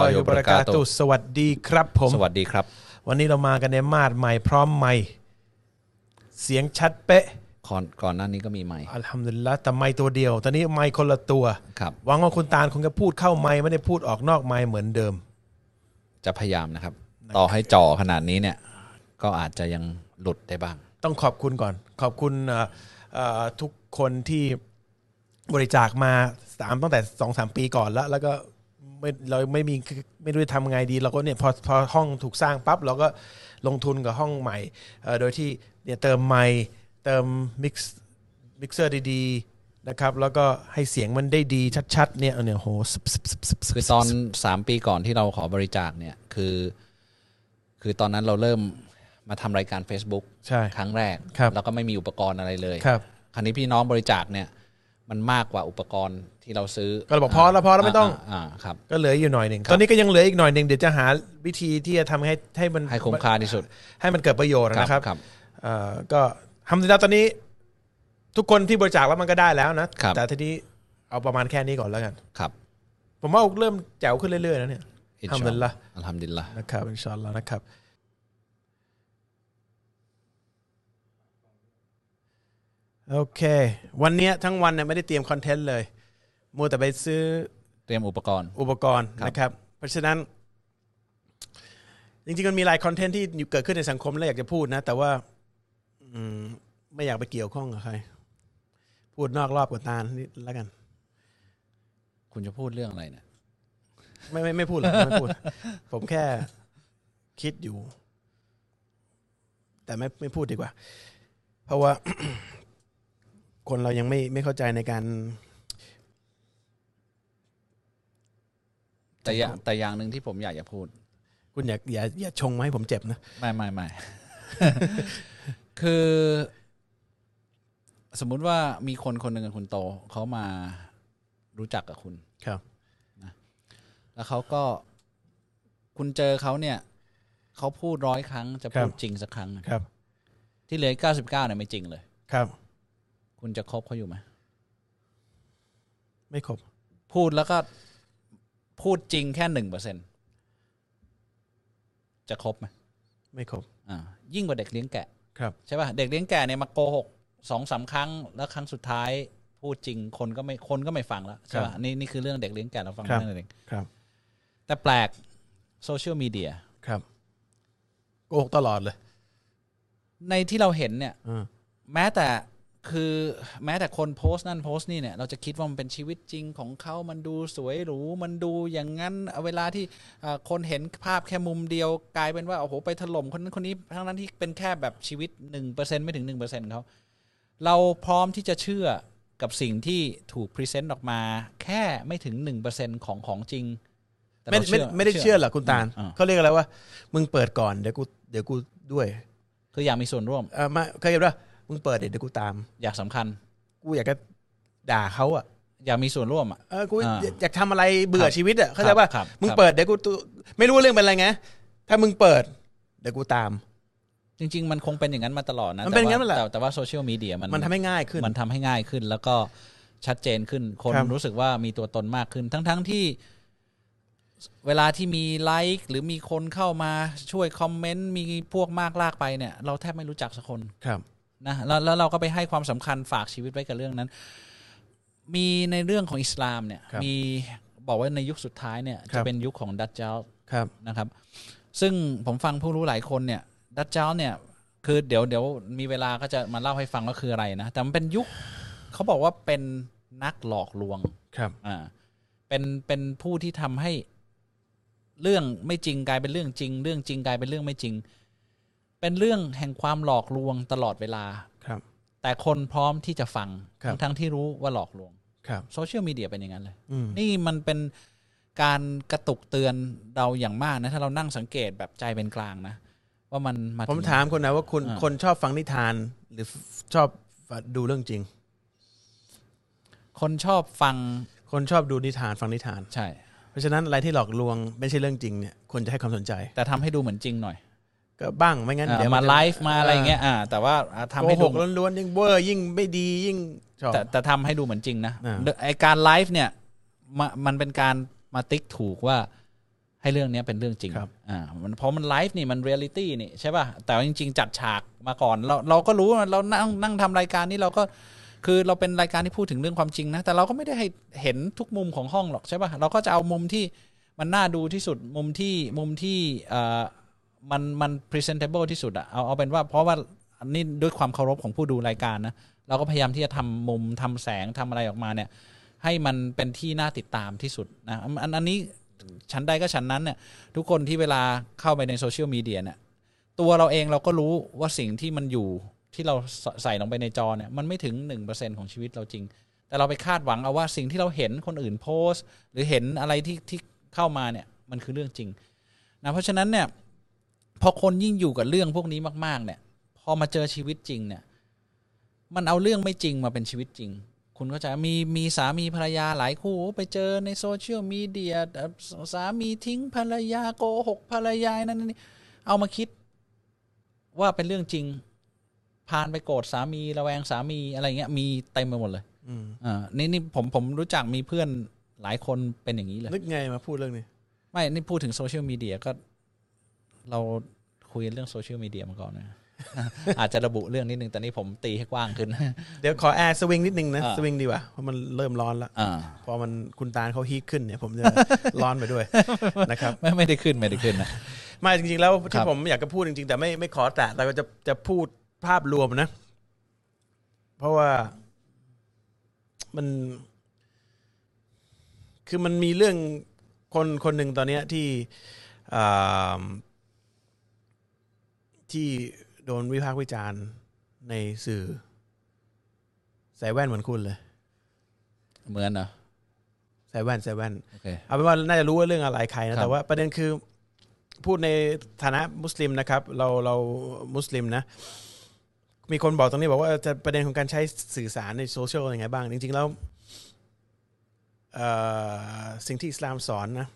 อฮิวะบะเราะกาตุฮ์สวัสดีครับผม สวัสดีครับ วันนี้เรามากันในมาดใหม่พร้อมใหม่ เสียงชัดเป๊ะ ก่อนก่อนหน้านี้ก็มีใหม่อัลฮัมดุลิลละแต่ไม่ตัวเดียว ตอนนี้ไม่คนละตัว ครับ หวังว่าคุณตาลคงจะพูดเข้าไม่ไม่ได้พูดออกนอกไม่เหมือนเดิม จะพยายามนะครับ ต่อให้จ่อขนาดนี้เนี่ย ก็อาจจะยังหลุดได้บ้าง ต้องขอบคุณก่อน ขอบคุณเอ่อเอ่อ ทุกคนที่บริจาคมาสามตั้งแต่สองสามปีก่อนแล้ว แล้วก็ไม่เราไม่มีไม่รู้จะทำไงดี เราก็เนี่ยพอพอห้องถูกสร้างปั๊บเราก็ลงทุนกับห้องใหม่เอ่อโดยที่เนี่ยเติมไมค์เติมมิกซ์มิกเซอร์ดีๆนะครับ แล้วก็ให้เสียงมันได้ดีชัดๆเนี่ยเนี่ยโหซึบซึบซึบซึบซึบคือตอนสามปีก่อนที่เราขอบริจาคเนี่ยคือ คือตอนนั้นเราเริ่ม มาทำรายการ Facebook ใช่ครั้งแรกครับแล้วก็ไม่มีอุปกรณ์อะไรเลยครับคราวนี้พี่น้องบริจาคเนี่ยมันมากกว่าอุปกรณ์ที่เราซื้อ ก็เลยบอกพอแล้วพอแล้วไม่ต้องอ่าครับก็เหลืออยู่หน่อยหนึ่งตอนนี้ก็ยังเหลืออีกหน่อยหนึ่งเดี๋ยวจะหาวิธีที่จะทำให้ให้มันให้คุ้มค่าที่สุด ให้มันเกิดประโยชน์นะครับครับเอ่อก็ทำดีแล้วตอนนี้ ทุกคนที่บริจาคแล้วมันก็ได้แล้วนะครับแต่ทีนี้เอาประมาณแค่นี้ก่อนแล้วกันครับ ผมว่าเริ่มแจ๋วขึ้นเรื่อยๆแล้วเนี่ยอินอัลชาฮัมอัดุลลิลลละอฮ์อัลฮัมดุลิลละนะครับอินชาอัลลอฮ์นะครับ โอเค วันเนี้ยทั้งวันเนี่ยไม่ได้เตรียมคอนเทนต์เลยมัวแต่ไปซื้อเตรียมอุปกรณ์ อุปกรณ์ครับนะครับ เพราะฉะนั้น จริงๆมันมีหลายคอนเทนต์ที่อยู่เกิดขึ้นในสังคมแล้วอยากจะพูดนะ แต่ว่า อืมไม่อยากไปเกี่ยวข้องกับใคร พูดนอกรอบกับตานิดแล้วกัน คุณจะพูดเรื่องอะไรเนี่ยไม่ไม่ไม่พูดหรอกไม่พูด ผมแค่คิดอยู่ แต่ไม่ไม่พูดดีกว่า เพราะว่า คนเรายังไม่ไม่เข้าใจในการ แต่อย่างแต่อย่างหนึ่งที่ผมอยากจะพูด คุณอย่าอย่าอย่าชงมาให้ผมเจ็บนะ ไม่ไม่ไม่ คือ สมมุติว่ามีคนคนหนึ่งกับคุณโตเขามารู้จักกับคุณ ครับแล้วเขาก็คุณเจอเขาเนี่ย เขาพูดร้อยครั้งจะพูดจริงสักครั้ง ครับ ที่เหลือเก้าสิบเก้าเนี่ยไม่จริงเลย ครับ คุณจะคบเขาอยู่ไหมไม่ครบ พูดแล้วก็พูดจริงแค่หนึ่งเปอร์เซ็นจะคบไหมไม่ครบอ่ายิ่งกว่าเด็กเลี้ยงแกะ ครับ ใช่ป่ะเด็กเลี้ยงแกะเนี่ยมาโกหกสองสามครั้งแล้วครั้งสุดท้าย พูดจริงคนก็ไม่คนก็ไม่ฟังแล้วใช่ป่ะนี่นี่คือเรื่องเด็กเลี้ยงแกะเราฟังครับเรื่องเด็กครับ แต่แปลกโซเชียลมีเดียครับโกหกตลอดเลย ในที่เราเห็นเนี่ยอ่าแม้แต่ คือแม้แต่คนโพสต์นั่นโพสต์นี่เนี่ยเราจะคิดว่ามันเป็นชีวิตจริงของเขา มันดูสวยหรู มันดูอย่างนั้นเอาเวลาที่เอ่อคนเห็นภาพแค่มุมเดียวกลายเป็นว่าโอ้โหไปถล่มคนนั้นคนนี้ทั้งนั้นที่เป็นแค่แบบชีวิตหนึ่งเปอร์เซ็นไม่ถึงหนึ่งเปอร์เซ็นเขาเราพร้อมที่จะเชื่อกับสิ่งที่ถูก present ออกมา แค่ไม่ถึงหนึ่งเปอร์เซ็นของของจริงแต่ไม่เราไม่เชื่อไม่ได้เชื่อหรอกคุณตาลอ่าเขาเรียกอะไรว่า มึงเปิดก่อนเดี๋ยวกูเดี๋ยวกูด้วย คืออยากมีส่วนร่วมเออมาเคยเห็นว่า มึงเปิดเดี๋ยวกูตาม อยากสำคัญ กูอยากจะด่าเขาอะอยากมีส่วนร่วมอะเออกูอ่าอยากทำอะไรเบื่อครับชีวิตอะเข้าใจป่ะครับมึงครับเปิดเดี๋ยวกูตามไม่รู้ว่าเรื่องเป็นอะไรไงถ้ามึงเปิดเดี๋ยวกูตาม จริง ๆ มันคงเป็นอย่างนั้นมาตลอดนะมันเป็นอย่างนั้นแต่แหละว่าแต่แต่ว่า social media มันมันทำให้ง่ายขึ้น มันทำให้ง่ายขึ้น แล้วก็ชัดเจนขึ้น คนครับรู้สึกว่ามีตัวตนมากขึ้น ทั้ง ๆที่ เวลาที่มีไลค์หรือมีคนเข้ามาช่วยคอมเมนต์มีพวกมากลากไปเนี่ย เราแทบไม่รู้จักสักคนครับ นะแล้วแล้วเราก็ไปให้ความสำคัญฝากชีวิตไว้กับเรื่องนั้น มีในเรื่องของอิสลามเนี่ยครับมีบอกว่าในยุคสุดท้ายเนี่ยครัจะบเป็นยุคของดัจเจลครับนะครับ ซึ่งผมฟังผู้รู้หลายคนเนี่ย ดัจเจลเนี่ยคือเดี๋ยวเดี๋ยวมีเวลาก็จะมาเล่าให้ฟังว่าคืออะไรนะ แต่มันเป็นยุคเขาบอกว่าเป็นนักหลอกลวงครับอ่าเป็นเป็นผู้ที่ทำให้เรื่องไม่จริงกลายเป็นเรื่องจริง เรื่องจริงกลายเป็นเรื่องไม่จริง เป็นเรื่องแห่งความหลอกลวงตลอดเวลาครับ แต่คนพร้อมที่จะฟังครับ ทั้งๆที่รู้ว่าหลอกลวงครับ โซเชียลมีเดียเป็นอย่างนั้นเลย อืม นี่มันเป็นการกระตุกเตือนเราอย่างมากนะ ถ้าเรานั่งสังเกตแบบใจเป็นกลางนะ ว่ามันมาผมถึงถามคนนะว่าคุณอ่า คนชอบฟังนิทานหรือชอบดูเรื่องจริง คนชอบฟังคนชอบดูนิทานฟังนิทาน ใช่ราะฉะนั้นอะไรที่หลอกลวงไม่ใช่เรื่องจริงเนี่ยควรจะให้ความสนใจ แต่ทำให้ดูเหมือนจริงหน่อย ก็บ้างไม่งั้นอ่าเดี๋ยวมานจะไลฟ์มาอะไรเงี้ยอ่าแต่ว่าอ่าทำโกให้หดูกล้วนๆยิ่งเวอร์ยิ่งไม่ดียิ่งชอบแต่แต่ทำให้ดูเหมือนจริงนะอ่าไอการไลฟ์เนี่ยมามันเป็นการมาติ๊กถูกว่าให้เรื่องเนี้ยเป็นเรื่องจริงครับอ่ามันเพราะมันไลฟ์นี่มันเรียลิตี้นี่ใช่ป่ะแต่ว่าจริง ๆ จัดฉากมาก่อนเราเราก็รู้ว่าเรานั่งนั่งทำรายการนี้เราก็คือเราเป็นรายการที่พูดถึงเรื่องความจริงนะ แต่เราก็ไม่ได้ให้เห็นทุกมุมของห้องหรอกใช่ป่ะเราก็จะเอามุมที่มันน่าดูที่สุดมุมที่มุมที่เอ่อ มันมัน presentable ที่สุดอะเอาเอาเป็นว่าเพราะว่าอันนี้ด้วยความเคารพของผู้ดูรายการนะเราก็พยายามที่จะทำมุมทำแสงทำอะไรออกมาเนี่ย ให้มันเป็นที่น่าติดตามที่สุดนะอันอันนี้ชั้นใดก็ชั้นนั้นเนี่ยทุกคนที่เวลาเข้าไปในโซเชียลมีเดียเนี่ยตัวเราเองเราก็รู้ว่าสิ่งที่มันอยู่ที่เราใส่ใส่ลงไปในจอเนี่ยมันไม่ถึง 1%ของชีวิตเราจริง แต่เราไปคาดหวังเอาว่าสิ่งที่เราเห็นคนอื่นโพสต์ หรือเห็นอะไรที่ที่เข้ามาเนี่ยมันคือเรื่องจริงนะเพราะฉะนั้นเนี่ย พอคนยิ่งอยู่กับเรื่องพวกนี้มาก ๆ เนี่ย พอมาเจอชีวิตจริงเนี่ย มันเอาเรื่องไม่จริงมาเป็นชีวิตจริง คุณก็จะมีมีสามีภรรยาหลายคู่ไปเจอใน social media เอ่อสามีทิ้งภรรยาโกหกภรรยานั่นนี่เอามาคิดว่าเป็นเรื่องจริงพานไปโกรธสามีระแวงสามีอะไรเงี้ยมีเต็มไปหมดเลยอืมอ่านี่นี่ผมผมรู้จักมีเพื่อนหลายคนเป็นอย่างนี้เลยนึกไงมาพูดเรื่องนี้ ไม่ นี่พูดถึง social media ก็ เราคุยกันเรื่องโซเชียลมีเดียมาก่อนนะอาจจะระบุเรื่องนิดนึงแต่นี่ผมตีให้กว้างขึ้น เดี๋ยวขอแอร์สวิงนิดนึงนะอ่าสวิงดีกว่าเพราะมันเริ่มร้อนแล้วอ่าพอมันคุณตาลเขาฮีทขึ้นเนี่ยผมจะร้อนไปด้วยนะครับไม่ไม่ได้ขึ้นไม่ได้ขึ้นนะไม่จริงๆแล้วคที่รับผมอยากจะพูดจริงๆ แต่ไม่ไม่ขอแตะเราก็จะจะพูดภาพรวมนะ เพราะว่ามัน คือมันมีเรื่องคนคนหนึ่งตอนเนี้ยที่อ่า ที่โดนวิพากษ์วิจารณ์ในสื่อใส่แว่นเหมือนคุณเลย เหมือนเหรอใส่แว่นใส่แว่นโอเคเอาเป็นว่าน่าจะรู้ว่าเรื่องอะไรใครนะครับแต่ว่าประเด็นคือพูดในฐานะมุสลิมนะครับ เราเรามุสลิมนะ มีคนบอกตรงนี้บอกว่าจะประเด็นของการใช้สื่อสารในโซเชียลยังไงบ้าง จริง ๆ แล้วเอ่อสิ่งที่อิสลามสอนนะ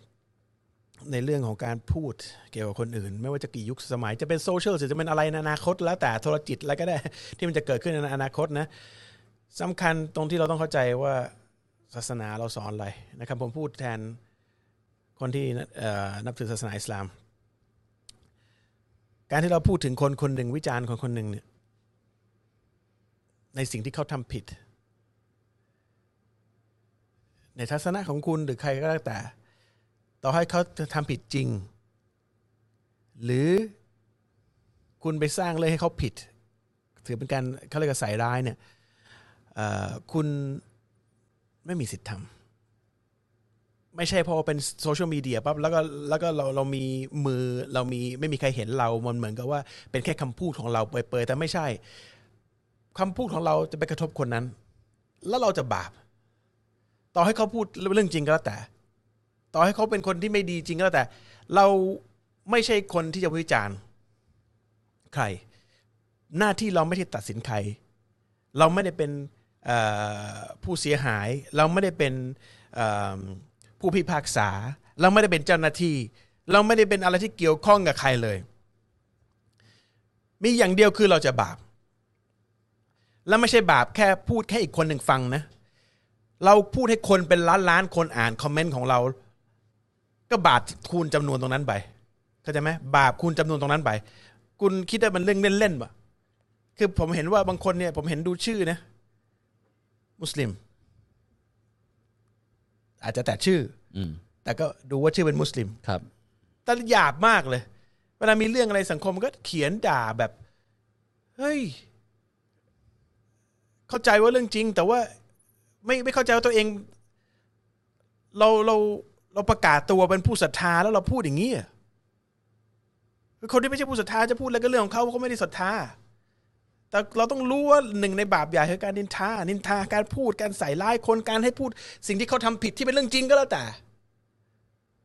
ในเรื่องของการพูดเกี่ยวกับคนอื่น ไม่ว่าจะกี่ยุคสมัยจะเป็นโซเชียลหรือจะเป็นอะไรในอนาคต แล้วแต่โทรจิตอะไรก็ได้ที่มันจะเกิดขึ้นในอนาคตนะสำคัญตรงที่เราต้องเข้าใจว่าศาสนาเราสอนอะไรนะครับ ผมพูดแทนคนที่นับถือศาสนาอิสลาม การที่เราพูดถึงคนคนหนึ่งวิจารณ์คนคนหนึ่งเนี่ยในสิ่งที่เขาทำผิด ในทัศนะของคุณหรือใครก็แล้วแต่ ต่อให้เขาจะทำผิดจริง หรือคุณไปสร้างเรื่องให้เขาผิด ถือเป็นการเขาเรียกว่าใส่ร้ายเนี่ยคุณไม่มีสิทธิ์ทำไม่ใช่เพอเป็นโซเชียลมีเดียปั๊บแล้วก็แล้วก็เราเรามีมือเรามีไม่มีใครเห็นเรา มันเหมือนกับว่าเป็นแค่คำพูดของเราเปรยๆแต่ไม่ใช่คำพูดของเราจะไปกระทบคนนั้น แล้วเราจะบาป ต่อให้เขาพูดเรื่องจริงก็แล้วแต่ ต่อให้เขาเป็นคนที่ไม่ดีจริงก็แล้วแต่ เราไม่ใช่คนที่จะวิจารณ์ใคร หน้าที่เราไม่ได้ตัดสินใคร เราไม่ได้เป็นผู้เสียหาย เราไม่ได้เป็นผู้พิพากษา เราไม่ได้เป็นเจ้าหน้าที่ เราไม่ได้เป็นอะไรที่เกี่ยวข้องกับใครเลย มีอย่างเดียวคือเราจะบาป แล้วไม่ใช่บาปแค่พูดแค่อีกคนหนึ่งฟังนะ เราพูดให้คนเป็นล้านล้านๆคนอ่านคอมเมนต์ของเรา ก็บาปคูณจำนวนตรงนั้นไปเข้าใจไหมบาปคูณจำนวนตรงนั้นไป คุณคิดว่ามันเรื่องเล่นๆปะคือผมเห็นว่าบางคนเนี่ย ผมเห็นดูชื่อนะมุสลิม อาจจะแต่ชื่อ อืมแต่ก็ดูว่าชื่อเป็นมุสลิมครับแต่หยาบมากเลย เวลามีเรื่องอะไรสังคมก็เขียนด่าแบบ เฮ้ย เข้าใจว่าเรื่องจริง แต่ว่า ไม่ไม่เข้าใจว่าตัวเอง เราเรา เราประกาศตัวเป็นผู้ศรัทธาแล้วเราพูดอย่างนี้คือคนที่ไม่ใช่ผู้ศรัทธาจะพูดอะไรก็เรื่องของเขาเขาไม่ได้ศรัทธาแต่เราต้องรู้ว่าหนึ่งในบาปใหญ่คือการนินทา นินทาการพูดการใส่ร้ายคนการให้พูด สิ่งที่เขาทำผิดที่เป็นเรื่องจริงก็แล้วแต่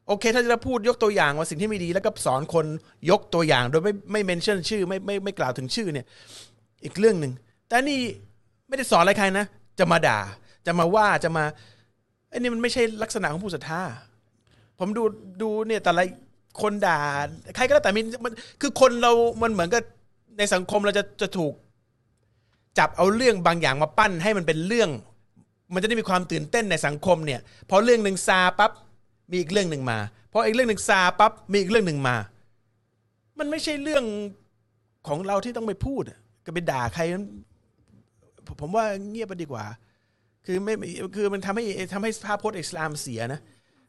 โอเค ถ้าจะพูดยกตัวอย่างว่าสิ่งที่ไม่ดีแล้วก็สอนคนยกตัวอย่างโดยไม่ไม่เมนชั่นชื่อไม่ไม่ไม่กล่าวถึงชื่อเนี่ย อีกเรื่องหนึ่งแต่นี่ไม่ได้สอนอะไรใครนะ จะมาด่า จะมาว่าจะมาไอ้นี่มันไม่ใช่ลักษณะของผู้ศรัทธา ผมดูดูเนี่ยแต่ละคนด่า ใครก็แล้วแต่มีมันคือคนเรา มันเหมือนกับในสังคมเราจะจะถูก จับเอาเรื่องบางอย่างมาปั้นให้มันเป็นเรื่อง มันจะได้มีความตื่นเต้นในสังคมเนี่ยพอเรื่องหนึ่งซาปั๊บมีอีกเรื่องหนึ่งมาพออีกเรื่องหนึ่งซาปั๊บมีอีกเรื่องหนึ่งมา มันไม่ใช่เรื่องของเราที่ต้องไปพูดก็ไปด่าใครนั้นผมผมว่าเงียบไปดีกว่า คือไม่คือมันทำให้ทำให้ภาพพจน์อิสลามเสียนะ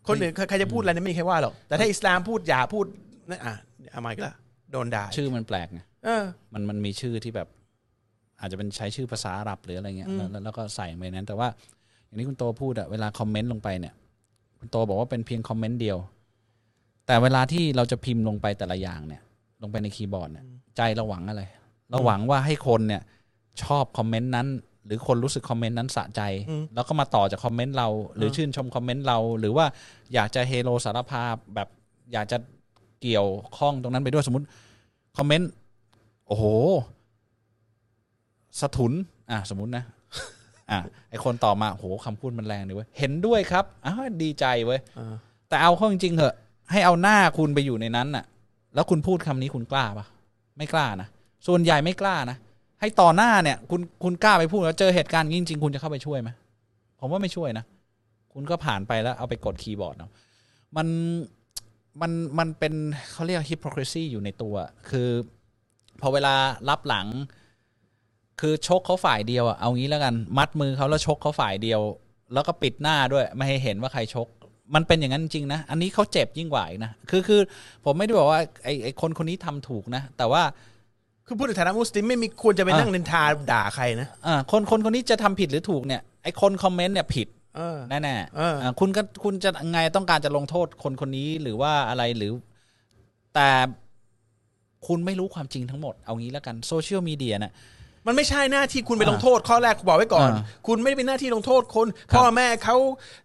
คนอื่นใครจะพูดอะไรเนี่ยไม่มีใครว่าหรอกแต่ถ้าอิสลามพูดอย่าพูดนั่นอะเอามาอีกแล้วโดนด่าชื่อมันแปลกไงเออ มันมันมีชื่อที่แบบ อาจจะเป็นใช้ชื่อภาษาอาหรับหรืออะไรเงี้ยแล้วแล้วแล้วก็ใส่ไปนั้น แต่ว่า อย่างที่คุณโตพูดอะเวลาคอมเมนต์ลงไปเนี่ย คุณโตบอกว่าเป็นเพียงคอมเมนต์เดียว แต่เวลาที่เราจะพิมพ์ลงไปแต่ละอย่างเนี่ย ลงไปในคีย์บอร์ดเนี่ยใจเราหวังอะไรเราหวังว่าให้คนเนี่ย ชอบคอมเมนต์นั้น หรือคนรู้สึกคอมเมนต์นั้นสะใจอืมแล้วก็มาต่อจากคอมเมนต์เรา หรือชื่นชมคอมเมนต์เรา หรือว่าอยากจะเฮโลสารภาพแบบอยากจะเกี่ยวข้องตรงนั้นไปด้วยสมมติคอมเมนต์โอ้โหสะทุน อะสมมตินะ อะไอคนต่อมาโหคำพูดมันแรงเลยเว้ยเห็นด้วยครับอ้าวดีใจเว้ยอ่าแต่เอาเข้าจริงๆเหอะ ให้เอาหน้าคุณไปอยู่ในนั้นน่ะ แล้วคุณพูดคำนี้คุณกล้าปะไม่กล้านะส่วนใหญ่ไม่กล้านะ ให้ต่อหน้าเนี่ย คุณคุณกล้าไปพูดแล้วเจอเหตุการณ์อย่างจริงคุณจะเข้าไปช่วยไหมผมว่าไม่ช่วยนะ คุณก็ผ่านไปแล้วเอาไปกดคีย์บอร์ดเนาะมันมันมันเป็นเขาเรียก hypocrisy อยู่ในตัว คือพอเวลารับหลัง คือชกเขาฝ่ายเดียวอะเอางี้แล้วกัน มัดมือเขาแล้วชกเขาฝ่ายเดียว แล้วก็ปิดหน้าด้วย ไม่ให้เห็นว่าใครชก มันเป็นอย่างนั้นจริงนะ อันนี้เขาเจ็บยิ่งกว่าอีกนะ คือคือผมไม่ได้บอกว่าไอไอคนคนนี้ทำถูกนะ แต่ว่า คือพูดในฐานะมุสลิมไม่มีควรจะไปอะนั่งนินทาด่าใครนะอ่าคนคนคนนี้จะทำผิดหรือถูกเนี่ยไอ้คนคอมเมนต์เนี่ยผิดเออแน่แน่เอออ่าคุณก็คุณจะไงต้องการจะลงโทษคนคนนี้หรือว่าอะไรหรือ แต่คุณไม่รู้ความจริงทั้งหมด เอางี้แล้วกันโซเชียลมีเดียเนี่ย มันไม่ใช่หน้าที่คุณไปลงโทษข้อแรกบอกไว้ก่อนอ่าคุณไม่ได้เป็นหน้าที่ลงโทษคนครับพ่อแม่เขา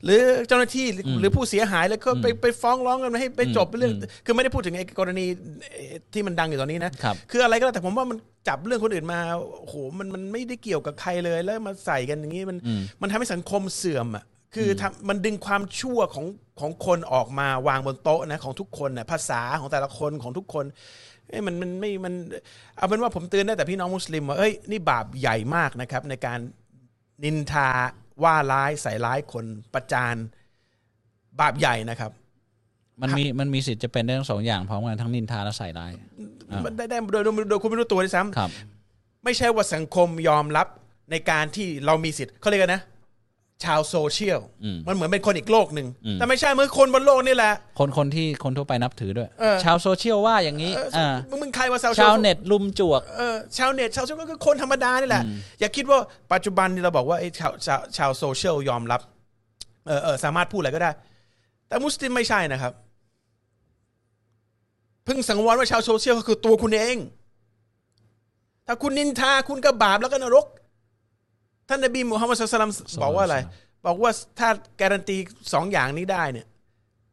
หรือเจ้าหน้าที่หรืออืมหรือผู้เสียหายแล้วก็ไปไปฟ้องร้องกันให้ไปจบอืมเรื่องอืมคือไม่ได้พูดถึงไอ้กรณีที่มันดังอยู่ตอนนี้นะครับคืออะไรก็แล้วแต่ผมว่ามันจับเรื่องคนอื่นมาโอ้โหมันมันไม่ได้เกี่ยวกับใครเลยแล้วมาใส่กันอย่างนี้มันอืมมันทำให้สังคมเสื่อมอะคือทำมันดึงความชั่วของของคนออกมาวางบนโต๊ะนะของทุกคนนะภาษาของแต่ละคนของทุกคน เอ้ยมันมันไม่มันเอาเป็นว่าผมเตือนได้แต่พี่น้องมุสลิมว่าเอ้ยนี่บาปใหญ่มากนะครับ ในการนินทาว่าร้ายใส่ร้ายคนประจานบาปใหญ่นะครับ มันมีมันมีสิทธิ์จะเป็นได้ทั้งสองอย่างพร้อมกันทั้งนินทาและใส่ร้ายอ่ามัมันได้ได้โดยโดยโดยคุณไม่รู้ตัวด้วยซ้ำครับ ไม่ใช่ว่าสังคมยอมรับในการที่เรามีสิทธิ์เขาเรียกกันนะ ชาวโซเชียลอืม มันเหมือนเป็นคนอีกโลกหนึ่งอืมแต่ไม่ใช่เหมือนคนบนโลกนี่แหละ คนคนที่คนทั่วไปนับถือด้วย เออ ชาวโซเชียลว่าอย่างนี้เอออ่ามึงมึงใครว่าชาวโซชาวเน็ตลุมจวก เออชาวเน็ตชาวโซเชียลก็คือคนธรรมดานี่แหละ อย่าคิดว่าปัจจุบันนี่เราบอกว่าไอ้ชาวชาวชาวโซเชียลยอมรับเออเออสามารถพูดอะไรก็ได้ แต่มุสลิมไม่ใช่นะครับเพิ่งสังวรว่าชาวโซเชียลก็คือตัวคุณเอง ถ้าคุณนินทาคุณก็บาปแล้วก็นรก ท่านนบีมุฮัมมัดสุลตัลลัมบอกว่าอะไร บอกว่าถ้าการันตีสองอย่างนี้ได้เนี่ย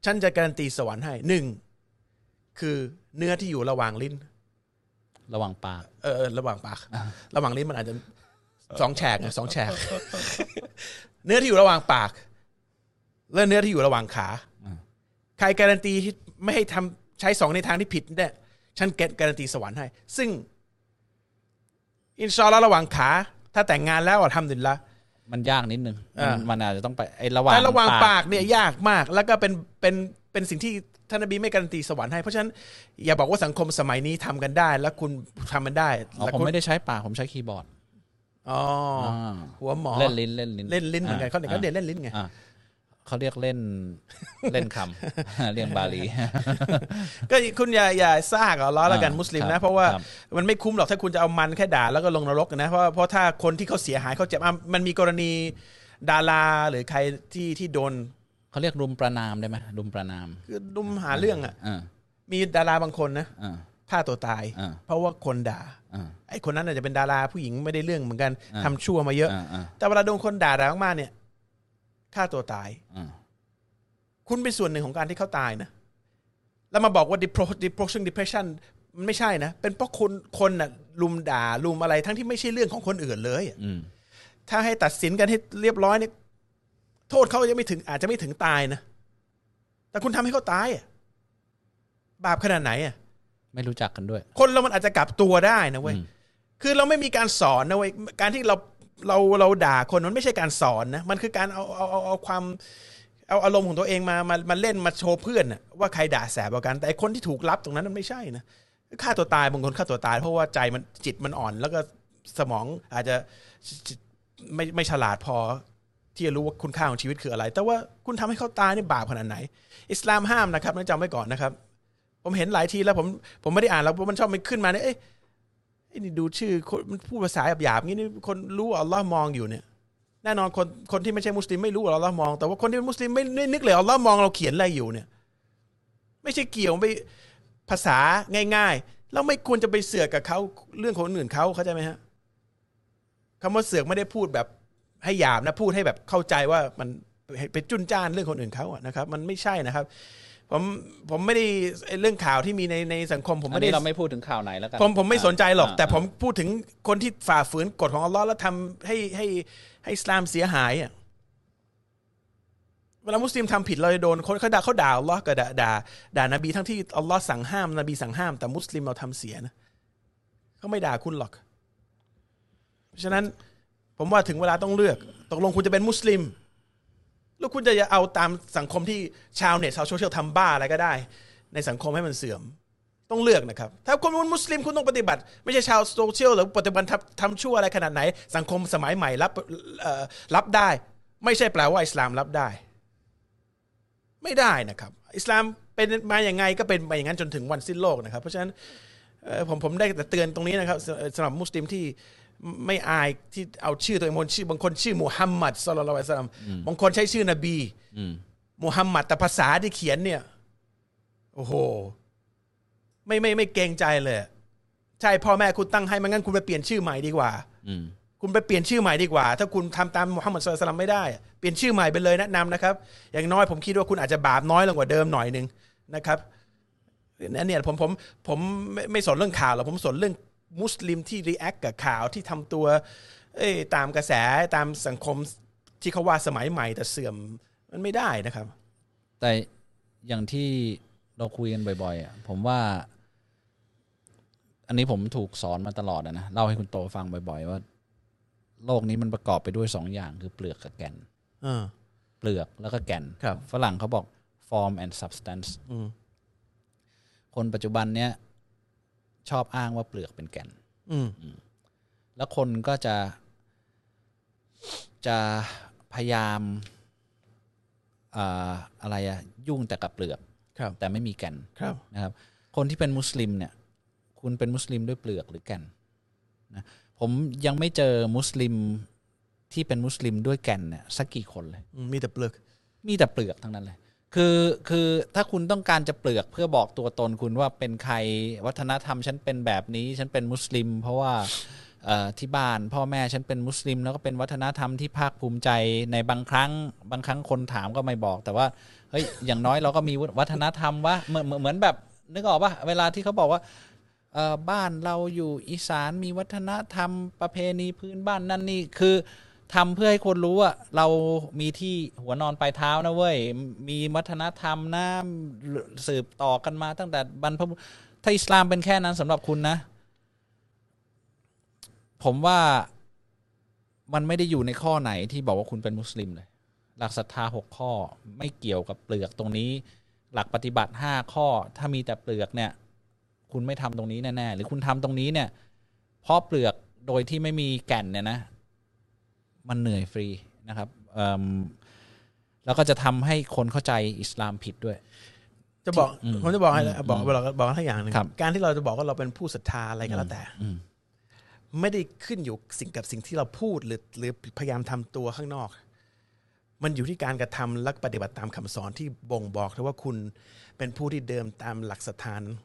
ฉันจะการันตีสวรรค์ให้หนึ่งคือเนื้อที่อยู่ระหว่างลิ้น ระหว่างปากเออเออระหว่างปาก ระหว่างลิ้นมันอาจจะสองแฉกไงสองแฉกเนื้อที่อยู่ระหว่างปาก และเนื้อที่อยู่ระหว่างขาอ่าใครการันตีที่ไม่ให้ทำใช้สองในทางที่ผิดเนี่ยฉันเก็ตการันตีสวรรค์ให้ ซึ่ง อินชาอัลลอฮ์ระหว่างขา ถ้าแต่งงานแล้วอะทำดินละ มันยากนิดนึงอ่ามั นมันอาจจะต้องไปไอ้ระหว่างแต่ระหว่างปากเนี่ยยากมาก แล้วก็เป็นเป็นเป็นสิ่งที่ท่านนบีไม่การันตีสวรรค์ให้ เพราะฉะนั้นอย่าบอกว่าสังคมสมัยนี้ทำกันได้ แล้วคุณทำมันได้อ๋อแล้วผมคุณไม่ได้ใช้ปากผมใช้คีย์บอร์ดอ๋ออาหัวหมอ เล่นลิ้นเล่นลิ้นเล่นลิ้นเหมือนกันเขาเด็กเขาเด่นอ่เล่นลิ้นไง อ่า เขาเรียกเล่นเล่นคำเรียกบาลีก็คุณอย่าอย่าซากเอาล้อแล้วกันอ่ามุสลิมครันะบเพราะว่าครับมันไม่คุ้มหรอกถ้าคุณจะเอามันแค่ด่าแล้วก็ลงนรกนะเพราะเพราะถ้าคนที่เขาเสียหายเขาเจ็บอะมันมีกรณีดาราหรือใครที่ที่โดนเขาเรียกรุมประนามได้ไหมรุมประนามคือดุมหาเรื่องอะอ่ามีดาราบางคนนะอ่าฆ่าตัวตายอ่าเพราะว่าคนด่าอ่าไอ้คนนั้นอาจจะเป็นดาราผู้หญิงไม่ได้เรื่องเหมือนกันอ่าทำชั่วมาเยอะอ่าอ่าแต่เวลาโดนคนด่าด่ามากๆเนี่ย ฆ่าตัวตายอ่าคุณเป็นส่วนหนึ่งของการที่เขาตายนะ แล้วมาบอกว่า depro- depression depression มันไม่ใช่นะ เป็นเพราะคนคนน่ะลุมด่าลุมอะไรทั้งที่ไม่ใช่เรื่องของคนอื่นเลยอะอืมถ้าให้ตัดสินกันให้เรียบร้อยเนี่ยโทษเขายังไม่ถึง อาจจะไม่ถึงตายนะ แต่คุณทำให้เขาตายอะบาปขนาดไหนอะไม่รู้จักกันด้วย คนเรามันอาจจะกลับตัวได้นะเว้ยอืมคือเราไม่มีการสอนนะเว้ยการที่เรา เราเราด่าคนมันไม่ใช่การสอนนะมันคือการเอาเอาเอาเอาความเอาอารมณ์ของตัวเองมามามาเล่นมาโชว์เพื่อนนะว่าใครด่าแสบกว่ากัน แต่คนที่ถูกรับตรงนั้นมันไม่ใช่นะฆ่าตัวตายบางคนฆ่าตัวตาย เพราะว่าใจมันจิตมันอ่อน แล้วก็สมองอาจจะไม่ไม่ฉลาดพอที่จะรู้ว่าคุณค่าของชีวิตคืออะไร แต่ว่าคุณทำให้เขาตายนี่บาปขนาดไหน อิสลามห้ามนะครับนั่นจำไว้ก่อนนะครับ ผมเห็นหลายทีแล้วผมผมไม่ได้อ่านแล้วเพราะมันชอบมันขึ้นมาเนี่ยเอ้ย ไอ้นี่ดูชื่อคนมันพูดภาษาหยาบๆงี้นี่คนรู้ว่าอัลลอฮ์มองอยู่เนี่ยแน่นอนคนคนที่ไม่ใช่มุสลิมไม่รู้ว่าอัลลอฮ์มอง แต่ว่าคนที่เป็นมุสลิมไม่ไม่นึกเลยอัลลอฮ์มองเราเขียนอะไรอยู่เนี่ย ไม่ใช่เกี่ยวไปภาษาง่ายๆเราไม่ควรจะไปเสือกกับเขาเรื่องของคนอื่นเขาเข้าใจไหมฮะคำว่าเสือกไม่ได้พูดแบบให้หยาบนะพูดให้แบบเข้าใจว่ามันไปจุนจ้านเรื่องคนอื่นเขาอะนะครับ มันไม่ใช่นะครับ ผมผมไม่ได้ไอ้เรื่องข่าวที่มีในในสังคม ผมอันไม่นี้ได้ เราไม่พูดถึงข่าวไหนแล้วกันผมผมไม่สนใจหรอกาแต่ผมพูดถึงคนที่ฝ่าฝืนกฎของอัลลอฮ์แล้วทำให้ให้ให้อิสลามเสียหายอะเวลามุสลิมทำผิดเราจะโดนคนเขาด่าเขาด่าอัลลอฮ์กับด่าด่าด่านบีทั้งที่อัลลอฮ์สั่งห้ามนบีสั่งห้าม แต่มุสลิมเราทำเสียนะเขาไม่ด่าคุณหรอกเพราะฉะนั้นผมว่าถึงเวลาต้องเลือก ตกลงคุณจะเป็นมุสลิม แล้วคุณจะเอาตามสังคมที่ชาวเน็ตชาวโซเชียลทำบ้าอะไรก็ได้ ในสังคมให้มันเสื่อมต้องเลือกนะครับ ถ้าคุณเป็นมุสลิมคุณต้องปฏิบัติ ไม่ใช่ชาวโซเชียลหรือปฏิบัติทำทำชั่วอะไรขนาดไหน สังคมสมัยใหม่รับรับได้ ไม่ใช่แปลว่าอิสลามรับได้ ไม่ได้นะครับ อิสลามเป็นมาอย่างไงก็เป็นมาอย่างนั้นจนถึงวันสิ้นโลกนะครับ เพราะฉะนั้นผมผมได้แต่เตือนตรงนี้นะครับสำหรับมุสลิมที่ ไม่อายที่เอาชื่อตัวเองบางชื่อบางคนชื่อมูฮัมหมัดสุลลัลลอฮุอะลัยฮิวะซัลลัมบางคนใช้ชื่อนบีอืมมูฮัมหมัดแต่ภาษาที่เขียนเนี่ย โอ้โห ไม่ไม่ไม่เกรงใจเลย ใช่พ่อแม่คุณตั้งให้ไม่งั้นคุณไปเปลี่ยนชื่อใหม่ดีกว่าอืมคุณไปเปลี่ยนชื่อใหม่ดีกว่า ถ้าคุณทำตามมุฮัมมัดศ็อลลัลลอฮุอะลัยฮิวะซัลลัมไม่ได้อะเปลี่ยนชื่อใหม่ไปเลยแนะนำนะครับ อย่างน้อยผมคิดว่าคุณอาจจะบาปน้อยลงกว่าเดิมหน่อยหนึ่งนะครับนั่นเนี่ยผมผมผมไม่ไม่สนเรื่องข่าวหรอกผมสนเรื่อง มุสลิมที่ react กับข่าวที่ทำตัวเอ้ยตามกระแสตามสังคมที่เขาว่าสมัยใหม่แต่เสื่อมมันไม่ได้นะครับ แต่อย่างที่เราคุยกันบ่อยๆอะผมว่า อันนี้ผมถูกสอนมาตลอดอะนะเล่าให้คุณโตฟังบ่อยๆว่า โลกนี้มันประกอบไปด้วยสองอย่างคือเปลือกกับแก่นเออเปลือกแล้วก็แก่นครับฝรั่งเขาบอก form and substance อืมคนปัจจุบันเนี้ย ชอบอ้างว่าเปลือกเป็นแก่น อืมแล้วคนก็จะ จะพยายามอ่าอะไรอะยุ่งแต่กับเปลือกครับ แต่ไม่มีแก่นครับ นะครับ คนที่เป็นมุสลิมเนี่ย คุณเป็นมุสลิมด้วยเปลือกหรือแก่นนะผมยังไม่เจอมุสลิมที่เป็นมุสลิมด้วยแก่นเนี่ยสักกี่คนเลย อืมมีแต่เปลือก มีแต่เปลือกทั้งนั้นเลย คือคือถ้าคุณต้องการจะเปลือกเพื่อบอกตัวตนคุณว่าเป็นใครวัฒนธรรมฉันเป็นแบบนี้ฉันเป็นมุสลิม เพราะว่าที่บ้านพ่อแม่ฉันเป็นมุสลิม แล้วก็เป็นวัฒนธรรมที่ภาคภูมิใจในบางครั้ง บางครั้งคนถามก็ไม่บอก แต่ว่าเฮ้ยอย่างน้อยเราก็มีวัฒนธรรมว่าเหมือนเหมือนแบบนึกออกปะเวลาที่เขาบอกว่าบ้านเราอยู่อีสานมีวัฒนธรรมประเพณีพื้นบ้านนั่นนี่คือ ทำเพื่อให้คนรู้ว่าเรามีที่หัวนอนปลายเท้านะเว้ย มีวัฒนธรรมนะสืบต่อกันมาตั้งแต่บรรพบุรุษถ้าอิสลามเป็นแค่นั้นสำหรับคุณนะ ผมว่ามันไม่ได้อยู่ในข้อไหนที่บอกว่าคุณเป็นมุสลิมเลย หลักศรัทธาหกข้อไม่เกี่ยวกับเปลือกตรงนี้ หลักปฏิบัติห้าข้อ ถ้ามีแต่เปลือกเนี่ย คุณไม่ทำตรงนี้แน่ๆหรือคุณทำตรงนี้เนี่ย เพราะเปลือกโดยที่ไม่มีแก่นเนี่ยนะ มันเหนื่อยฟรีนะครับเอิ่มแล้วก็จะทำให้คนเข้าใจอิสลามผิดด้วย จะบอกอืมผมจะบอกให้อืมบอกอืมบอกบอกให้อย่างหนึ่งครับการที่เราจะบอกว่าเราเป็นผู้ศรัทธาอะไรก็แล้วแต่อืมไม่ได้ขึ้นอยู่สิ่งกับสิ่งที่เราพูดหรือหรือพยายามทำตัวข้างนอก มันอยู่ที่การกระทำและปฏิบัติตามคำสอนที่บ่งบอกเลยว่าคุณเป็นผู้ที่เดินตามหลักศรัทธานั้น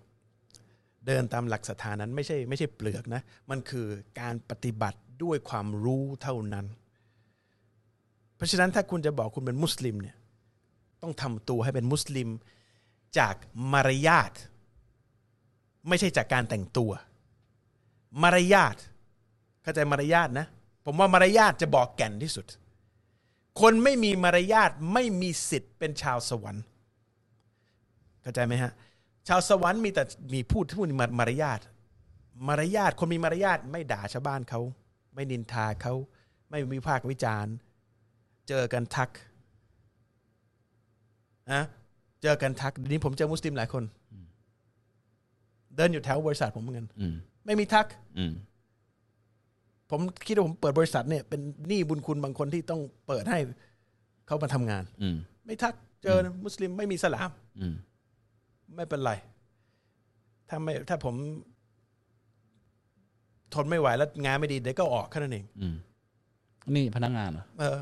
เดินตามหลักศรัทธานั้นไม่ใช่ไม่ใช่เปลือกนะ มันคือการปฏิบัติด้วยความรู้เท่านั้น เพราะฉะนั้นถ้าคุณจะบอกคุณเป็นมุสลิมเนี่ยต้องทำตัวให้เป็นมุสลิมจากมารยาทไม่ใช่จากการแต่งตัว มารยาทเข้าใจมารยาทนะ ผมว่ามารยาทจะบอกแก่นที่สุด คนไม่มีมารยาทไม่มีสิทธิ์เป็นชาวสวรรค์เข้าใจไหมฮะชาวสวรรค์มีแต่มีพูดพูดมารมารยาทมารยาทคนมีมารยาทไม่ด่าชาวบ้านเขา ไม่นินทาเขา ไม่วิพากษ์วิจารณ์ เจอกันทักนะเจอกันทักเดี๋ยวนี้ผมเจอมุสลิมหลายคน เดินอยู่แถวบริษัทผมเหมือนกันอืมไม่มีทักอืมผมคิดว่าผมเปิดบริษัทเนี่ยเป็นหนี้บุญคุณบางคนที่ต้องเปิดให้เขามาทำงานอืมไม่ทักเจอมุสลิมไม่มีสลามอืมไม่เป็นไร ถ้าไม่ถ้าผม ทนไม่ไหวแล้วงานไม่ดีเดี๋ยวก็ออกแค่นั้นเองอืมนี่พนักงานเหรอเออ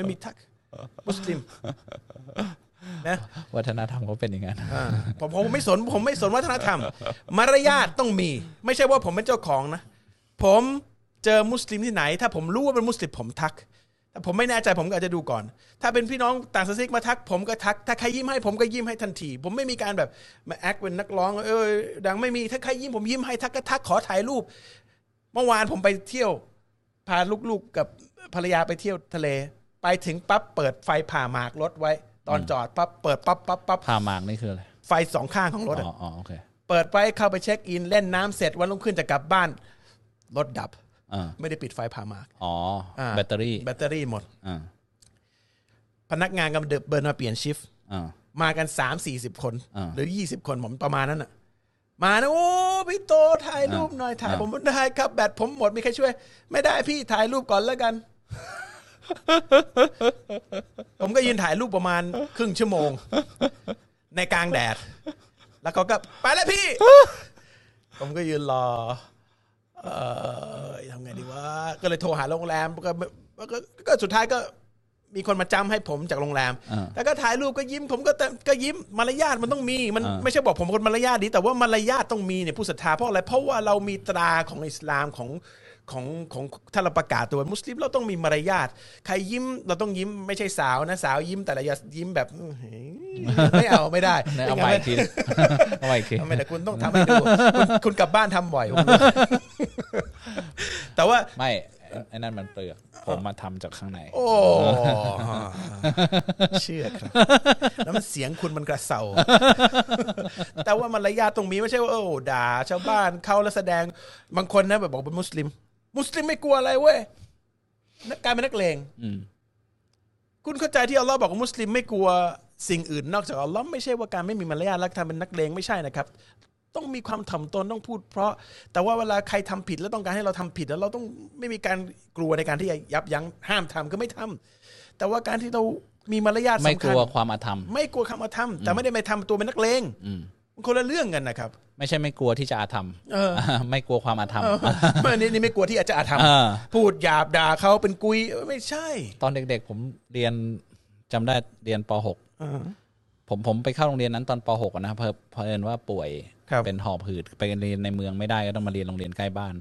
ไม่มีทักมุสลิมนะวัฒนธรรมเขาเป็นอย่างนั้นอ่าผมผมไม่สนผมไม่สนวัฒนธรรม มารยาทต้องมี ไม่ใช่ว่าผมเป็นเจ้าของนะ ผมเจอมุสลิมที่ไหน ถ้าผมรู้ว่าเป็นมุสลิมผมทักถ้าผมไม่แน่ใจผมก็อาจจะดูก่อน ถ้าเป็นพี่น้องต่างศาสนามาทัก ผมก็ทัก ถ้าใครยิ้มให้ผมก็ยิ้มให้ทันที ผมไม่มีการแบบมา act เป็นนักร้อง เออดังไม่มีถ้าใครยิ้มผมยิ้มให้ทักก็ทักขอถ่ายรูป เมื่อวานผมไปเที่ยวพาลูกๆกับภรรยาไปเที่ยวทะเล ไปถึงปั๊บเปิดไฟผ่าหมากรถไว้ ตอนจอดปั๊บเปิดปั๊บปั๊บปั๊บพามากนี่คืออะไรไฟสองข้างของรถอะอ๋ออ๋อโอเคเปิดไปเข้าไป check in เล่นน้ำเสร็จวันรุ่งขึ้นจะกลับบ้านรถดับ อ่าไม่ได้ปิดไฟผ่าหมาก อ๋ออาแบตเตอรี่แบตเตอรี่หมด อ่าพนักงานกำลังเบิร์นมาเปลี่ยนชิฟต์ อ่า มากันสามสี่สิบคน อ่าหรือยี่สิบคนผมประมาณนั้นอะ มานะโอ้พี่โตถ่ายรูปหน่อยถ่ายอ่า ผมได้ครับ แบตผมหมดมีใครช่วย ไม่ได้พี่ถ่ายรูปก่อนแล้วกัน ผมก็ยืนถ่ายรูปประมาณครึ่งชั่วโมง ในกลางแดด แล้วเขาก็ไปแล้วพี่ ผมก็ยืนรอ เออทำไงดีวะก็เลยโทรหาโรงแรมก็ก็ก็สุดท้ายก็มีคนมาจำให้ผมจากโรงแรมอ่าแล้วก็ถ่ายรูปก็ยิ้ม ผมก็แต่ก็ยิ้มมารยาทมันต้องมี มันอ่าไม่ใช่บอกผมเป็นคนมารยาทดี แต่ว่ามารยาทต้องมีเนี่ยผู้ศรัทธาเพราะอะไร เพราะว่าเรามีตราของอิสลามของ ของของถ้าเราประกาศตัวเป็นมุสลิมเราต้องมีมารยาทใครยิ้มเราต้องยิ้มไม่ใช่สาวนะสาวยิ้มแต่ละอย่ายิ้มแบบอื้อหือไม่เอาไม่ได้ไหนเอาใหม่อีกทีเอาใหม่อีกทีทำไมแต่คุณต้องทำให้ดูคุณคุณกลับบ้านทำบ่อยผมรู้แต่ว่าไม่ไอ้นั่นมันเปลือกผมมาทำจากข้างใน โอ้เชื่อครับ แล้วมันเสียงคุณมันกระเซาแต่ว่ามารยาทตรงมีไม่ใช่ว่าโอ้ด่าชาวบ้านเข้าแล้วแสดงบางคนนะแบบบอกเป็นมุสลิม มุสลิมไม่กลัวอะไรเว้ยนักการเป็นนักเลงอืมคุณเข้าใจที่อัลลอฮ์บอกว่ามุสลิมไม่กลัวสิ่งอื่นนอกจากอัลลอฮ์ไม่ใช่ว่าการไม่มีมารยาทแล้วทำเป็นนักเลงไม่ใช่นะครับ ต้องมีความถ่อมตนต้องพูด เพราะแต่ว่าเวลาใครทำผิดแล้วต้องการให้เราทำผิดแล้วเราต้องไม่มีการกลัวในการที่จะยับยั้งห้ามทำก็ไม่ทำแต่ว่าการที่เรามีมารยาทไม่สำกคัญลัวความอาธรรม ไม่กลัวคำอาธรรม แต่ไม่ได้ไปทำตัวเป็นนักเลงอืมมัน คนละเรื่องกันนะครับ ไม่ใช่ไม่กลัวที่จะอาธรรมเออไม่กลัวความอาธรรมเมื่อนี้นี่ไม่กลัวที่อาจจะอาธรรมอ่าพูดหยาบด่าเขาเป็นกุยเออไม่ใช่ ตอนเด็กๆ ผมเรียนจำได้เรียนปอ่า .6 ผมผมไปเข้าโรงเรียนนั้นตอนป .6 อะนะเพอเพอเอิญว่าป่วยครับเป็นหอบหืดไปเรียนในเมืองไม่ได้ก็ต้องมาเรียนโรงเรียนใกล้บ้าน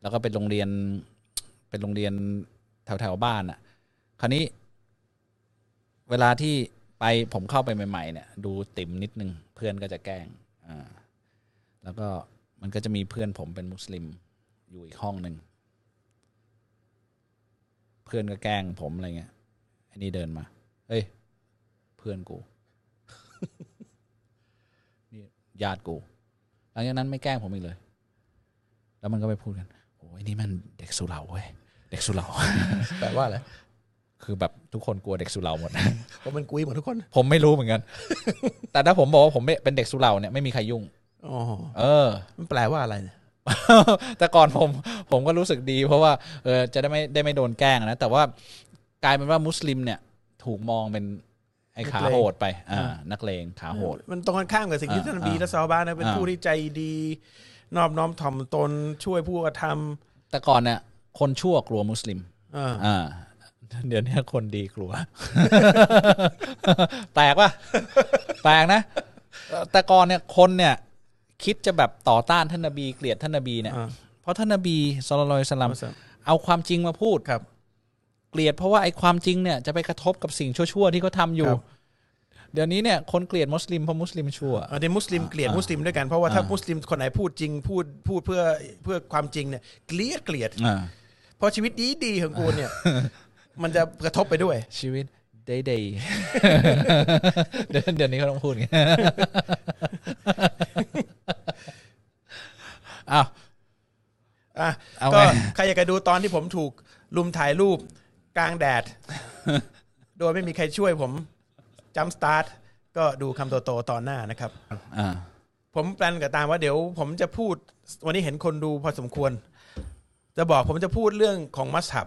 แล้วก็เป็นโรงเรียนเป็นโรงเรียนแถวแถวๆบ้านอะ คราวนี้ เวลาที่ไปผมเข้าไปใหม่ ๆ เนี่ย ดูติ่มนิดนึง เพื่อนก็จะแกล้งอ่าแล้วก็มันก็จะมีเพื่อนผมเป็นมุสลิมอยู่อีกห้องหนึ่งเพื่อนก็แกล้งผมอะไรเงี้ยไอ้นี่เดินมาเฮ้ยเพื่อนกูนี่ญาติกูหลังจากนั้นไม่แกล้งผมอีกเลย แล้วมันก็ไปพูดกันโอ้ยนี่มันเด็กสุเหร่าเว้ยเด็กสุเหร่าแปลว่าอะไร คือแบบทุกคนกลัวเด็กสุเหร่าหมดผมเป็นกุยหมดทุกคนผมไม่รู้เหมือนกัน แต่ถ้าผมบอกว่าผมเป็นเด็กสุเหร่าเนี่ยไม่มีใครยุ่ง อ๋อเออ มันแปลว่าอะไรเนี่ยแต่ก่อนผมผมก็รู้สึกดี เพราะว่าเออจะได้ไม่ได้ไม่โดนแกล้งนะแต่ว่ากลายเป็นว่ามุสลิมเนี่ย ถูกมองเป็นไอ้ขาโหดไปอ่านักเลงขาโหด มันตรงกันข้ามกับสิ่งที่อ่าท่านนบีอ่าและซอฮาบะนะเป็นอ่าผู้ที่ใจดี นอบน้อมถ่อมตนช่วยผู้กระทแต่ก่อนเนี่ยคนชั่วกลัวมุสลิมำอ่าอ่า เดี๋ยวนี้คนดีกลัวแปลกป่ะแปลกนะ แต่ก่อนเนี่ยคนเนี่ย คิดจะแบบต่อต้านท่านนบีเกลียดท่านนบีเนี่ยอ่าเพราะท่านนบีสุลต่านสลัมอัสสลามเอาความจริงมาพูดครับ เกลียดเพราะว่าไอ้ความจริงเนี่ยจะไปกระทบกับสิ่งชั่วๆที่เขาทำอยู่ครับเดี๋ยวนี้เนี่ยคนเกลียดมุสลิมเพราะมุสลิมชั่วอันนี้มุสลิมเกลียดมุสลิมด้วยกันเพราะว่าถ้ามุสลิมคนไหนพูดจริงพูดพูดเพื่อเพื่อความจริงเนี่ยเกลียดเกลียดอ่าเพราะชีวิตดีดีๆของกูเนี่ย มันจะกระทบไปด้วย ชีวิตเดย์เดย์เดี๋ยวเดี๋ยวนี้เขาต้องพูดไงอ้าวอะเอาก็ไงใครอยากจะดูตอนที่ผมถูกลุมถ่ายรูปกลางแดด โดยไม่มีใครช่วยผมจัมสตาร์ทก็ดูคำโตๆตอนหน้านะครับ อ่าผมแปลนกับตามว่าเดี๋ยวผมจะพูดวันนี้เห็นคนดูพอสมควร จะบอกผมจะพูดเรื่องของมัสฮับ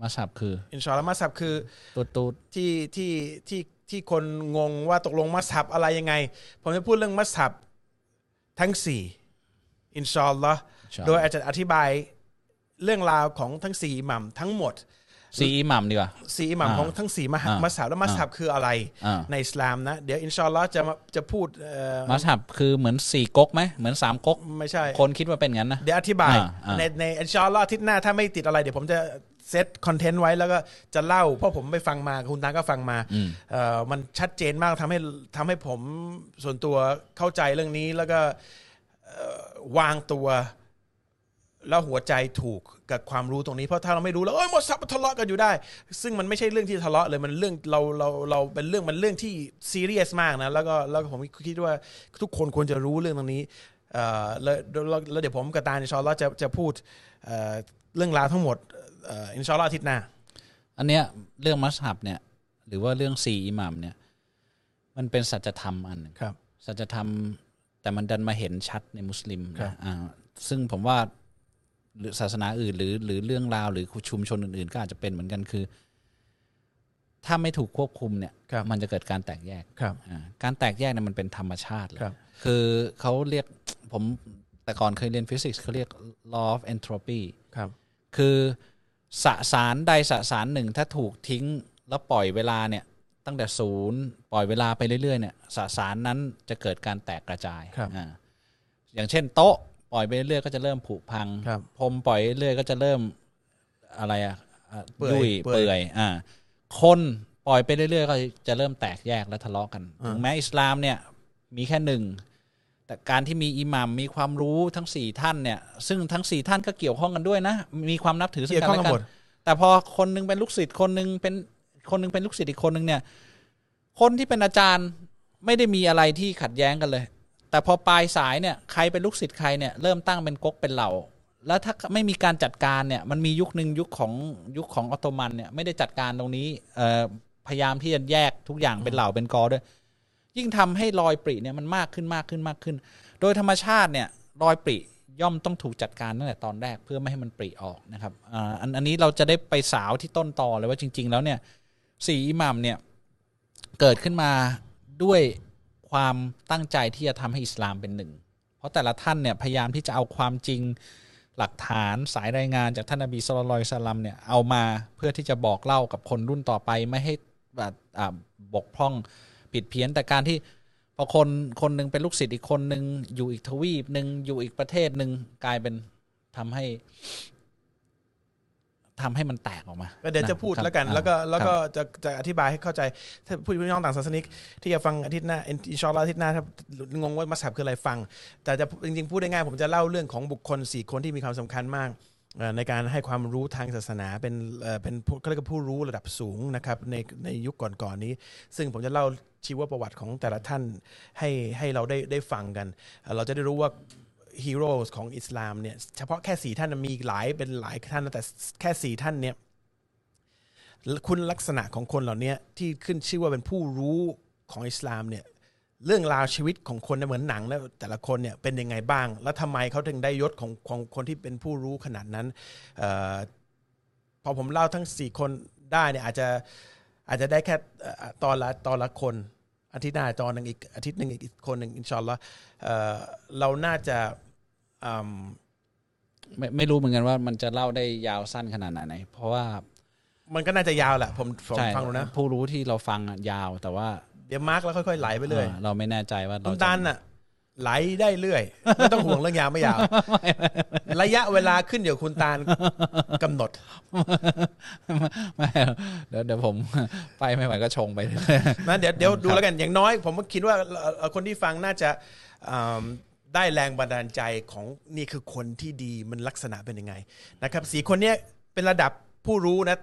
มาสับคืออินชาอัลลอฮ์มัสฮับคือตูดตูดที่ที่ที่ที่คนงงว่าตกลงมัสฮับอะไรยังไง ผมจะพูดเรื่องมัสฮับทั้งสี่อินชาอัลลอฮ์โดยอาจจะอธิบายเรื่องราวของทั้งสี่อิหมัมทั้งหมดซีอิหมัมดีกว่าสี่อิหมัมอ่าของทั้งสี่มหอ่ามัสฮับและมัสฮับคืออะไรอ่าในอิสลามนะ เดี๋ยวอินชาอัลลอฮ์จะมาจะพูดเอ่อมาสับคือเหมือนสี่ก๊กไหมเหมือนสามก๊กไม่ใช่คนคิดว่าเป็นงั้นนะเดี๋ยวอธิบายอ่าอ่าในในอินชาอัลลอฮ์อาทิตย์หน้าถ้าไม่ติดอะไรเดี๋ยวผมจะ เซตคอนเทนต์ไว้แล้วก็จะเล่า เพราะผมไปฟังมาคุณตาก็ฟังมาอืมเอ่อมันชัดเจนมากทำให้ทำให้ผมส่วนตัวเข้าใจเรื่องนี้แล้วก็เอ่อวางตัวแล้วหัวใจถูกกับความรู้ตรงนี้เพราะถ้าเราไม่รู้แล้วเอ้ยหมดซับทะเลาะกันอยู่ได้ ซึ่งมันไม่ใช่เรื่องที่ทะเลาะเลยมันเรื่องเราเราเราเป็นเรื่องมันเรื่องที่ซีเรียสมากนะแล้วก็แล้วก็ผมคิดว่าทุกคนควรจะรู้เรื่องตรงนี้เอ่อแล้วแล้วแล้วเดี๋ยวผมกับตาอินชาอัลลอฮ์จะจะพูดเอ่อเรื่องราวทั้งหมดเอ่ออินชาอัลลอฮ์อาทิตย์หน้าอันเนี้ยเรื่องมัสฮับเนี่ย หรือว่าเรื่องสี่อิหมัมเนี่ย มันเป็นสัจธรรมอันหนึ่งครับ สัจธรรมแต่มันดันมาเห็นชัดในมุสลิมครับนะอ่าซึ่งผมว่าหรือศาสนาอื่น หรือหรือเรื่องราวหรือชุมชนอื่นๆ ก็อาจจะเป็นเหมือนกันคือ ถ้าไม่ถูกควบคุมเนี่ย ครับมันจะเกิดการแตกแยกครับอ่าการแตกแยกเนี่ยมันเป็นธรรมชาติเลยครับ คือเขาเรียกผมแต่ก่อนเคยเรียนฟิสิกส์เขาเรียก law of entropy ครับ คือ สสารใดสสารหนึ่งถ้าถูกทิ้งแล้วปล่อยเวลาเนี่ยตั้งแต่ศูนย์ปล่อยเวลาไปเรื่อยๆเนี่ยสสารนั้นจะเกิดการแตกกระจายครับอ่าอย่างเช่นโต๊ะปล่อยไปเรื่อยๆก็จะเริ่มผุพังครับพรมปล่อยเรื่อยๆก็จะเริ่มอะไรอะอะเปื่อยยุ่ยเปื่อย เปื่อยอ่าคนปล่อยไปเรื่อยๆก็จะเริ่มแตกแยกและทะเลาะกันอ่าถึงแม้อิสลามเนี่ยมีแค่หนึ่ง แต่การที่มีอิหมัมมีความรู้ทั้งสี่ท่านเนี่ย ซึ่งทั้งสี่ท่านก็เกี่ยวข้องกันด้วยนะ มีความนับถือซึ่งเกี่ยวกันข้องและกันกัหมดนแต่พอคนหนึงเป็นลูกศิษย์คนหนึงเป็นคนหนึงเป็นลูกศิษย์อีกคนหนึงเนี่ย คนที่เป็นอาจารย์ไม่ได้มีอะไรที่ขัดแย้งกันเลย แต่พอปลายสายเนี่ยใครเป็นลูกศิษย์ใครเนี่ยเริ่มตั้งเป็นก๊กเป็นเหล่า แล้วถ้าไม่มีการจัดการเนี่ยมันมียุคหนึ่งยุคของยุคของออตโตมันเนี่ยไม่ได้จัดการตรงนี้เอ่อพยายามที่จะแยกทุกอย่างเป็นเหล่าเป็นกอด้วย ยิ่งทำให้รอยปริเนี่ยมันมากขึ้นมากขึ้นมากขึ้น โดยธรรมชาติเนี่ยรอยปริย่อมต้องถูกจัดการตั้งแต่ตอนแรกเพื่อไม่ให้มันปริออกนะครับอันอันนี้เราจะได้ไปสาวที่ต้นตอเลยว่าจริง ๆ แล้วเนี่ยสี่อิหมัมเนี่ยเกิดขึ้นมาด้วยความตั้งใจที่จะทำให้อิสลามเป็นหนึ่ง เพราะแต่ละท่านเนี่ยพยายามที่จะเอาความจริงหลักฐานสายรายงานจากท่านนบีสุลต่านสลัมเนี่ยเอามาเพื่อที่จะบอกเล่ากับคนรุ่นต่อไปไม่ให้แบบอ่าบกพร่อง ผิดเพี้ยนแต่การที่พอคนคนหนึ่งเป็นลูกศิษย์อีกคนหนึ่งอยู่อีกทวีปหนึ่งอยู่อีกประเทศหนึ่งกลายเป็นทำให้ทำให้มันแตกออกมาก็เดี๋ยวจะพูดครับแล้วกันอ่าแล้วก็แล้วก็ครับจะจะอธิบายให้เข้าใจถ้าผู้พี่น้องต่างศาสนิก ที่จะฟังอาทิตย์หน้าอินชาอัลลอฮ์อาทิตย์หน้าถ้างงว่ามัสฮับคืออะไรฟัง แต่จะจริงๆพูดได้ง่ายผมจะเล่าเรื่องของบุคคลสี่คนที่มีความสำคัญมากเอ่อ ในการให้ความรู้ทางศาสนาเป็นเป็นเขาเรียกว่าผู้รู้ระดับสูงนะครับในในยุคก่อนๆนี้ ซึ่งผมจะเล่าชีวประวัติของแต่ละท่านให้ให้เราได้ได้ฟังกัน เราจะได้รู้ว่าฮีโร่ของอิสลามเนี่ยเฉพาะแค่สี่ท่านมีหลายเป็นหลายท่านแต่แค่สี่ท่านเนี่ยคุณลักษณะของคนเหล่านี้ที่ขึ้นชื่อว่าเป็นผู้รู้ของอิสลามเนี่ย เรื่องราวชีวิตของคนเนี่ยเหมือนหนังแล้วแต่ละคนเนี่ยเป็นยังไงบ้าง แล้วทำไมเขาถึงได้ยศของของคนที่เป็นผู้รู้ขนาดนั้นเออพอผมเล่าทั้งสี่คนได้เนี่ยอาจจะอาจจะได้แค่เอ่อตอนละตอนละคนอาทิตย์หน้าตอนหนึ่งอีกอาทิตย์หนึ่งอีกคนหนึ่งอินชาอัลลอฮ์เอ่อเราน่าจะอืมไม่ไม่รู้เหมือนกันว่ามันจะเล่าได้ยาวสั้นขนาดไหน เพราะว่ามันก็น่าจะยาวแหละผมผมใช่ฟังดูนะ ผู้รู้ที่เราฟังอะยาวแต่ว่า เดี๋ยวมาร์กแล้วค่อยๆไหลไปเลยเออเราไม่แน่ใจว่าคุเราณจะ ตันน่ะ ไหลได้เรื่อยไม่ต้องห่วงเรื่องยาวไม่ยาว ระยะเวลาขึ้นเดี๋ยวคุณตาลกำหนด ไม่เดี๋ยวเดี๋ยวผม ไปไม่ไหวก็ชงไปเลยนะเดี๋ยวเดี๋ยวดูแล้วกันอย่างน้อย ผมก็คิดว่าเอ่อคนที่ฟังน่าจะอืมได้แรงบันดาลใจของนี่คือคนที่ดีมันลักษณะเป็นยังไงนะครับสีคนเนี้ยเป็นระดับผู้รู้นะ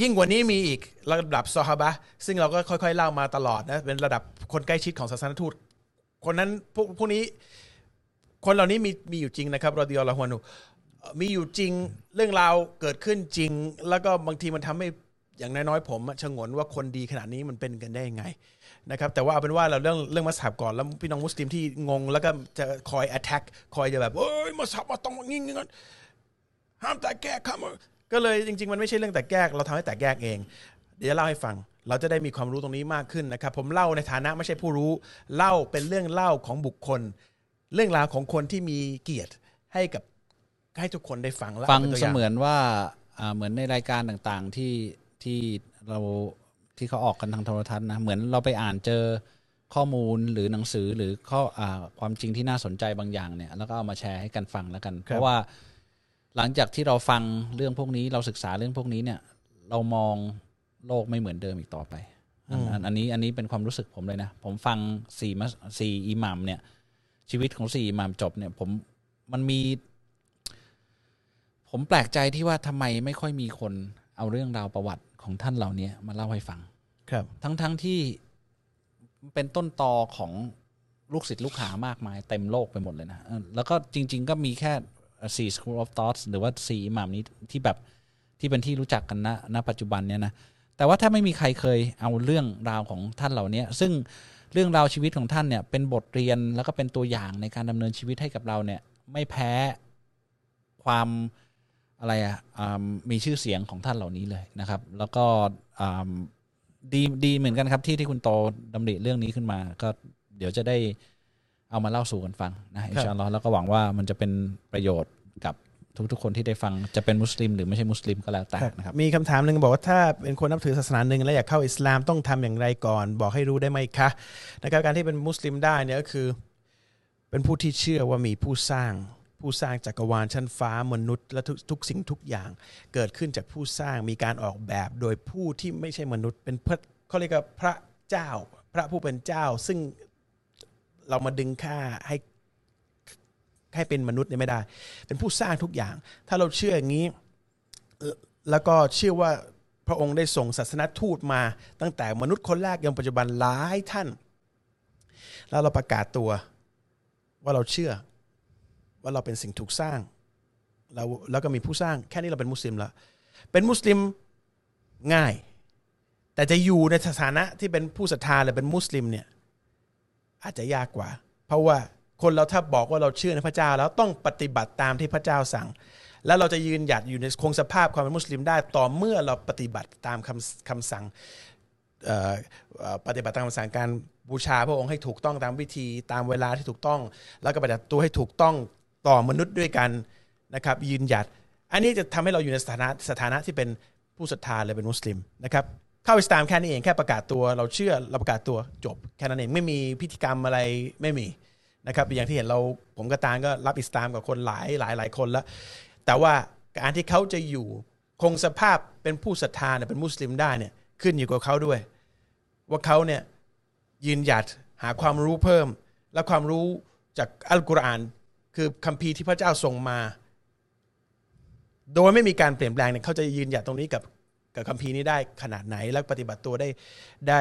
ยิ่งกว่านี้มีอีกระดับซอฮาบะซึ่งเราก็ค่อยๆเล่ามาตลอดนะเป็นระดับคนใกล้ชิดของศาสนทูต คนนั้นพวกพวกนี้ คนเหล่านี้มีมีอยู่จริงนะครับรอดิยัลลอฮุอันฮุมีอยู่จริงเรื่องราวเกิดขึ้นจริง แล้วก็บางทีมันทำให้อย่างน้อยๆผมอะชงนว่าคนดีขนาดนี้มันเป็นกันได้ยังไงนะครับแต่ว่าเอาเป็นว่าเราเรื่องเรื่องมัสฮับก่อนแล้วพี่น้องมุสลิมที่งง แล้วก็จะคอย attack คอยจะแบบเอ้ยมัสฮับมาต้องงี้งี้งั้นห้ามแตกแยกครับ ก็เลยจริง ๆ มันไม่ใช่เรื่องแตกแยกเราทำให้แตกแยกเอง เดี๋ยวจะเล่าให้ฟัง เราจะได้มีความรู้ตรงนี้มากขึ้นนะครับ ผมเล่าในฐานะไม่ใช่ผู้รู้ เล่าเป็นเรื่องเล่าของบุคคล เรื่องราวของคนที่มีเกียรติให้กับให้ทุกคนได้ฟังและฟังป็นตัวเสย่ามือนว่าอ่าเหมือนในรายการต่างๆที่ที่เราที่เขาออกกันทางโทรทัศน์นะเหมือนเราไปอ่านเจอข้อมูลหรือหนังสือหรือข้ออ่าความจริงที่น่าสนใจบางอย่างเนี่ยแล้วก็เอามาแชร์ให้กันฟังแล้วกัน เพราะว่า หลังจากที่เราฟังเรื่องพวกนี้เราศึกษาเรื่องพวกนี้เนี่ย เรามองโลกไม่เหมือนเดิมอีกต่อไปอันอันอันนี้อันนี้เป็นความรู้สึกผมเลยนะ ผมฟังสี่มัสสี่อิหมัมเนี่ย ชีวิตของสี่อิหมัมจบเนี่ย ผมมันมี ผมแปลกใจที่ว่าทำไมไม่ค่อยมีคนเอาเรื่องราวประวัติของท่านเหล่านี้มาเล่าให้ฟัง ครับ ทั้งทั้งที่เป็นต้นตอของลูกศิษย์ลูกหามากมายเต็มโลกไปหมดเลยนะเออแล้วก็จริง ๆ ก็มีแค่ สี่ school of thoughts หรือว่าสี่อิหม่ามนี้ที่แบบที่เป็นที่รู้จักกันณณปัจจุบันเนี่ยนะแต่ว่าถ้าไม่มีใครเคยเอาเรื่องราวของท่านเหล่านี้ซึ่งเรื่องราวชีวิตของท่านเนี่ยเป็นบทเรียนแล้วก็เป็นตัวอย่างในการดำเนินชีวิตให้กับเราเนี่ยไม่แพ้ความอะไรอะอ่ามีชื่อเสียงของท่านเหล่านี้เลยนะครับ แล้วก็ดีดีเหมือนกันครับที่ที่คุณโตดำริเรื่องนี้ขึ้นมา ก็เดี๋ยวจะได้เอามาเล่าสู่กันฟังนะอินชาอัลลอฮ์แล้วก็หวังว่ามันจะเป็นประโยชน์ กับทุกๆคนที่ได้ฟังจะเป็นมุสลิมหรือไม่ใช่มุสลิมก็แล้วแต่นะครับมีคำถามหนึ่งบอกว่าถ้าเป็นคนนับถือศาสนาหนึ่งและอยากเข้าอิสลามต้องทำอย่างไรก่อน บอกให้รู้ได้ไหมคะนะครับการที่เป็นมุสลิมได้เนี่ยก็คือ เป็นผู้ที่เชื่อว่ามีผู้สร้าง ผู้สร้างจักรวาลชั้นฟ้ามนุษย์และทุกทุกสิ่งทุกอย่าง เกิดขึ้นจากผู้สร้างมีการออกแบบโดยผู้ที่ไม่ใช่มนุษย์ เป็นพระเขาเรียกว่าพระเจ้า พระผู้เป็นเจ้า ซึ่งเรามาดึงค่าให้ ให้เป็นมนุษย์เนี่ยไม่ได้ เป็นผู้สร้างทุกอย่าง ถ้าเราเชื่ออย่างนี้ แล้วก็เชื่อว่าพระองค์ได้ส่งศาสนทูตมา ตั้งแต่มนุษย์คนแรกยันปัจจุบันหลายท่าน แล้วเราประกาศตัวว่าเราเชื่อว่าเราเป็นสิ่งถูกสร้างเราแล้วก็มีผู้สร้างแค่นี้เราเป็นมุสลิมแล้วเป็นมุสลิมง่าย แต่จะอยู่ในสถานะที่เป็นผู้ศรัทธาหรือเป็นมุสลิมเนี่ยอาจจะยากกว่า เพราะว่า คนเราถ้าบอกว่าเราเชื่อในพระเจ้า แล้วต้องปฏิบัติตามที่พระเจ้าสั่ง แล้วเราจะยืนหยัดอยู่ในคงสภาพความเป็นมุสลิมได้ ต่อเมื่อเราปฏิบัติตามคำคำสั่งปฏิบัติตามคำสั่งการบูชาพระองค์ให้ถูกต้องตามวิธีตามเวลาที่ถูกต้อง แล้วก็ปฏิบัติตัวให้ถูกต้องต่อมนุษย์ด้วยกันนะครับยืนหยัด อันนี้จะทำให้เราอยู่ในสถานะสถานะที่เป็นผู้ศรัทธาเลยเป็นมุสลิมนะครับเข้าอิสลามแค่นี้เองแค่ประกาศตัวเราเชื่อเราประกาศตัวจบแค่นั้นเองไม่มีพิธีกรรมอะไรไม่มี นะครับอย่างที่เห็นเราผมกับตาลก็รับอิสลามกับคนหลายหลายหลายคนแล้ว แต่ว่าการที่เขาจะอยู่คงสภาพเป็นผู้ศรัทธาเนี่ยเป็นมุสลิมได้เนี่ยขึ้นอยู่กับเขาด้วย ว่าเขาเนี่ยยืนหยัดหาความรู้เพิ่ม และความรู้จากอัลกุรอาน คือคัมภีร์ที่พระเจ้าส่งมา โดยไม่มีการเปลี่ยนแปลงเนี่ยเขาจะยืนหยัดตรงนี้กับกับคัมภีร์นี้ได้ขนาดไหน และปฏิบัติตัวได้ได้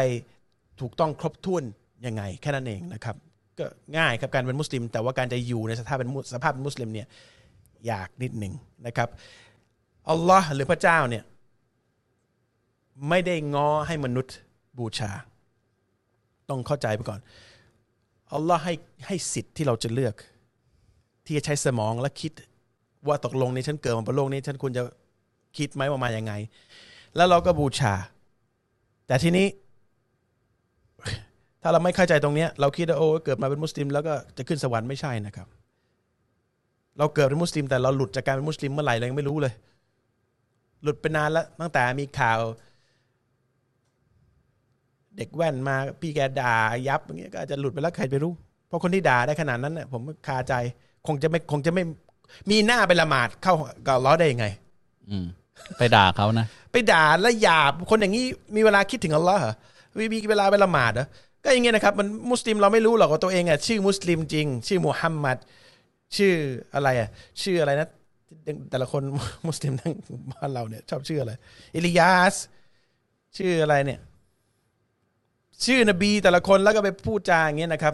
ถูกต้องครบถ้วนยังไง แค่นั้นเองนะครับ ก็ง่ายครับการเป็นมุสลิม แต่ว่าการจะอยู่ในสภาพเป็นสภาพเป็นมุสลิมเนี่ยยากนิดหนึ่งนะครับอัลลอฮ์หรือพระเจ้าเนี่ยไม่ได้ง้อให้มนุษย์บูชา ต้องเข้าใจไปก่อนอัลลอฮ์ให้ให้สิทธิ์ที่เราจะเลือก ที่จะใช้สมองและคิดว่าตกลงในฉันเกิดมาบนโลกนี้ฉันควรจะคิดไหมว่ามาอย่างไง แล้วเราก็บูชา แต่ทีนี้ ถ้าเราไม่เข้าใจตรงเนี้ยเราคิดว่าโอ้เกิดมาเป็นมุสลิม แล้วก็จะขึ้นสวรรค์ไม่ใช่นะครับ เราเกิดเป็นมุสลิม แต่เราหลุดจากการเป็นมุสลิมเมื่อไหร่เรายังไม่รู้เลย หลุดไปนานแล้วตั้งแต่มีข่าว เด็กแว่นมาพี่แกด่ายับอย่างเงี้ยก็อาจจะหลุดไปแล้วใครไปรู้ เพราะคนที่ด่าได้ขนาดนั้นเนี่ยผมก็คาใจคงจะไม่คงจะไม่มีหน้าไปละหมาดเข้ากับอัลล้อฮ์ได้ยังไง อืม ไปด่าเขานะ ไปด่าและหยาบคนอย่างนี้มีเวลาคิดถึงอัลลอฮ์เหรอมีมีเวลาไปละหมาดเหรอ ก็อย่างเงี้ยนะครับมันมุสลิมเราไม่รู้หรอกว่าตัวเองอะชื่อมุสลิมจริง ชื่อมูฮัมหมัดชื่ออะไรอะชื่ออะไรนะแต่ละคนมุสลิมทั้งบ้านเราเนี่ยชอบชื่ออะไรอิลิยาส ชื่ออะไรเนี่ย ชื่อนบีแต่ละคนแล้วก็ไปพูดจาอย่างเงี้ยนะครับ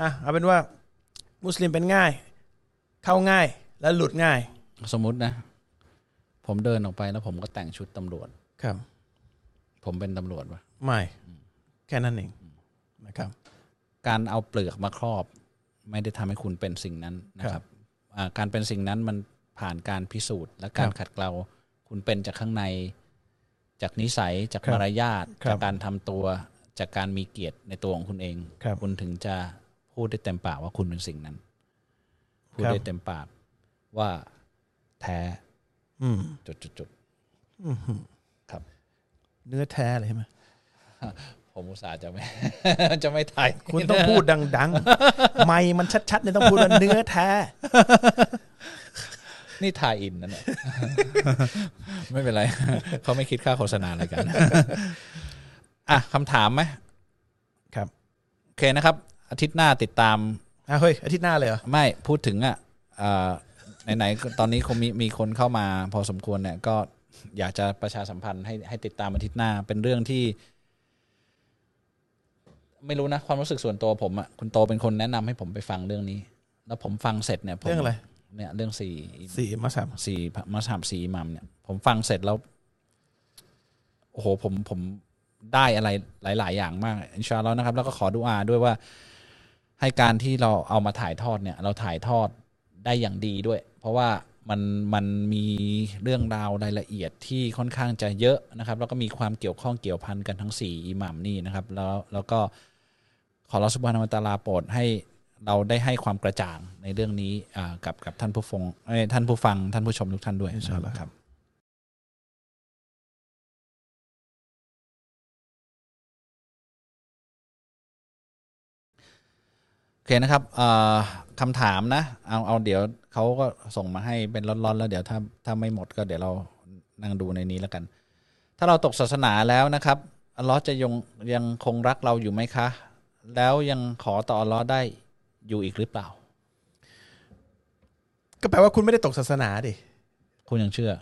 อะเอาเป็นว่า มุสลิมเป็นง่าย เข้าง่ายและหลุดง่าย สมมุตินะ ผมเดินออกไปแล้วผมก็แต่งชุดตำรวจครับ ผมเป็นตำรวจวะไม่ แค่นั้นเองนะครับการเอาเปลือกมาครอบ ไม่ได้ทำให้คุณเป็นสิ่งนั้นนะครับอ่าการเป็นสิ่งนั้นมันผ่านการพิสูจน์ และการครับขัดเกลาคุณเป็นจากข้างใน จากนิสัยจากครับมารยาทครับจากการทำตัวจากการมีเกียรติในตัวของคุณเองครับณถึงจะพูดได้เต็มปากว่าคุณเป็นสิ่งนั้น พูดครับได้เต็มปากว่าแท้อืมจุดจุดจุดครับ เนื้อแท้เลยใช่ไหม ผมอุตส่าห์จะไม่ จะไม่ถ่ายคุณต้องพูดดัง ๆ ไม่มันชัดๆเนี่ยต้องพูดว่าเนื้อแท้ นี่ถ่ายอินนั่นแหละไม่เป็นไร เขาไม่คิดค่าโฆษณาอะไรกัน อะคำถามไหมครับ โอเคนะครับ อาทิตย์หน้าติดตามอะเฮ้ย อาทิตย์หน้าเลยเหรอ ไม่พูดถึงอะเอ่อไหนๆก็ตอนนี้คงมีมีคนเข้ามาพอสมควรเนี่ย ก็อยากจะประชาสัมพันธ์ให้ให้ติดตามอาทิตย์หน้าเป็นเรื่องที่ ไม่รู้นะความรู้สึกส่วนตัวผมอะคุณโตเป็นคนแนะนำให้ผมไปฟังเรื่องนี้ แล้วผมฟังเสร็จเนี่ยผมเรื่องอะไรเนี่ยเรื่องสี่สี่มาสามสี่มัสฮับสี่อิหมัมเนี่ย ผมฟังเสร็จแล้วโอ้โหผมผมได้อะไรหลาย ๆ อย่างมากอินชาอัลลอฮ์นะครับ แล้วก็ขอดุอาด้วยว่า ให้การที่เราเอามาถ่ายทอดเนี่ย เราถ่ายทอดได้อย่างดีด้วย เพราะว่ามันมันมีเรื่องราวรายละเอียดที่ค่อนข้างจะเยอะนะครับ แล้วก็มีความเกี่ยวข้องเกี่ยวพันกันทั้งสี่อิหมัมนี่นะครับ แล้วแล้วก็ ขอรอสุบฮานาอัลตะอาลาโปรดให้เราได้ให้ความกระจ่างในเรื่องนี้อ่ากับกับท่านผู้ฟังเอ้ยท่านผู้ฟังท่านผู้ชมทุกท่านด้วยอินชาอัลลอฮ์ครับโอเคนะครับเอ่อคำถามนะ เอาเอาเดี๋ยวเขาก็ส่งมาให้เป็นร้อนๆ แล้วเดี๋ยวถ้าถ้าไม่หมดก็เดี๋ยวเรานั่งดูในนี้แล้วกัน ถ้าเราตกศาสนาแล้วนะครับอัลลอฮ์จะยังยังคงรักเราอยู่ไหมคะ แล้วยังขอต่ออัลลอฮ์ได้อยู่อีกหรือเปล่า ก็แปลว่าคุณไม่ได้ตกศาสนาดิคุณยังเชื่อ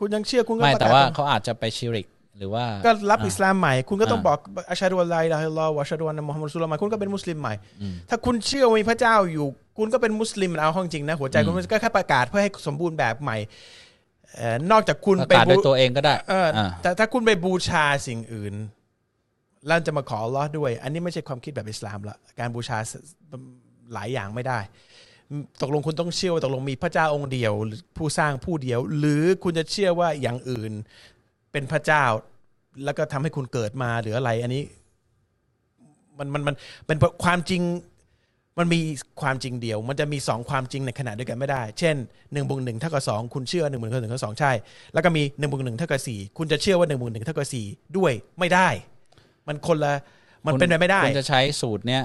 คุณยังเชื่อคุณก็ไม่ประแต่กาศว่าตรงเขาอาจจะไปชิริก หรือว่าก็รับอิสลามใหม่ คุณก็ต้องอ่าบอกอัชฮะดุอัลลอฮ์อิลาฮะอิลลัลลอฮ์วะอัชฮะดุอันนะมุฮัมมัดรอซูลุลลอฮ์คุณก็เป็นมุสลิมใหม่ ถ้าคุณเชื่อว่ามีพระเจ้าอยู่ คุณก็เป็นมุสลิมเอาห้องจริงนะหัวใจคุณก็แค่ประกาศเพื่อให้สมบูรณ์แบบใหม่เอ่อนอกจากคุณประไปกาศบูด้วยตัวเองก็ได้เอออ่าแต่ถ้าคุณไปบูชาสิ่งอื่น แล้วจะมาขอลอด้วย อันนี้ไม่ใช่ความคิดแบบอิสลามละการบูชาหลายอย่างไม่ได้ ตกลงคุณต้องเชื่อว่าตกลงมีพระเจ้าองค์เดียวหรือผู้สร้างผู้เดียว หรือคุณจะเชื่อว่าอย่างอื่นเป็นพระเจ้า แล้วก็ทำให้คุณเกิดมาหรืออะไร อันนี้มันมันมันเป็นความจริงมันมีความจริงเดียว มันจะมีสองความจริงในขณะเดียวกันไม่ได้ เช่นหนึ่งบวกหนึ่งเท่ากับสองคุณเชื่อหนึ่งบวกหนึ่งเท่ากับสองใช่ แล้วก็มีหนึ่งบวกหนึ่งเท่ากับสี่คุณจะเชื่อว่าหนึ่งบวกหนึ่งเท่ากับสี่ด้วยไม่ได้ มันคนละมันคุณเป็นไปไม่ได้คุณจะใช้สูตรเนี้ย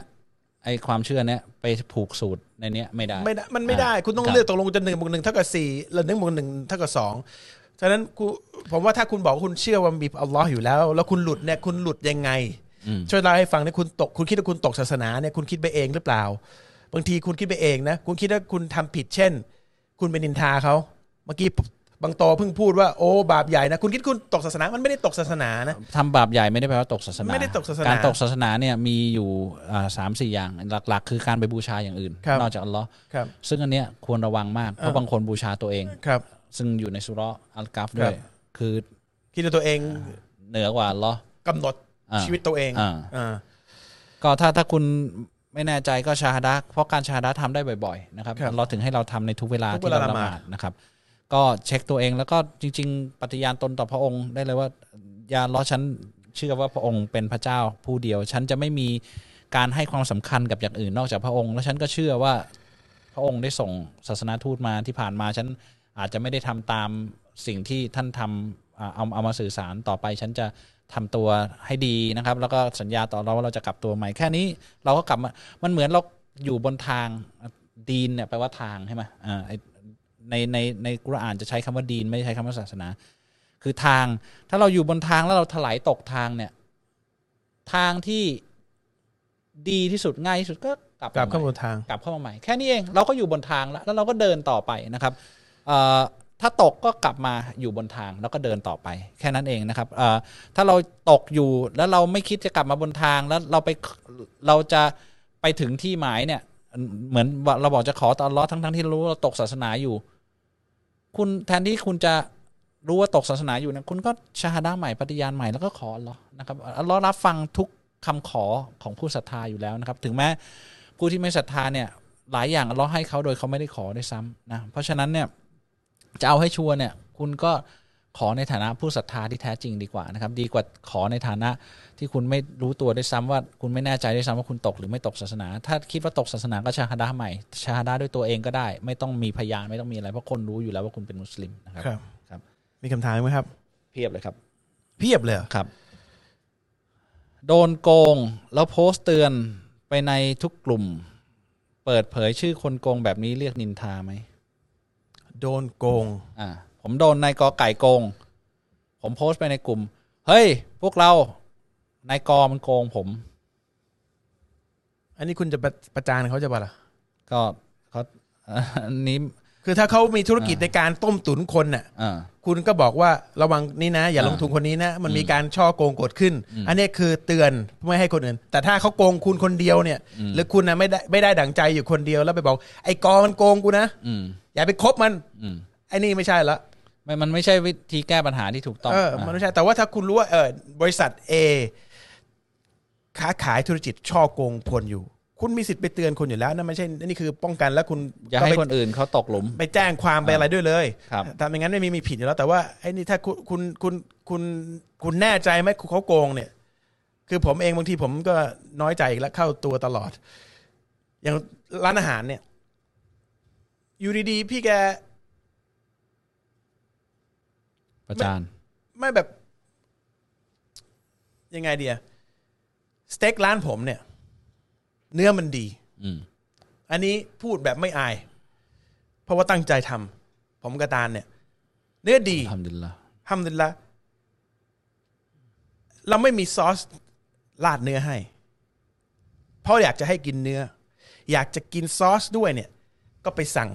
ไอความเชื่อเนี้ยไปผูกสูตรในเนี้ยไม่ได้ไม่ได้มันไม่ได้อ่าคุณต้องครับเลือกตกลงจะหนึ่งบวกหนึ่งเท่ากับสี่หรือหนึ่งบวกหนึ่งเท่ากับสองฉะนั้นกูผมว่าถ้าคุณบอกว่าคุณเชื่อว่ามีอัลลอฮ์อยู่แล้ว แล้วคุณหลุดเนี่ยคุณหลุดยังไงอืมช่วยเล่าให้ฟังเนี่ยคุณตกคุณคิดว่าคุณตกศาสนาเนี่ยคุณคิดไปเองหรือเปล่า บางทีคุณคิดไปเองนะ คุณคิดว่าคุณทำผิดเช่น คุณเป็นนินทาเขาเมื่อกี้ บางโตเพิ่งพูดว่าโอ้บาปใหญ่นะคุณคิดคุณตกศาสนามันไม่ได้ตกศาสนานะทำบาปใหญ่ไม่ได้แปลว่าตกศาสนาไม่ได้ตกศาสนาการตกศาสนาเนี่ยมีอยู่อ่าสามสี่อย่างหลัก ๆ คือการไปบูชาอย่างอื่นครับนอกจากอัลลอฮ์ครับซึ่งอันเนี้ยควรระวังมากเพราะบางคนบูชาตัวเองครับ ซึ่งอยู่ในสุเราะห์อัลกัฟด้วยครับคือคิดว่าตัวเองเหนือกว่าอัลลอฮ์กำหนดอ่าชีวิตตัวเองอ่าอ่าก็ถ้าถ้าคุณไม่แน่ใจก็ชาฮดะห์เพราะการชาฮดะห์ทำได้บ่อยๆนะครับครับเราถึงให้เราทำในทุกเวลาทุกที่เวลาเราละละหหมาดมาดนะครับ ก็เช็คตัวเองแล้วก็จริง ๆ ปฏิญาณตนต่อพระองค์ได้เลยว่า ยาล้อฉันเชื่อว่าพระองค์เป็นพระเจ้าผู้เดียว ฉันจะไม่มีการให้ความสำคัญกับอย่างอื่นนอกจากพระองค์ แล้วฉันก็เชื่อว่าพระองค์ได้ส่งศาสนาทูตมาที่ผ่านมาฉันอาจจะไม่ได้ทำตามสิ่งที่ท่านทำเอาเอามาสื่อสารต่อไป ฉันจะทำตัวให้ดีนะครับ แล้วก็สัญญาต่อเราว่าเราจะกลับตัวใหม่แค่นี้ เราก็กลับมามันเหมือนเราอยู่บนทางดีนเนี่ยแปลว่าทางใช่ไหมอ่า ในในในกุรอานจะใช้คำว่าดีน ไม่ได้ใช้คำว่าศาสนา คือทางถ้าเราอยู่บนทางแล้วเราถลายตกทางเนี่ย ทางที่ดีที่สุดง่ายที่สุดก็กลับกลับมเข้าใหม่บนทางกลับเข้ามาใหม่แค่นี้เองเราก็อยู่บนทางแล้วแล้วเราก็เดินต่อไปนะครับเอ่อถ้าตกก็กลับมาอยู่บนทางแล้วก็เดินต่อไป แค่นั้นเองนะครับเอ่อถ้าเราตกอยู่แล้วเราไม่คิดจะกลับมาบนทางแล้วเราไปเราจะไปถึงที่หมายเนี่ย เหมือนว่าเราบอกจะขอตอนล้อทั้งทั้งๆที่รู้ว่าเราตกศาสนาอยู่ คุณแทนที่คุณจะรู้ว่าตกศาสนาอยู่นะคุณก็ชาฮาดาใหม่ปฏิญาณใหม่แล้วก็ขออัลลอฮ์นะครับอัลลอฮ์รับฟังทุกคำขอของผู้ศรัทธาอยู่แล้วนะครับ ถึงแม้ผู้ที่ไม่ศรัทธาเนี่ยหลายอย่างอัลลอฮ์ให้เขาโดยเขาไม่ได้ขอด้วยซ้ำนะเพราะฉะนั้นเนี่ยจะเอาให้ชัวร์เนี่ยคุณก็ ขอในฐานะผู้ศรัทธาที่แท้จริงดีกว่านะครับ ดีกว่าขอในฐานะที่คุณไม่รู้ตัวด้วยซ้ำว่าคุณไม่แน่ใจด้วยซ้ำว่าคุณตกหรือไม่ตกศาสนา ถ้าคิดว่าตกศาสนาก็ชาฮาดาใหม่ ชาฮาดาด้วยตัวเองก็ได้ ไม่ต้องมีพยานไม่ต้องมีอะไรเพราะคนรู้อยู่แล้วว่าคุณเป็นมุสลิมนะครับครับครับมีคำถามไหมครับ เพียบเลยครับ เพียบเลยเหรอครับ โดนโกงแล้วโพสต์เตือนไปในทุกกลุ่ม เปิดเผยชื่อคนโกงแบบนี้เรียกนินทาไหมโดนโกงอ่า ผมโดนนายกอไก่โกง ผมโพสต์ไปในกลุ่ม เฮ้ย พวกเรานายกอมันโกงผม อันนี้คุณจะประประจานเขาจะปะล่ะก็เขาอันนี้คือถ้าเขามีธุรกิจในการต้มตุ๋นคนน่ะ อ่า คุณก็บอกว่าระวังนี่นะ อย่าอ่าลงทุนคนนี้นะ มันมีการช่อโกงเกิดขึ้น อันนี้คือเตือนไม่ให้คนอื่น แต่ถ้าเขาโกงคุณคนเดียวเนี่ย หรือคุณนะไม่ได้ไม่ได้ดั่งใจอยู่คนเดียวแล้วไปบอก ไอ้กอมันโกงกูนะอืม อย่าไปคบมัน อืม ไอ้นี่ไม่ใช่ละ ไม่มันไม่ใช่วิธีแก้ปัญหาที่ถูกต้องเออมันไม่ใช่แต่ว่าถ้าคุณรู้ว่าเออบริษัท A ค้าขายธุรกิจช่อโกงคนอยู่ คุณมีสิทธิ์ไปเตือนคนอยู่แล้วนั่นไม่ใช่นี่คือป้องกันแล้วคุณอย่าก็ให้ไปคนอื่นเขาตกหลุม ไปแจ้งความไปอะไรด้วยเลยครับทำอย่างนั้นไม่มีมีผิดอยู่แล้ว แต่ว่าไอ้นี่ถ้าคุณคุณคุณคุณคุณแน่ใจไหมเขาโกงเนี่ย คือผมเองบางทีผมก็น้อยใจอีกแล้วเข้าตัวตลอด อย่างร้านอาหารเนี่ย อยู่ดีๆ พี่แก ประจานไม่แบบ ยังไงเดียสเต็กร้านผมเนี่ย เนื้อมันดี อืม อันนี้พูดแบบไม่อาย เพราะว่าตั้งใจทำผมกระตานเนี่ย เนื้อดีฮัมดุลิลละห์ฮัมดุลิลละห์เราไม่มีซอสราดเนื้อให้ เพราะอยากจะให้กินเนื้อ อยากจะกินซอสด้วยเนี่ย ก็ไปสั่ง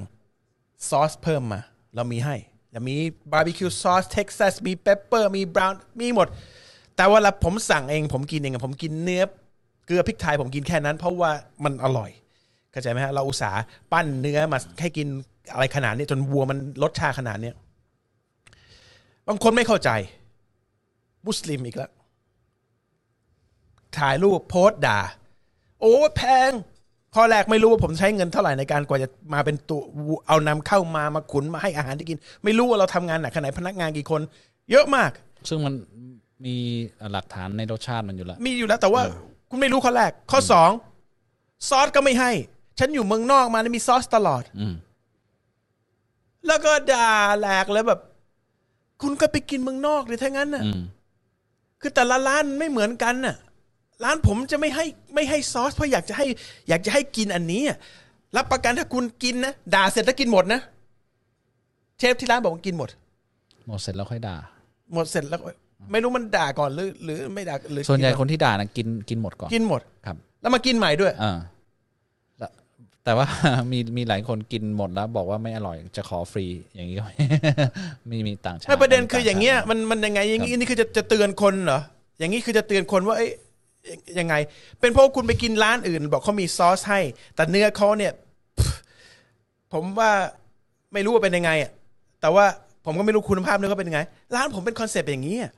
ซอสเพิ่มมา เรามีให้ จะมี barbecue sauce Texas มี pepper มี brown มีหมด แต่ว่าผมสั่งเองผมกินเองอะผมกินเนื้อเกลือพริกไทยผมกินแค่นั้น เพราะว่ามันอร่อยเข้าใจไหมฮะเราอุตส่าห์ปั้นเนื้อมาให้กินอะไรขนาดนี้จนวัวมันรสชาติขนาดเนี้ยบางคนไม่เข้าใจ มุสลิมอีกแล้วถ่ายรูปโพสต์ด่า โอ้แพง ข้อแรกไม่รู้ว่าผมใช้เงินเท่าไหร่ในการกว่าจะมาเป็นตัวเอานำเข้ามามาขุนมาให้อาหารที่กิน ไม่รู้ว่าเราทำงานหนักขนาดไหนพนักงานกี่คน เยอะมาก ซึ่งมันมีหลักฐานในรสชาติมันอยู่แล้วมีอยู่แล้วแต่ว่าคุณไม่รู้ข้อแรก ข้อสองซอสก็ไม่ให้ ฉันอยู่เมืองนอกมาแล้วมีซอสตลอดอืมแล้วก็ด่าแหลกเลยแบบ คุณก็ไปกินเมืองนอกเลยถ้างั้นน่ะอืมคือแต่ละร้านไม่เหมือนกันน่ะ ร้านผมจะไม่ให้ไม่ให้ซอสเพราะอยากจะให้ อยากจะให้กินอันนี้อะรับประกันถ้าคุณกินนะด่าเสร็จแล้วกินหมดนะเชฟที่ร้านบอกว่ากินหมด หมดเสร็จแล้วค่อยด่า หมดเสร็จแล้วก็ไม่รู้มันด่าก่อนหรือ หรือไม่ด่าหรือส่วนใหญ่กิคนที่ด่านะกินกินหมดก่อนกินหมดครับ แล้วมากินใหม่ด้วยอ่าแล้วแต่ว่ามีมีหลายคนกินหมดแล้วบอกว่าไม่อร่อยจะขอฟรีอย่างนี้ก็มีมีต่างชาติไม่ประเด็นคืออย่างเงี้ยต่ชติมันมันยังไงอย่างงี้นี่คือจะจะเตือนคนเหรออย่างนี้คือจะเตือนคนว่าเอ้ ยังไง เป็นเพราะคุณไปกินร้านอื่น บอกเขามีซอสให้ แต่เนื้อเขาเนี่ย ผมว่าไม่รู้ว่าเป็นยังไงอะแต่ว่าผมก็ไม่รู้คุณภาพเนื้อเขาเป็นยังไง ร้านผมเป็นคอนเซปต์อย่างนี้อะ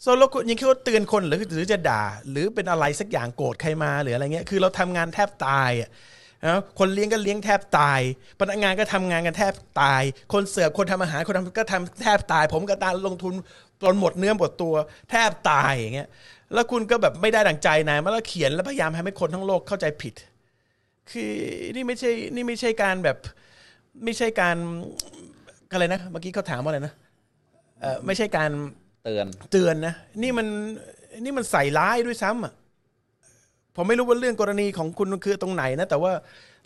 โซโลคุณยังคิดว่าเตือนคนหรือหรือจะด่า หรือเป็นอะไรสักอย่างโกรธใครมาหรืออะไรเงี้ยคือเราทำงานแทบตายอะนะคนเลี้ยงก็เลี้ยงแทบตายพนักงานก็ทำงานกันแทบตาย คนเสิร์ฟคนทำอาหารคนทำก็ทำแทบตาย ผมก็ตาลงทุนจนหมดเนื้อหมดตัว แทบตายอย่างเงี้ย แล้วคุณก็แบบไม่ได้ดังใจนายมาแล้วเขียนแล้วพยายามให้คนทั้งโลกเข้าใจผิด คือนี่ไม่ใช่นี่ไม่ใช่การแบบ ไม่ใช่การอะไรนะเมื่อกี้เขาถามว่าอะไรนะเออไม่ใช่การเตือนเตือนนะนี่มันนี่มันใส่ร้ายด้วยซ้ำอะผมไม่รู้ว่าเรื่องกรณีของคุณมันคือตรงไหนนะ แต่ว่า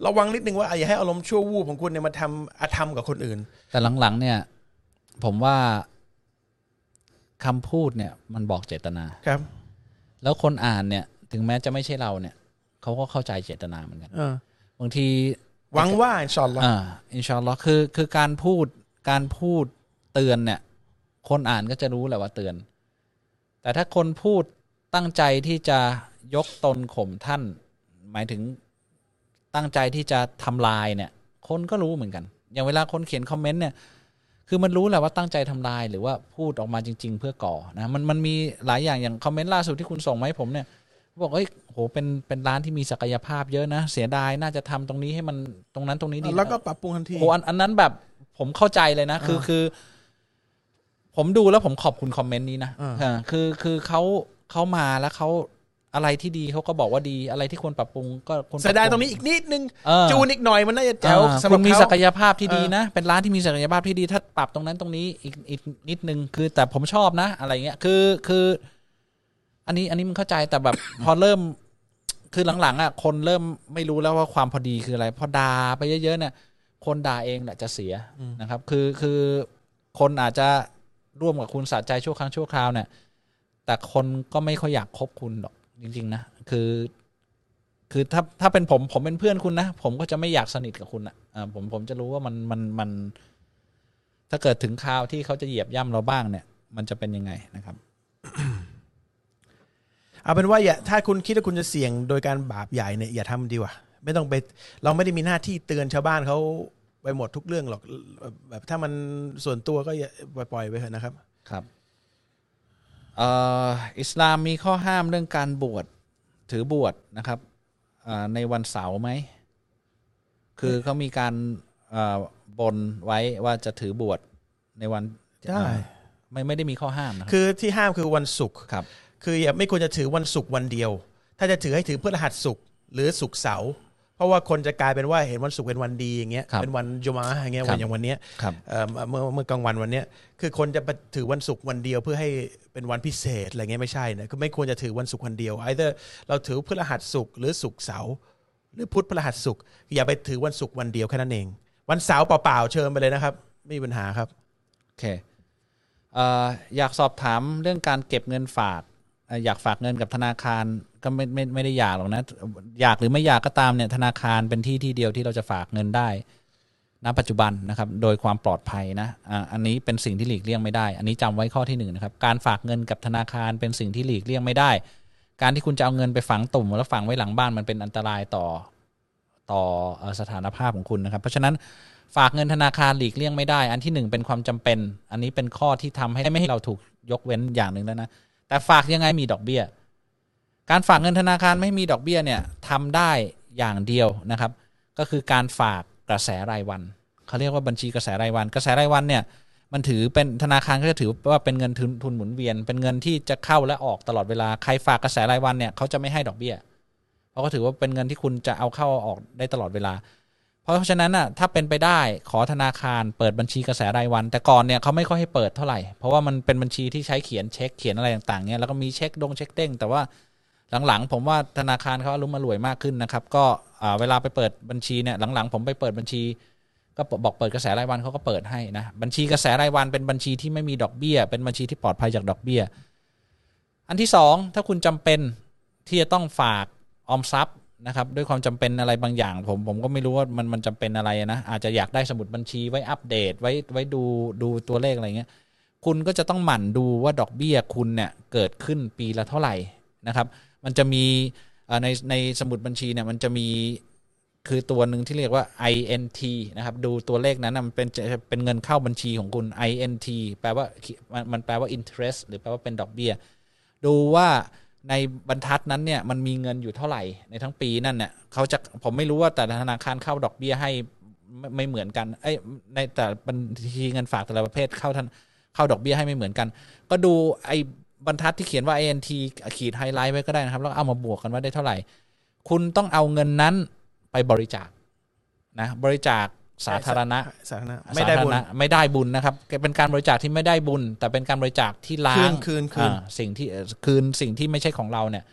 ระวังนิดนึงว่าอย่าให้อารมณ์ชั่ววูบของคุณเนี่ยมาทำอาธรรมกับคนอื่น แต่หลังๆ เนี่ย ผมว่าคำพูดเนี่ย มันบอกเจตนาครับ แล้วคนอ่านเนี่ย ถึงแม้จะไม่ใช่เราเนี่ยเขาก็เข้าใจเจตนาเหมือนกันเออบางทีหวังว่าอินชาอัลลอฮ์อ่าอินชาอัลลอฮ์คือคือการพูดการพูดเตือนเนี่ย คนอ่านก็จะรู้แหละว่าเตือน แต่ถ้าคนพูดตั้งใจที่จะยกตนข่มท่าน หมายถึงตั้งใจที่จะทำลายเนี่ย คนก็รู้เหมือนกัน อย่างเวลาคนเขียนคอมเมนต์เนี่ย คือมันรู้แหละว่าตั้งใจทำลายหรือว่าพูดออกมาจริง ๆ เพื่อก่อนะมันมันมีหลายอย่างอย่างคอมเมนต์ล่าสุดที่คุณส่งมาให้ผมเนี่ยบอกเอ้ยโหเป็นเป็นร้านที่มีศักยภาพเยอะนะ เสียดายน่าจะทำตรงนี้ให้มันตรงนั้นตรงนี้ดีแล้วก็ปรับปรุงทันทีโหอันอันนั้นแบบผมเข้าใจเลยนะ คือคือ ผมดูแล้วผมขอบคุณคอมเมนต์นี้นะอ่าอ่าคือคือเขาเขามาแล้วเขา อะไรที่ดีเขาก็บอกว่าดีอะไรที่ควรปรับปรุงก็ควรปบปเสียดายตรงนี้อีกนิดนึงเออจูนอีกหน่อยมันน่าจะแจ๋วอ่าสำหคุรับณมีเขาศักยภาพที่ดีเออนะ เป็นร้านที่มีศักยภาพที่ดี ถ้าปรับตรงนั้นตรงนี้อีกอีกนิดนึงคือ แต่ผมชอบนะ อะไรเงี้ยคือคือ อันนี้อันนี้มันเข้าใจแต่แบบ พอเริ่ม คือหลังๆอะคนเริ่มไม่รู้แล้วว่าความพอดีคืออะไรพอด่าไปเยอะๆเนี่ย คนด่าเองแหละจะเสียนะครับ คือคือคนอาจจะร่วมกับคุณสะใจชั่วครั้งชั่วคราวเนี่ยแต่คนก็ไม่ค่อยอยากคบคุณหรอก จริง ๆ นะ คือ คือถ้าถ้าเป็นผมผมเป็นเพื่อนคุณนะ ผมก็จะไม่อยากสนิทกับคุณอะอ่าผมผมจะรู้ว่ามันมันมัน ถ้าเกิดถึงคราวที่เขาจะเหยียบย่ำเราบ้างเนี่ย มันจะเป็นยังไงนะครับเอาเป็นว่าอย่าถ้าคุณคิดว่าคุณจะเสี่ยงโดยการบาปใหญ่เนี่ยอย่าทำดีกว่าไม่ต้องไป เราไม่ได้มีหน้าที่เตือนชาวบ้านเขาไปหมดทุกเรื่องหรอกแบบถ้ามันส่วนตัวก็อย่าปล่อยไปเถอะนะครับ ครับเอ่ออิสลามมีข้อห้ามเรื่องการบวชถือบวชนะครับอ่าในวันเสาร์ไหม คือเขามีการอ่าบนไว้ว่าจะถือบวชในวันได้อ่าไม่ไม่ได้มีข้อห้ามนะครับคือที่ห้ามคือวันศุกร์ครับ คืออย่าไม่ควรจะถือวันศุกร์วันเดียว ถ้าจะถือให้ถือพฤหัสศุกร์หรือศุกร์เสาร์ เพราะว่าคนจะกลายเป็นว่าเห็นวันศุกร์เป็นวันดีอย่างเงี้ยครับเป็นวันจุมาอะห์อย่างเงี้ยครับอย่างวันเนี้ยครับเอ่อเมื่อเมื่อกลางวันวันเนี้ยคือคนจะไปถือวันศุกร์วันเดียวเพื่อให้เป็นวันพิเศษอะไรเงี้ยไม่ใช่นะคือไม่ควรจะถือวันศุกร์วันเดียวไอ้เเราถือพฤหัสศุกร์หรือศุกร์เสาร์หรือพุธพฤหัสศุกร์อย่าไปถือวันศุกร์วันเดียวแค่นั้นเอง วันเสาร์เปล่าๆเชิญไปเลยนะครับ ไม่มีปัญหาครับโอเคเอ่ออยากสอบถามเรื่องการเก็บเงินฝากเอยากฝากเงินกับธนาคารก็ไม่ไม่ไม่ได้อยากหรอกนะ อยากหรือไม่อยากก็ตามเนี่ยธนาคารเป็นที่ที่เดียวที่เราจะฝากเงินได้ณปัจจุบันนะครับโดยความปลอดภัยนะอ่าอันนี้เป็นสิ่งที่หลีกเลี่ยงไม่ได้ อันนี้จำไว้ข้อที่หนึ่งนะครับการฝากเงินกับธนาคารเป็นสิ่งที่หลีกเลี่ยงไม่ได้ การที่คุณจะเอาเงินไปฝังตุ่มแล้วฝังไว้หลังบ้านมันเป็นอันตรายต่อต่อสถานภาพของคุณนะครับ เพราะฉะนั้นฝากเงินธนาคารหลีกเลี่ยงไม่ได้ อันที่หนึ่งเป็นความจำเป็น อันนี้เป็นข้อที่ทำให้ไม่ให้เราถูกยกเว้นอย่างหนึ่งแล้วนะ แต่ฝากยังไงมีดอกเบี้ย การฝากเงินธนาคารไม่มีดอกเบี้ยเนี่ยทำได้อย่างเดียวนะครับ ก็คือการฝากกระแสรายวันเขาเรียกว่าบัญชีกระแสรายวัน กระแสรายวันเนี่ยมันถือเป็นธนาคารก็จะถือว่าเป็นเงินทุนทุนหมุนเวียน เป็นเงินที่จะเข้าและออกตลอดเวลาใครฝากกระแสรายวันเนี่ยเขาจะไม่ให้ดอกเบี้ยเพราะเขาถือว่าเป็นเงินที่คุณจะเอาเข้าเอาออกได้ตลอดเวลา เพราะฉะนั้นน่ะถ้าเป็นไปได้ขอธนาคารเปิดบัญชีกระแสรายวัน แต่ก่อนเนี่ยเขาไม่ค่อยให้เปิดเท่าไหร่เพราะว่ามันเป็นบัญชีที่ใช้เขียนเช็คเขียนอะไรต่างๆเนี่ยแล้วก็มีเช็คดงเช็คเด้งแต่ว่าหลังๆ ผมว่าธนาคารเขาอารมณ์รวยมากขึ้นนะครับ ก็เวลาไปเปิดบัญชีเนี่ยหลังๆ ผมไปเปิดบัญชี ก็บอกเปิดกระแสรายวันเขาก็เปิดให้นะบัญชีกระแสรายวันเป็นบัญชีที่ไม่มีดอกเบี้ย เป็นบัญชีที่ปลอดภัยจากดอกเบี้ย อันที่สองถ้าคุณจำเป็นที่จะต้องฝากออมทรัพย์ นะครับด้วยความจำเป็นอะไรบางอย่าง ผมผมก็ไม่รู้ว่ามันมันจำเป็นอะไรนะอาจจะอยากได้สมุดบัญชีไว้อัปเดตไว้ไว้ดูดูตัวเลขอะไรเงี้ยคุณก็จะต้องหมั่นดูว่าดอกเบี้ยคุณเนี่ยเกิดขึ้นปีละเท่าไหร่นะครับมันจะมีในในสมุดบัญชีเนี่ยมันจะมีคือตัวหนึ่งที่เรียกว่า INT นะครับดูตัวเลขนั้นมันเป็นจะเป็นเงินเข้าบัญชีของคุณ INT แปลว่ามันมันแปลว่า interest หรือแปลว่าเป็นดอกเบี้ย ดูว่า ในบรรทัดนั้นเนี่ยมันมีเงินอยู่เท่าไหร่ในทั้งปีนั่นเนี่ยเขาจะผมไม่รู้ว่าแต่ธนาคารเข้าดอกเบี้ยให้ไม่ไม่เหมือนกันเอ้ในแต่บัญชีเงินฝากแต่ละประเภทเข้าทันเข้าดอกเบี้ยให้ไม่เหมือนกัน ก็ดูไอ้บรรทัดที่เขียนว่า INT ขีดไฮไลท์ไว้ก็ได้นะครับ แล้วเอามาบวกกันว่าได้เท่าไหร่ คุณต้องเอาเงินนั้นไปบริจาคนะบริจาค สาธารณะสาธารณะไม่ได้บุญสาธารณะไม่ได้บุญนะครับ เป็นการบริจาคที่ไม่ได้บุญ แต่เป็นการบริจาคที่ล้าคืงนคืนคืนอ่าสิ่งที่เอ่อคืนสิ่งที่ไม่ใช่ของเราเนี่ย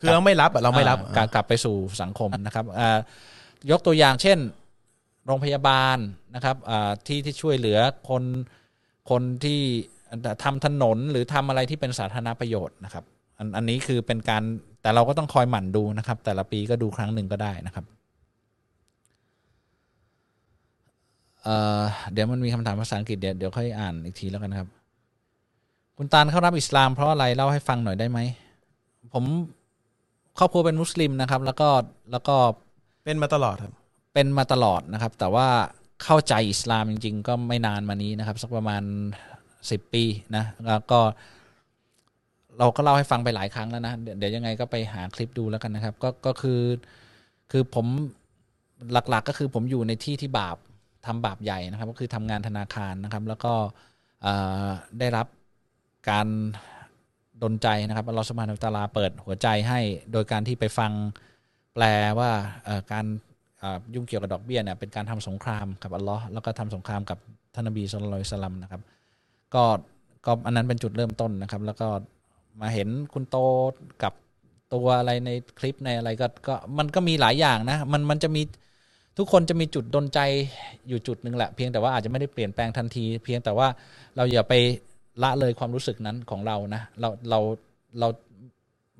คือเราไม่รับอะเราไม่รับอ่ากลับกลับไปสู่สังคมนะครับอ่ายกตัวอย่างเช่น โรงพยาบาลนะครับอ่าที่ที่ช่วยเหลือคนคนที่ทำถนนหรือทำอะไรที่เป็นสาธารณประโยชน์นะครับอันอันนี้คือเป็นการแต่เราก็ต้องคอยหมั่นดูนะครับ แต่ละปีก็ดูครั้งหนึ่งก็ได้นะครับ เอ่อเดี๋ยวมันมีคำถามภาษาอังกฤษเดี๋ยวเดี๋ยวค่อยอ่านอีกทีแล้วกันครับ คุณตาลเข้ารับอิสลามเพราะอะไรเล่าให้ฟังหน่อยได้ไหม ผมครอบครัวเป็นมุสลิมนะครับ แล้วก็แล้วก็เป็นมาตลอดครับ เป็นมาตลอดนะครับ แต่ว่าเข้าใจอิสลามจริง ๆ ก็ไม่นานมานี้นะครับ สักประมาณสิบปีนะแล้วก็ เราก็เล่าให้ฟังไปหลายครั้งแล้วนะเดี๋ยวเดี๋ยวยังไงก็ไปหาคลิปดูแล้วกันนะครับ ก็ก็คือคือผมหลักๆก็คือผมอยู่ในที่ที่บาป ทำบาปใหญ่นะครับ ก็คือทำงานธนาคารนะครับ แล้วก็ได้รับการดนใจนะครับอัลลอฮฺสุบฮานะฮูวะตาลาเปิดหัวใจให้ โดยการที่ไปฟังแปลว่าการยุ่งเกี่ยวกับดอกเบี้ยเนี่ยเป็นการทำสงครามกับอัลลอฮ์แล้วก็ทำสงครามกับท่านนบีสุลต่านสลัมนะครับ ก็ก็อันนั้นเป็นจุดเริ่มต้นนะครับ แล้วก็มาเห็นคุณโตกับตัวอะไรในคลิปในอะไรก็ก็มันก็มีหลายอย่างนะมันมันจะมี ทุกคนจะมีจุดดนใจอยู่จุดหนึ่งแหละ เพียงแต่ว่าอาจจะไม่ได้เปลี่ยนแปลงทันที เพียงแต่ว่าเราอย่าไปละเลยความรู้สึกนั้นของเรานะเราเราเรา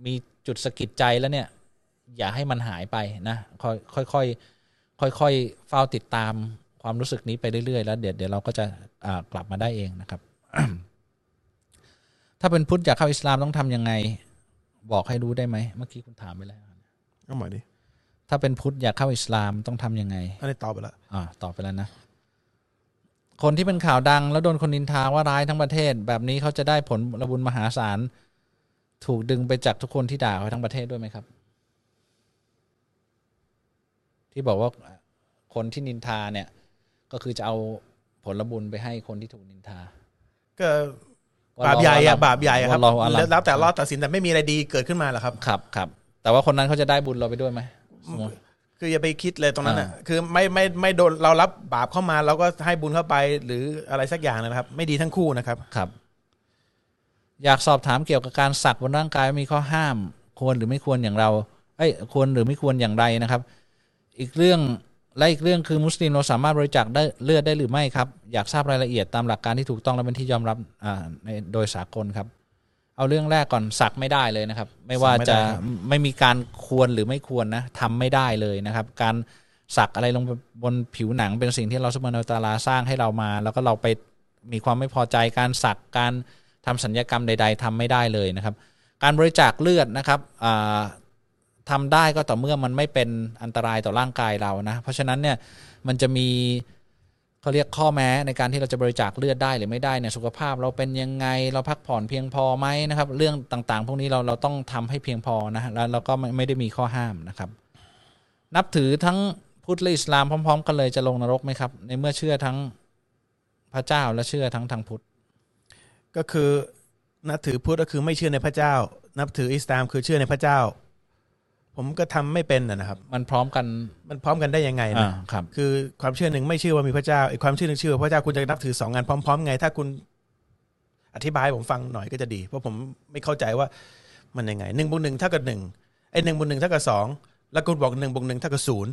มีจุดสะกิดใจแล้วเนี่ย อย่าให้มันหายไปนะค่อยค่อยค่อยค่อยค่อยเฝ้าติดตามความรู้สึกนี้ไปเรื่อยๆแล้วเดี๋ยวเดี๋ยวเราก็จะกลับมาได้เองนะครับ ถ้าเป็นพุทธอยากเข้าอิสลามต้องทำยังไง บอกให้รู้ได้ไหมเมื่อกี้คุณถามไปแล้วก็หมายดิ ถ้าเป็นพุทธอยากเข้าอิสลามต้องทำยังไง อันนี้ตอบไปแล้วอ่าตอบไปแล้วนะ คนที่เป็นข่าวดัง แล้วโดนคนนินทาว่าร้ายทั้งประเทศ แบบนี้เขาจะได้ผลระบุญมหาศาลถูกดึงไปจากทุกคนที่ด่าเขาทั้งประเทศด้วยไหมครับ ที่บอกว่าคนที่นินทาเนี่ย ก็คือจะเอาผลบุญไปให้คนที่ถูกนินทา ก็บาปใหญ่อะบาปใหญ่อะครับวัลลอฮุอาลัมแล้วแล้วแต่รอดตัดสินแต่ไม่มีอะไรดีเกิดขึ้นมาหรอกครับ ครับครับแต่ว่าคนนั้นเขาจะได้บุญเราไปด้วยไหมสมมุติ คืออย่าไปคิดเลยตรงนั้นอะอ่าคือไม่ไม่ไม่โดนเรารับบาปเข้ามาเราก็ให้บุญเข้าไปหรืออะไรสักอย่างนะครับ ไม่ดีทั้งคู่นะครับครับ อยากสอบถามเกี่ยวกับการสักบนร่างกายว่ามีข้อห้าม ควรหรือไม่ควรอย่างเราเอ้ยควรหรือไม่ควรอย่างไรนะครับ อีกเรื่องและอีกเรื่องคือมุสลิมเราสามารถบริจาคได้เลือดได้หรือไม่ครับ อยากทราบรายละเอียดตามหลักการที่ถูกต้องและเป็นที่ยอมรับอ่าในโดยสากลครับ เอาเรื่องแรกก่อนสักไม่ได้เลยนะครับ ไม่ว่าสักไม่จะได้ครับไม่มีการควรหรือไม่ควรนะทำไม่ได้เลยนะครับ การสักอะไรลงไปบนผิวหนังเป็นสิ่งที่เราสมานตาลาสร้างให้เรามา แล้วก็เราไปมีความไม่พอใจการสักการทำสัญญกรรมใด ๆทำไม่ได้เลยนะครับ การบริจาคเลือดนะครับอ่าทำได้ก็ต่อเมื่อมันไม่เป็นอันตรายต่อร่างกายเรานะ เพราะฉะนั้นเนี่ยมันจะมี เขาเรียกข้อแม้ในการที่เราจะบริจาคเลือดได้หรือไม่ได้เนี่ยสุขภาพเราเป็นยังไงเราพักผ่อนเพียงพอไหมนะครับ เรื่องต่างๆ พวกนี้เราเราต้องทำให้เพียงพอนะแล้วเราก็ไม่ได้มีข้อห้ามนะครับ นับถือทั้งพุทธและอิสลามพร้อม ๆ กันเลยจะลงนรกไหมครับ ในเมื่อเชื่อทั้งพระเจ้าและเชื่อทั้งทางพุทธ ก็คือนับถือพุทธก็คือไม่เชื่อในพระเจ้า นับถืออิสลามคือเชื่อในพระเจ้า ผมก็ทำไม่เป็นนะนะครับ มันพร้อมกันมันพร้อมกันได้ยังไงอ่านะครับคือความเชื่อหนึ่งไม่เชื่อว่ามีพระเจ้าอีกความเชื่อหนึ่งเชื่อว่าพระเจ้าคุณจะนับถือสองงานพร้อมๆไง ถ้าคุณอธิบายให้ผมฟังหน่อยก็จะดี เพราะผมไม่เข้าใจว่ามันยังไงหนึ่งบวกหนึ่งเท่ากับหนึ่งไอ้หนึ่งบวกหนึ่งเท่ากับสองแล้วคุณบอกหนึ่งบวกหนึ่งเท่ากับศูนย์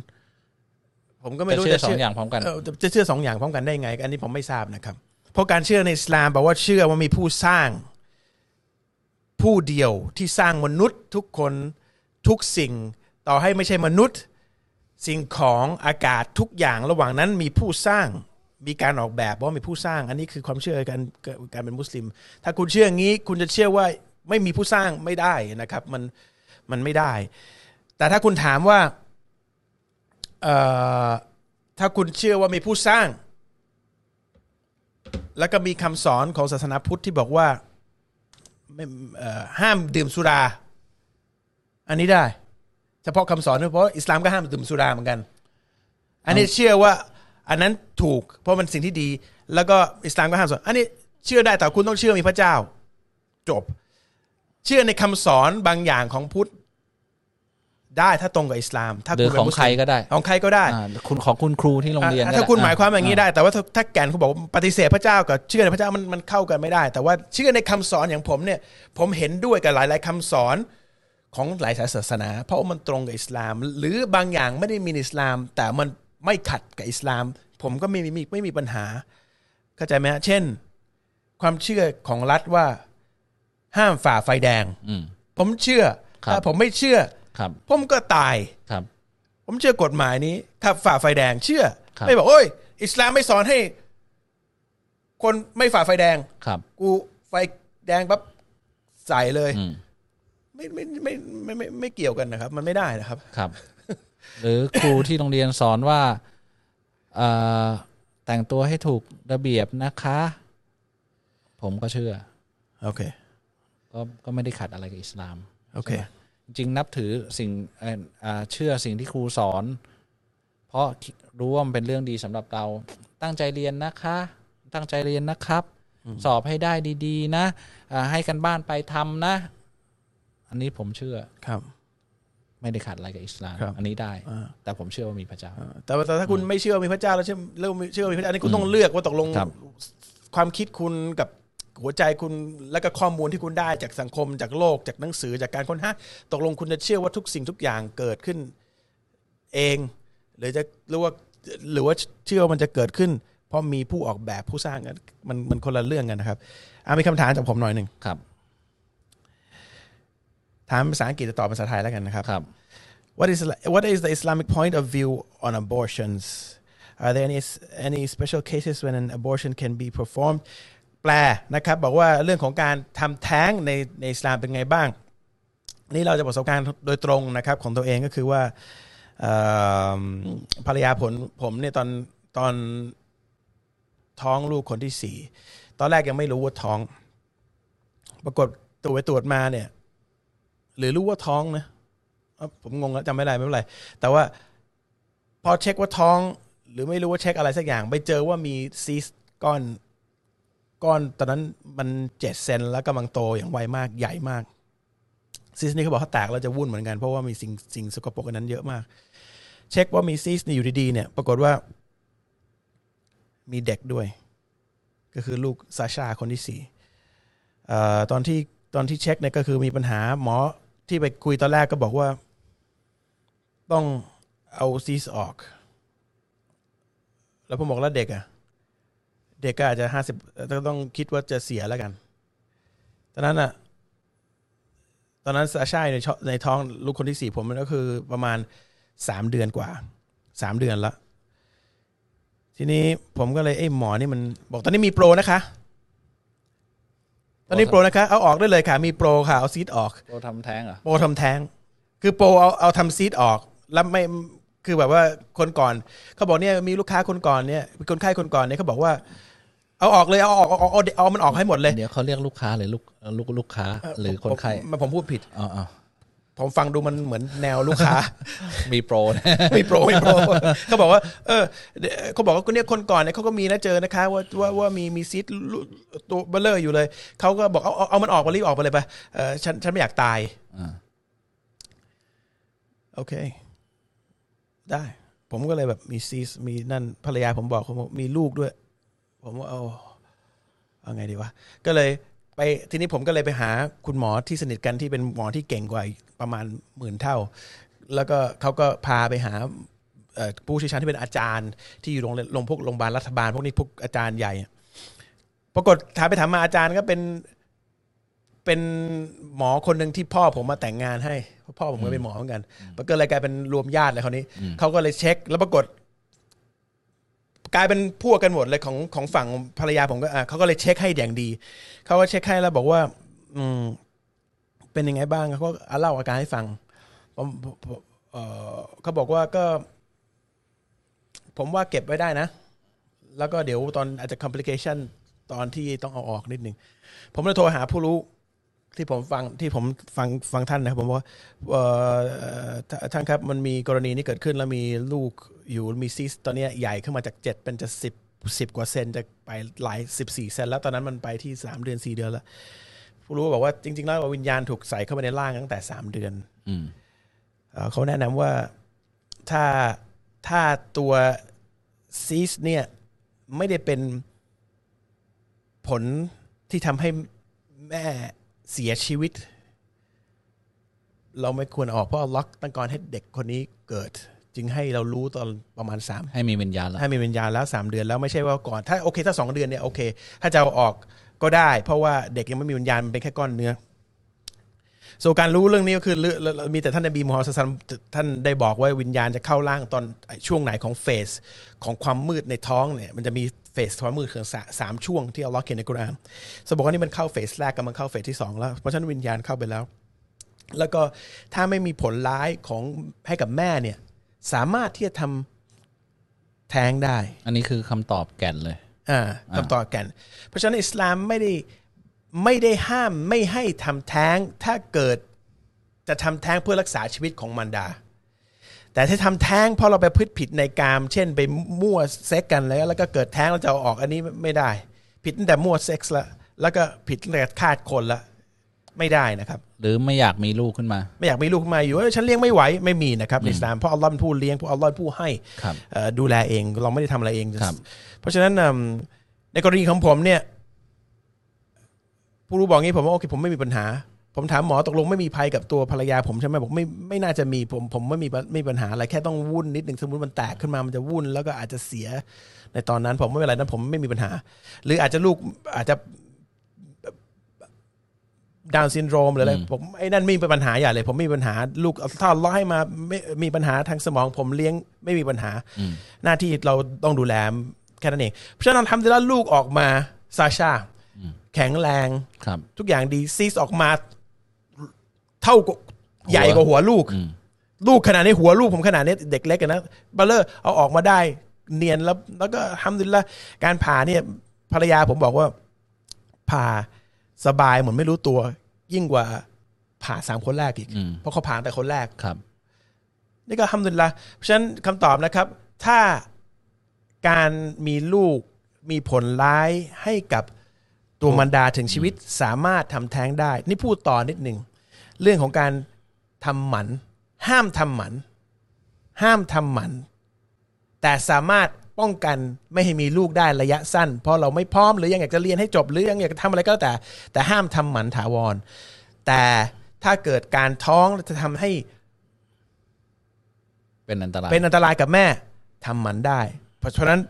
ผมก็ไม่จะรู้เชื่อจะสองอย่างพร้อมกันเออจะจะเชื่อสองอย่างพร้อมกันได้ยังไง อันนี้ผมไม่ทราบนะครับ เพราะการเชื่อในอิสลามแปลว่าเชื่อว่ามีผู้สร้าง ผู้เดียวที่สร้างมนุษย์ทุกคน ทุกสิ่งต่อให้ไม่ใช่มนุษย์ สิ่งของอากาศทุกอย่างระหว่างนั้นมีผู้สร้างมีการออกแบบว่ามีผู้สร้าง อันนี้คือความเชื่อการการเป็นมุสลิม ถ้าคุณเชื่ออย่างนี้ คุณจะเชื่อว่าไม่มีผู้สร้างไม่ได้นะครับ มันมันไม่ได้ แต่ถ้าคุณถามว่าเอ่อถ้าคุณเชื่อว่ามีผู้สร้าง แล้วก็มีคำสอนของศาสนาพุทธที่บอกว่าไม่เอ่อห้ามดื่มสุรา อันนี้ได้ เฉพาะคำสอนเพราะอิสลามก็ห้ามดื่มสุราเหมือนกัน อันนี้เชื่อว่า อันนั้นถูก เพราะมันสิ่งที่ดี แล้วก็อิสลามก็ห้ามสอนอันนี้เชื่อได้แต่คุณต้องเชื่อมีพระเจ้า จบ เชื่อในคำสอนบางอย่างของพุทธได้ถ้าตรงกับอิสลาม ถ้าหรือคุณเป็ของนมุสใครลิมก็ได้ ของใครก็ได้อ่าคุณของคุณครูที่โรงเรียนก็อะได้ถ้าคุณหมายความอย่างนี้อ่ได้ แต่ว่าถ้าถ้าแก่นเขาบอกว่าปฏิเสธพระเจ้ากับเชื่อในพระเจ้ามันมันเข้ากันไม่ได้ แต่ว่าเชื่อในคำสอนอย่างผมเนี่ย ผมเห็นด้วยกับหลาย ๆคำสอน ของหลายศาสนา เพราะว่ามันตรงกับอิสลาม หรือบางอย่างไม่ได้มีในอิสลาม แต่มันไม่ขัดกับอิสลาม ผมก็ไม่มีไม่ไม่มีปัญหาเข้าใจไหมฮะเช่น ความเชื่อของรัฐว่าห้ามฝ่าไฟแดงอืมผมเชื่อครับถ้าผมไม่เชื่อครับผมก็ตายครับ ผมเชื่อกฎหมายนี้ ถ้าฝ่าไฟแดงเชื่อครับไม่บอกโอ้ย อิสลามไม่สอนให้ คนไม่ฝ่าไฟแดงครับ กูไฟแดงปั๊บใส่เลยอืม ไม่ไม่ไม่ไม่ไม่ไม่เกี่ยวกันนะครับ มันไม่ได้นะครับ ครับ หรือครูที่โรงเรียนสอนว่าเอ่อแต่งตัวให้ถูกระเบียบนะคะ ผมก็เชื่อ โอเค ก็ก็ไม่ได้ขัดอะไรกับอิสลามโอเค จริงๆนับถือสิ่งเอ่ออ่าเชื่อสิ่งที่ครูสอน เพราะรู้ว่ามันเป็นเรื่องดีสำหรับเรา ตั้งใจเรียนนะคะ ตั้งใจเรียนนะครับ สอบให้ได้ดี ๆ นะอ่าให้กันบ้านไปทำนะ อันนี้ผมเชื่อครับ ไม่ได้ขัดอะไรกับอิสลามครับอันนี้ได้ อ่า แต่ผมเชื่อว่ามีพระเจ้า แต่ว่าแต่ถ้าคุณไม่เชื่อมีพระเจ้าแล้วเชื่อเรื่องเชื่อมีพระเจ้าอันนี้คุณต้องเลือกว่าตกลงครับ ความคิดคุณกับหัวใจคุณและก็ข้อมูลที่คุณได้จากสังคมจากโลกจากหนังสือจากการค้นหาตกลงคุณจะเชื่อว่าทุกสิ่งทุกอย่างเกิดขึ้น เอง หรือจะหรือว่าหรือว่าเชื่อว่ามันจะเกิดขึ้น เพราะมีผู้ออกแบบผู้สร้างกันมันมันคนละเรื่องกันนะครับอะมีคำถามจากผมหน่อยหนึ่ง ครับ ถามภาษาอังกฤษจะตอบภาษาไทยแล้วกันนะครับครับ What is what is the Islamic point of view on abortions? Are there any any special cases when an abortion can be performed? แปลนะครับบอกว่าเรื่องของการทำแท้งในในอิสลามเป็นไงบ้าง นี่เราจะประสบการณ์โดยตรงนะครับของตัวเองก็คือว่าเอิ่มภรรยาผมผมเนี่ยตอนตอนท้องลูกคนที่สี่ตอนแรกยังไม่รู้ว่าท้อง ปรากฏตรวจไปตรวจมาเนี่ย หรือรู้ว่าท้องนะผมงงแล้วจำไม่ได้ไม่เป็นไร แต่ว่าพอเช็คว่าท้อง หรือไม่รู้ว่าเช็คอะไรสักอย่าง ไปเจอว่ามีซีสต์ก้อนก้อนตอนนั้นมันเจ็ดเซนแล้วกำลังโตอย่างไวมากใหญ่มากซีสต์นี้เขาบอกเขาแตกแล้วจะวุ่นเหมือนกันเพราะว่ามีสิ่งสิ่งสกปรกอันนั้นเยอะมาก เช็คว่ามีซีสต์นี่อยู่ดีๆเนี่ย ปรากฏว่า มีเด็กด้วย ก็คือลูกซาชาคนที่สี่ตอนที่ตอนที่เช็คเนี่ยก็คือมีปัญหาหมอ ที่ไปคุยตอนแรกก็บอกว่า ต้องเอาซีสออก แล้วผมบอกแล้วเด็กอะเด็กก็อาจจะห้าสิบต้องคิดว่าจะเสียแล้วกัน ตอนนั้นอะตอนนั้นซาชาในชในท้องลูกคนที่สี่ผมมันก็คือประมาณสามเดือนกว่าสามเดือนละทีนี้ผมก็เลยเอ้หมอนี่มันบอกตอนนี้มีโปรนะคะ ตอนนี้โปรนะคะเอาออกได้เลยค่ะ มีโปรค่ะเอาซีดออก โปรทำแท้งเหรอโปรทำแท้ง คือโปรเอาเอาทำซีดออกแล้วไม่คือแบบว่าคนก่อนเขาบอกเนี่ยมีลูกค้าคนก่อนเนี่ยมีคนไข้คนก่อนเนี่ยเขาบอกว่า เอาออกเลยเอาออกเอาเอาเอาเอามันออกให้หมดเลยเดี๋ยวเขาเรียกลูกค้าหรือลูกเอ่อลูกลูกค้า หรือคนไข้ผมผมพูดผิดอ๋ออ๋อ ผมฟังดูมันเหมือนแนวลูกค้า มีโปรนะไม่โปรไม่โปรเขาบอกว่า เออเดี๋ยวเขาบอกว่าคนเนี้ยคนก่อนเนี่ยเขาก็มีนะเจอนะคะ ว่าว่าว่ามีมีซีดตัวเบลเลอร์อยู่เลยเขาก็บอกเอาเอาเอามันออกมารีบออกไปเลยไปเออฉันฉันไม่อยากตายอ่าโอเค ได้ ผมก็เลยแบบมีซีสมีนั่นภรรยาผมบอกผมบอกมีลูกด้วย ผมว่าเอาเอาไงดีวะก็เลยไปทีนี้ผมก็เลยไปหาคุณหมอที่สนิทกันที่เป็นหมอที่เก่งกว่าอีก ประมาณหมื่นเท่า แล้วก็เขาก็พาไปหาเอ่อผู้เชี่ยวชาญที่เป็นอาจารย์ที่อยู่โรงเรียนโรงพวกโรงพยาบาลรัฐบาล พวกนี้พวกอาจารย์ใหญ่ ปรากฏถามไปถามมาอาจารย์ก็เป็นเป็นหมอคนหนึ่งที่พ่อผมมาแต่งงานให้เพราะพ่อผมก็เป็นหมอเหมือนกันมันก็เลยกลายเป็นรวมญาติเลยคราวนี้เขาก็เลยเช็ค แล้วปรากฏ กลายเป็นพวกกันหมดเลยของของฝั่งภรรยาผมก็อะเขาก็เลยเช็คให้อย่างดีเขาก็เช็คให้แล้วบอกว่า อืม เป็นยังไงบ้างเขาก็เล่าอาการให้ฟังผมเขาบอกว่าก็ ผมว่าเก็บไว้ได้นะ แล้วก็เดี๋ยวตอนอาจจะ complication ตอนที่ต้องเอาออกนิดนึง ผมเลยโทรหาผู้รู้ที่ผมฟังที่ผมฟังฟังท่านนะครับผมว่าเอ่อท่าท่านครับมันมีกรณีนี้เกิดขึ้นแล้วมีลูกอยู่มีซิสตอนนี้ใหญ่ขึ้นมาจากเจ็ดเป็นจะสิบสิบกว่าเซนจะไปหลายสิบสี่เซนแล้วตอนนั้นมันไปที่สามเดือนสี่เดือนแล้ว ผู้รู้บอกว่าจริง ๆ แล้ววิญญาณถูกใส่เข้าไปในร่างตั้งแต่สามเดือนอืมเอ่อเขาแนะนำว่าถ้าถ้าตัวซีสเนี่ยไม่ได้เป็นผลที่ทำให้แม่เสียชีวิต เราไม่ควรเอาออกเพราะล็อกตั้งก่อนให้เด็กคนนี้เกิด จึงให้เรารู้ตอนประมาณสามให้มีวิญญาณแล้วถ้ามีวิญญาณแล้วสามเดือนแล้วไม่ใช่ว่าก่อนถ้าโอเคถ้าสองเดือนเนี่ยโอเค ถ้าจะเอาออก ก็ได้ เพราะว่าเด็กยังไม่มีวิญญาณมันเป็นแค่ก้อนเนื้อโซการรู้เรื่องนี้ก็คือมีแต่ท่านนบีมูฮัมมัดศ็อลลัลลอฮุอะลัยฮิวะซัลลัมท่านได้บอกว่าวิญญาณจะเข้าร่างตอนช่วงไหนของเฟสของความมืดในท้องเนี่ยมันจะมีเฟสความมืดคือสามช่วงที่อัลลอฮ์เขียนในกุรอานสมบอกว่านี่มันเข้าเฟสแรกกับมันเข้าเฟสที่สองแล้วเพราะฉะนั้นวิญญาณเข้าไปแล้ว แล้วก็ถ้าไม่มีผลร้ายของให้กับแม่เนี่ยสามารถที่จะทำแท้งได้ อันนี้คือคำตอบแก่นเลย อ่าคำตอบกัน เพราะฉะนั้นอิสลามไม่ได้ไม่ได้ห้ามไม่ให้ทำแท้งถ้าเกิดจะทำแท้งเพื่อรักษาชีวิตของมารดา แต่ถ้าทำแท้งเพราะเราไปพฤติผิดในกาม เช่นไปมั่วเซ็กกันแล้วแล้วก็เกิดแท้งแล้วจะเอาออกอันนี้ไม่ได้ ผิดตั้งแต่มั่วเซ็กซ์ละแล้วก็ผิดตั้งแต่ฆ่าคนละ ไม่ได้นะครับ หรือไม่อยากมีลูกขึ้นมา ไม่อยากมีลูกมาอยู่ว่าฉันเลี้ยงไม่ไหวไม่มีนะครับในอิสลามเพราะอัลลอฮ์เป็นผู้เลี้ยงเพราะอัลลอฮ์เป็นผู้ให้ครับเอ่อดูแลเองเราไม่ได้ทำอะไรเองครับเพราะฉะนั้นอืมในกรณีของผมเนี่ย ผู้รู้บอกงี้ผมว่าโอเคผมไม่มีปัญหา ผมถามหมอตกลงไม่มีภัยกับตัวภรรยาผมใช่ไหมบอกไม่ไม่น่าจะมีผมผมไม่มีไม่มีปัญหาอะไรแค่ต้องวุ่นนิดหนึ่งสมมติมันแตกขึ้นมามันจะวุ่นแล้วก็อาจจะเสียในตอนนั้นผมไม่เป็นไรนั้นผมไม่มีปัญหา หรืออาจจะลูกอาจจะ ดาวน์ซินโดรมหรืออะไรผมไอ้นั่นไม่มีปัญหาอย่าเลย ผมไม่มีปัญหาลูกถ้าอัลเลาะห์ให้มาไม่มีปัญหาทางสมองผมเลี้ยงไม่มีปัญหา หน้าที่เราต้องดูแลแค่นั้นเองเพราะฉะนั้นฮัมดุลิลละห์ลูกออกมาซาชาแข็งแรงครับ ทุกอย่างดีซีสต์ออกมาเท่ากับใหญ่กว่าหัวลูก ลูกขนาดนี้หัวลูกผมขนาดนี้เด็กเล็กกันนะเบ้อเร่อเอาออกมาได้เนียนแล้ว แล้วก็ฮัมดุลิลละห์การผ่าเนี่ยภรรยาผมบอกว่าผ่าสบายเหมือนไม่รู้ตัว ยิ่งกว่าผ่าสามคนแรกอีกอืมเพราะเขาผ่าแต่คนแรกครับ นี่ก็ฮัมดุลิลละห์เพราะฉะนั้นคำตอบนะครับ ถ้าการมีลูกมีผลร้ายให้กับตัวมันดาถึงชีวิตสามารถทำแท้งได้ นี่พูดต่อนิดหนึ่งเรื่องของการทำหมัน ห้ามทำหมัน ห้ามทำหมัน แต่สามารถ ป้องกันไม่ให้มีลูกได้ระยะสั้น เพราะเราไม่พร้อมหรือยังอยากจะเรียนให้จบหรือยังอยากจะทำอะไรก็แล้วแต่ แต่ห้ามทำหมันถาวร แต่ถ้าเกิดการท้องจะทำให้เป็นอันตรายเป็นอันตรายกับแม่ทำหมันได้ เพราะฉะนั้น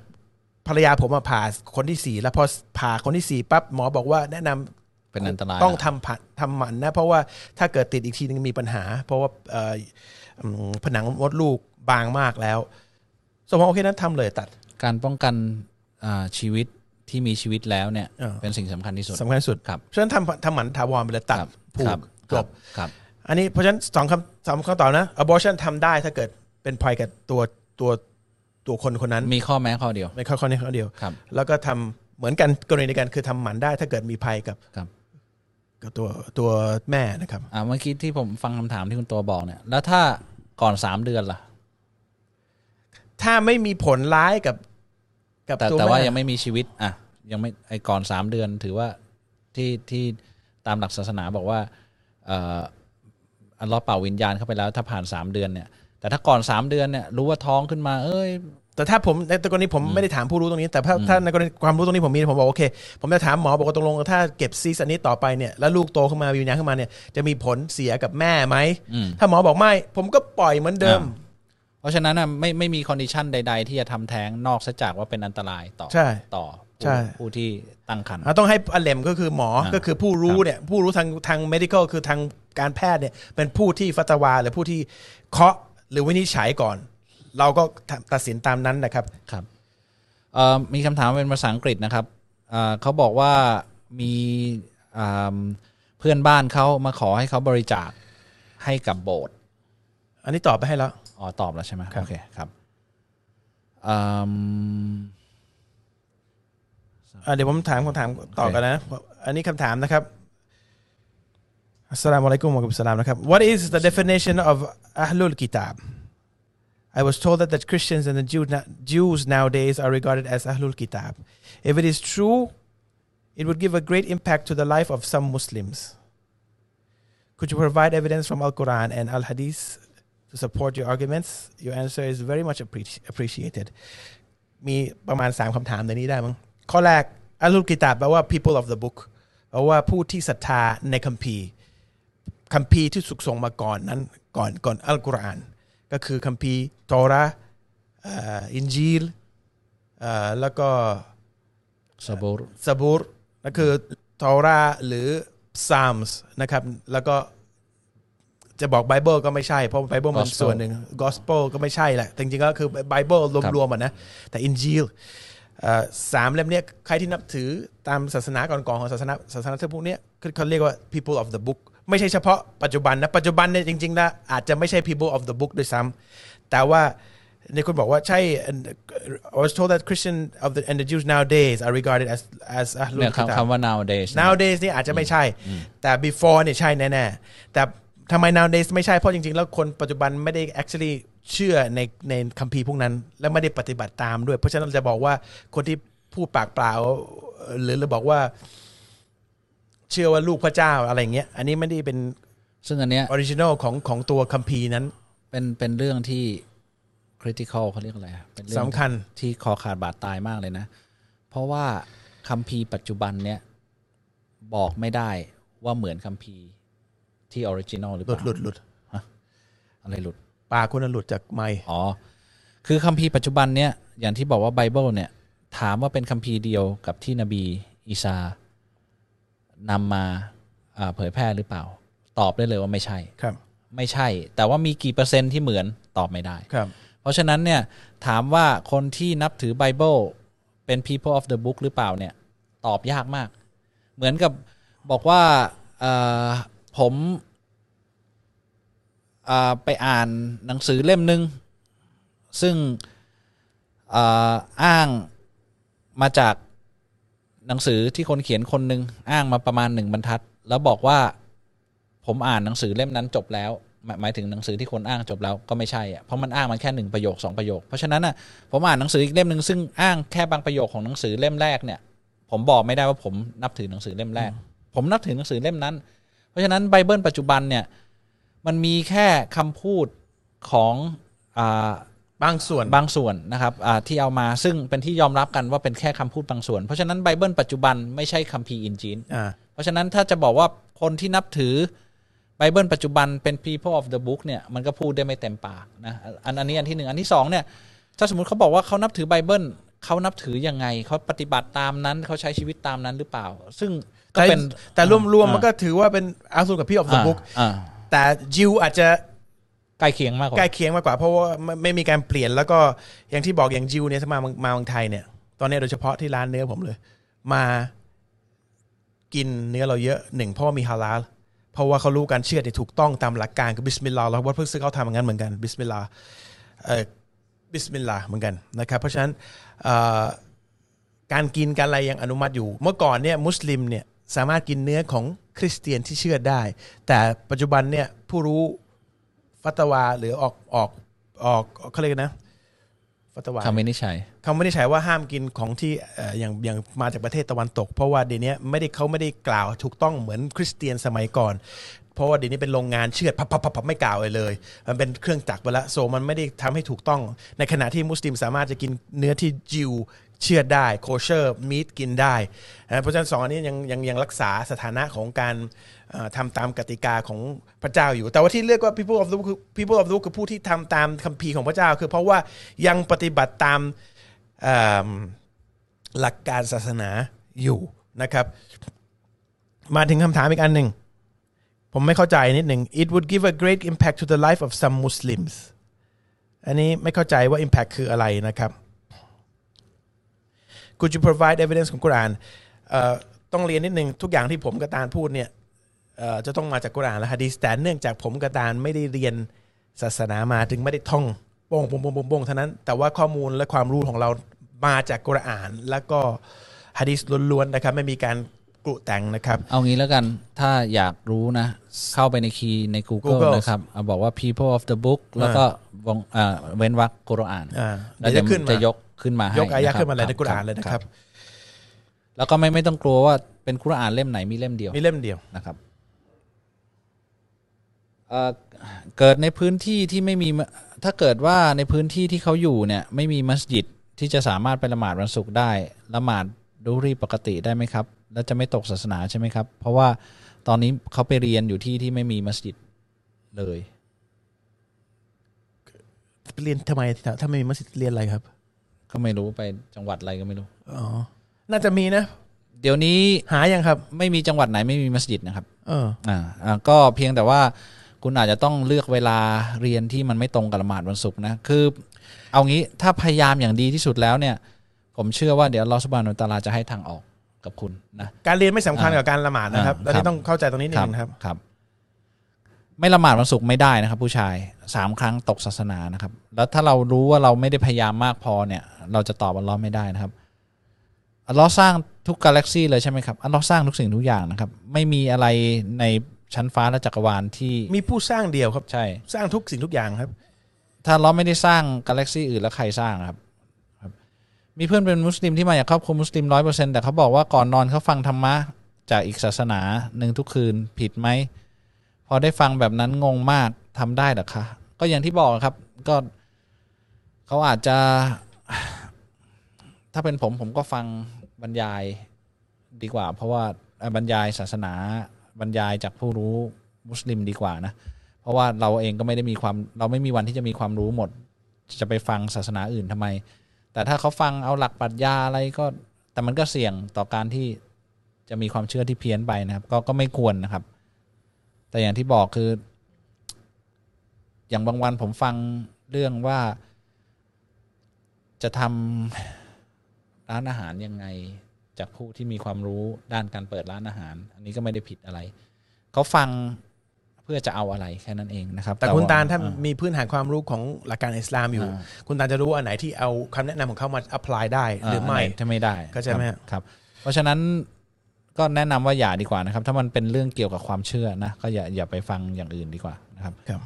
ภรรยาผมมาผ่าคนที่สี่แล้วพอผ่าคนที่สี่ปั๊บหมอบอกว่าแนะนำเป็นอันตรายต้องละทำผ่าทำหมันนะ เพราะว่าถ้าเกิดติดอีกทีนึงมีปัญหา เพราะว่าเอ่ออืมผนังมดลูกบางมากแล้ว สมมติโอเคนั้นทำเลยตัด การป้องกันอ่าชีวิตที่มีชีวิตแล้วเนี่ยเออเป็นสิ่งสำคัญที่สุดสำคัญที่สุดครับเพราะฉะนั้นทำทำหมันถาวรไปเลยตัดครับผูครักบจบครับ อันนี้เพราะฉะนั้นสองคำสองคำตอบนะ abortion ทำได้ถ้าเกิดเป็นภัยกับตัวตัวตัวคนคนนั้น มีข้อแม้ข้อเดียวไม่ข้อข้อนี้ข้อเดียวครับ แล้วก็ทำเหมือนกันกรณีในการคือทำหมันได้ถ้าเกิดมีภัยกับครับกับตัวตัวแม่นะครับอ่าเมื่อกี้ที่ผมฟังคำถามที่คุณตัวบอกเนี่ย แล้วถ้าก่อนสามเดือนล่ะ ถ้าไม่มีผลร้ายกับ กับแต่ตัวแต่แม่ว่ายังไม่มีชีวิต อะ ยังไม่ไอ้ก่อนสามเดือนถือว่าที่ที่ตามหลักศาสนาบอกว่าเอ่ออัลเลาะห์เป่าวิญญาณเข้าไปแล้ว ถ้าผ่านสามเดือนเนี่ย แต่ถ้าก่อนสามเดือนเนี่ยรู้ว่าท้องขึ้นมา เอ้ย แต่ถ้าผมในกรณีผมไม่ได้ถามผู้รู้ตรงนี้ แต่ถ้าถ้าในกรณีความรู้ตรงนี้ผมมีผมบอกโอเค ผมจะถามหมอบอกว่าตกลงถ้าเก็บซีสต์อันนี้ต่อไปเนี่ยแล้วลูกโตขึ้นมามีวิญญาณขึ้นมาเนี่ยจะมีผลเสียกับแม่ไหมอืมถ้าหมอบอกไม่ ผมก็ปล่อยเหมือนเดิมอ่า เพราะฉะนั้นน่ะไม่ไม่มี condition ใด ๆ ที่จะทำแท้งนอกจากว่าเป็นอันตรายต่อใช่ต่อผู้ใช่ผู้ที่ตั้งครรภ์อะต้องให้อเลมก็คือหมออ่าก็คือผู้รู้ครับเนี่ยผู้รู้ทางทาง medical คือทางการแพทย์เนี่ยเป็นผู้ที่ฟัตวาหรือผู้ที่เคาะหรือวินิจฉัยก่อน เราก็ตัดสินตามนั้นนะครับครับเอ่อมีคำถามเป็นภาษาอังกฤษนะครับเอ่อเขาบอกว่ามีอ่าเพื่อนบ้านเขามาขอให้เขาบริจาคให้กับโบสถ์อันนี้ตอบไปให้แล้ว อ๋อตอบแล้วใช่ไหม ครับ โอเคครับอืม อ่ะเดี๋ยวผมถามคำถามต่อกันนะ อันนี้คำถามนะครับอัสสลามุอะลัยกุมวะกุมสลามนะครับ What is the definition of Ahlul Kitab I was told that the Christians and the Jew, Jews nowadays are regarded as Ahlul Kitab. If it is true, it would give a great impact to the life of some Muslims. Could you provide evidence from Al Quran and Al Hadith to support your arguments? Your answer is very much appreci- appreciated. มีประมาณ 3คำถามในนี้ได้มั้งข้อแรกอะห์ลุลกิตาบแปลว่า people of the book แปลว่าผู้ที่ศรัทธาในคัมภีร์คัมภีร์ที่ถูกส่งมาก่อนนั้นก่อนก่อนอัลกุรอาน ก็คือคัมภีร์ตอราห์เอ่ออินจีลเอ่อแล้วก็ซาบูรซาบูรนั่นคือตอราห์หรือซามส์นะครับแล้วก็ จะบอกไบเบิลก็ไม่ใช่ เพราะไบเบิลมัน Gospel ส่วนหนึ่งกอสเปลก็ไม่ใช่แหละแต่จริงๆก็คือไบเบิลรวมๆอะนะแต่อินจีลสามเล่มเนี้ยใครที่นับถือตามศาสนาก่อนๆของศาสนาศาสนาเทพวกเนี้ยคือเขาเรียกว่า people of the book ไม่ใช่เฉพาะปัจจุบันนะปัจจุบันเนี่ยจริงๆนะอาจจะไม่ใช่ people of the book ด้วยซ้ำแต่ว่าในคุณบอกว่าใช่ I was told that Christian of the and the Jews nowadays are regarded as as อาลุเนี่ยคิตาบคำคำว่า nowadays เนี่ย nowadays นี่อาจจะไม่ใช่ แต่ before เนี่ยใช่แน่ๆแต่ ทำไม nowadays ไม่ใช่เพราะจริงๆ แล้วคนปัจจุบันไม่ได้ actually เชื่อในในคัมภีร์พวกนั้น และไม่ได้ปฏิบัติตามด้วย เพราะฉะนั้นเราจะบอกว่าคนที่พูดปากเปล่า หรือเราบอกว่า เชื่อว่าลูกพระเจ้าอะไรอย่างเงี้ย อันนี้ไม่ได้เป็นซึ่งอันเนี้ย original ของของตัวคัมภีร์นั้น เป็นเป็นเรื่องที่ critical เขาเรียกอะไรอะเป็นเรื่องสำคัญ ที่คอขาดบาดตายมากเลยนะ เพราะว่าคัมภีร์ปัจจุบันเนี้ยบอกไม่ได้ว่าเหมือนคัมภีร์ ที่ original หรือหเปลุดล่าหลุดหลุดอะไรหลุด ปากคนนั้นหลุดจากไมค์อ๋อ คือคัมภีร์ปัจจุบันเนี้ยอย่างที่บอกว่าไบเบิลเนี่ย ถามว่าเป็นคัมภีร์เดียวกับที่นบีอีสานำมาอ่าเผยแพร่หรือเปล่า ตอบได้เลยว่าไม่ใช่ ครับ ไม่ใช่ แต่ว่ามีกี่เปอร์เซ็นต์ที่เหมือนตอบไม่ได้ ครับ เพราะฉะนั้นเนี่ยถามว่าคนที่นับถือไบเบิลเป็น people of the book หรือเปล่าเนี่ย ตอบยากมาก เหมือนกับบอกว่าเอ่อ ผมเอ่อไปอ่านหนังสือเล่มหนึ่งซึ่งเอ่ออ้างมาจากหนังสือที่คนเขียนคนหนึ่งอ้างมาประมาณหนึ่งบรรทัด แล้วบอกว่าผมอ่านหนังสือเล่มนั้นจบแล้ว หมายหมายถึงหนังสือที่คนอ้างจบแล้วก็ไม่ใช่อะเพราะมันอ้างมาแค่หนึ่งประโยคสองประโยค เพราะฉะนั้นอะผมอ่านหนังสืออีกเล่มหนึ่งซึ่งอ้างแค่บางประโยคของหนังสือเล่มแรกเนี่ย ผมบอกไม่ได้ว่าผมนับถือหนังสือเล่มแรก ผมนับถือหนังสือเล่มนั้น เพราะฉะนั้นไบเบิลปัจจุบันเนี่ยมันมีแค่คำพูดของอ่าบางส่วนบางส่วนนะครับอ่าที่เอามาซึ่งเป็นที่ยอมรับกันว่าเป็นแค่คำพูดบางส่วน เพราะฉะนั้นไบเบิลปัจจุบันไม่ใช่คัมภีร์อินจีนอ่าเพราะฉะนั้นถ้าจะบอกว่าคนที่นับถือไบเบิลปัจจุบันเป็น people of the book เนี่ยมันก็พูดได้ไม่เต็มปากนะอันอันนี้อันที่หนึ่งอันที่สองเนี่ยถ้าสมมติเขาบอกว่าเขานับถือไบเบิลเขานับถือยังไงเขาปฏิบัติตามนั้นเขาใช้ชีวิตตามนั้นหรือเปล่า ซึ่ง ก็แต่เป็นแต่รวมๆมันก็ถือว่าเป็นอาสุกับพี่ of the อ่า book อ่าแต่จิวอาจจะใกล้เคียงมากกว่าใกล้เคียงมากกว่าเพราะว่าไม่ไม่มีการเปลี่ยนแล้วก็อย่างที่บอกอย่างจิวเนี่ยถ้ามามาเมืองไทยเนี่ย ตอนนี้โดยเฉพาะที่ร้านเนื้อผมเลย มากินเนื้อเราเยอะหนึ่งเพราะว่ามีฮาลาลเพราะว่าเขารู้การเชือดที่ถูกต้องตามหลักการคือบิสมิลลาห์แล้วว่าเพิ่งซื้อเขาทำอย่างนั้นเหมือนกันบิสมิลลาห์เอ่อบิสมิลลาห์เหมือนกันนะครับเพราะฉะนั้นเอ่อการกินการอะไรยังอนุมัติอยู่ เมื่อก่อนเนี่ยมุสลิมเนี่ย สามารถกินเนื้อของคริสเตียนที่เชือดได้ แต่ปัจจุบันเนี่ยผู้รู้ฟัตวาหรือออกออกออกเขาเรียกกันนะฟัตวาคำวินิจฉัยเขาไม่ได้ใช้ว่าห้ามกินของที่เอ่ออย่างอย่างมาจากประเทศตะวันตก เพราะว่าเดี๋ยวนี้ไม่ได้เขาไม่ได้กล่าวถูกต้องเหมือนคริสเตียนสมัยก่อน เพราะว่าเดี๋ยวนี้เป็นโรงงานเชือดพับพับพับพับไม่กล่าวเลยเลย มันเป็นเครื่องจักรไปแล้ว so มันไม่ได้ทำให้ถูกต้อง ในขณะที่มุสลิมสามารถจะกินเนื้อที่จิว เชื่อได้โคเชอร์มีดกินได้นะเพราะฉะนั้นสองอันนี้ยังยังยังรักษาสถานะของการทำตามกติกาของพระเจ้าอยู่ แต่ว่าที่เรียกว่า people of the book คือ people of the book คือผู้ที่ทำตามคัมภีร์ของพระเจ้า คือเพราะว่ายังปฏิบัติตามหลักการศาสนาอยู่นะครับ มาถึงคำถามอีกอันหนึ่ง ผมไม่เข้าใจนิดหนึ่ง it would give a great impact to the life of some Muslims อันนี้ไม่เข้าใจว่า impact คืออะไรนะครับ could you provide evidence ของกุรอานเอ่อต้องเรียนนิดหนึ่งทุกอย่างที่ผมกับตาลพูดเนี่ยเอ่อจะต้องมาจากกุรอานและฮะดีษแต่เนื่องจากผมกับตาลไม่ได้เรียนศาสนามาถึงไม่ได้ท่องโป้งโป้งโป้งโป้งโป้งเท่านั้น แต่ว่าข้อมูลและความรู้ของเรามาจากกุรอาน แล้วก็ฮะดีษล้วนๆนะครับไม่มีการกรุแต่งนะครับ เอางี้แล้วกันถ้าอยากรู้นะ เข้าไปในคีย์ใน Google, Google นะครับเอาบอกว่า people of the book แล้วก็วงอ่าเว้นวรรคกุรอานอ่าแล้วเดี๋ยวเดี๋ยวจะขึ้นจะมายก ขึ้นมาให้ยกอายะะครับขึ้นมาเลยในครับกุรอานเลยนะครับ แล้วก็ไม่ไม่ต้องกลัวว่าเป็นกุรอานเล่มไหนมีเล่มเดียว มีเล่มเดียวนะครับเอ่อเกิดในพื้นที่ที่ไม่มีมถ้าเกิดว่าในพื้นที่ที่เขาอยู่เนี่ยไม่มีมัสยิดที่จะสามารถไปละหมาดวันศุกร์ได้ละหมาดดูรีปกติได้ไหมครับ แล้วจะไม่ตกศาสนาใช่ไหมครับ เพราะว่าตอนนี้เขาไปเรียนอยู่ที่ที่ไม่มีมัสยิดเลยเรียนทำไมถ้าไม่มีมัสยิดเรียนอะไรครับ ก็ไม่รู้ไปจังหวัดอะไรก็ไม่รู้ อ๋อ น่าจะมีนะ เดี๋ยวนี้หายังครับ ไม่มีจังหวัดไหนไม่มีมัสยิดนะครับ เออ อ่าอ่าก็เพียงแต่ว่าคุณอาจจะต้องเลือกเวลาเรียนที่มันไม่ตรงกับละหมาดวันศุกร์นะ คือ เอางี้ถ้าพยายามอย่างดีที่สุดแล้วเนี่ย ผมเชื่อว่าเดี๋ยวลอสบานุตาลาจะให้ทางออกกับคุณนะ การเรียนไม่สำคัญกับการละหมาดนะครับอ่าแล้วครัที่บต้องเข้าใจตรงนี้นิดนึงนะครับ ครับ ไม่ละหมาดวันศุกร์ไม่ได้นะครับ ผู้ชายสามครั้งตกศาสนานะครับ แล้วถ้าเรารู้ว่าเราไม่ได้พยายามมากพอเนี่ย เราจะตอบอัลลอฮ์ไม่ได้นะครับอัลลอฮ์สร้างทุกกาแล็กซี่เลยใช่ไหมครับอัลลอฮ์สร้างทุกสิ่งทุกอย่างนะครับ ไม่มีอะไรในชั้นฟ้าและจักรวาลที่มีผู้สร้างเดียวครับใช่ สร้างทุกสิ่งทุกอย่างครับ ถ้าเราไม่ได้สร้างกาแล็กซี่อื่นแล้วใครสร้างครับครับ มีเพื่อนเป็นมุสลิมที่มาจากครอบครัวมุสลิมร้อยเปอร์เซ็นแต่เขาบอกว่าก่อนนอนเขาฟังธรรมะจากอีกศาสนาหนึ่งทุกคืนผิดไหม พอได้ฟังแบบนั้นงงมากทำได้หรอคะก็อย่างที่บอกครับ ก็เขาอาจจะ ถ้าเป็นผมผมก็ฟังบรรยายดีกว่า เพราะว่าบรรยายศาสนาบรรยายจากผู้รู้มุสลิมดีกว่านะ เพราะว่าเราเองก็ไม่ได้มีความ เราไม่มีวันที่จะมีความรู้หมด จะไปฟังศาสนาอื่นทำไม แต่ถ้าเขาฟังเอาหลักปรัชญาอะไรก็ แต่มันก็เสี่ยงต่อการที่จะมีความเชื่อที่เพี้ยนไปนะครับ ก็ก็ไม่ควรนะครับ แต่อย่างที่บอกคือ อย่างบางวันผมฟังเรื่องว่าจะทำร้านอาหารยังไง จากผู้ที่มีความรู้ด้านการเปิดร้านอาหาร อันนี้ก็ไม่ได้ผิดอะไรเขาฟังเพื่อจะเอาอะไรแค่นั้นเองนะครับ แต่คุณว่ตาลถ้าอ่มีพื้นฐานความรู้ของหลักการอิสลามอยู่อ่าคุณตาลจะรู้ว่าอันไหนที่เอาคำแนะนำของเขามา apply ได้หรือไม่นหนถ้าไม่ได้เข้าใจไหมครับครับ เพราะฉะนั้น ก็แนะนำว่าอย่าดีกว่านะครับ ถ้ามันเป็นเรื่องเกี่ยวกับความเชื่อนะก็อย่าอย่าไปฟังอย่างอื่นดีกว่านะครับครับ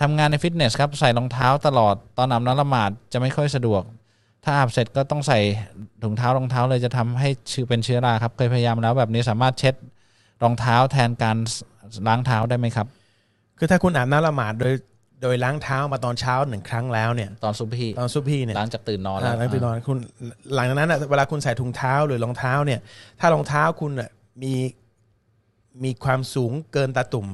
ทำงานในฟิตเนสครับใส่รองเท้าตลอดตอนอาบน้ำละหมาดจะไม่ค่อยสะดวก ถ้าอาบเสร็จก็ต้องใส่ถุงเท้ารองเท้าเลยจะทำให้ชื้อเป็นเชื้อราครับ เคยพยายามแล้วแบบนี้สามารถเช็ดรองเท้าแทนการล้างเท้าได้ไหมครับ คือถ้าคุณอาบน้ำละหมาดโดย โดยล้างเท้ามาตอนเช้าหนึ่งครั้งแล้วเนี่ย ตอนซุปพี่ตอนซุปพี่เนี่ยล้างจากตื่นนอนอ่าแล้วหลังตื่นนอนคุณหลังจากนั้นอะเวลาคุณใส่ถุงเท้าหรือรองเท้าเนี่ย ถ้ารองเท้าคุณอะมีมีความสูงเกินตาตุ่ม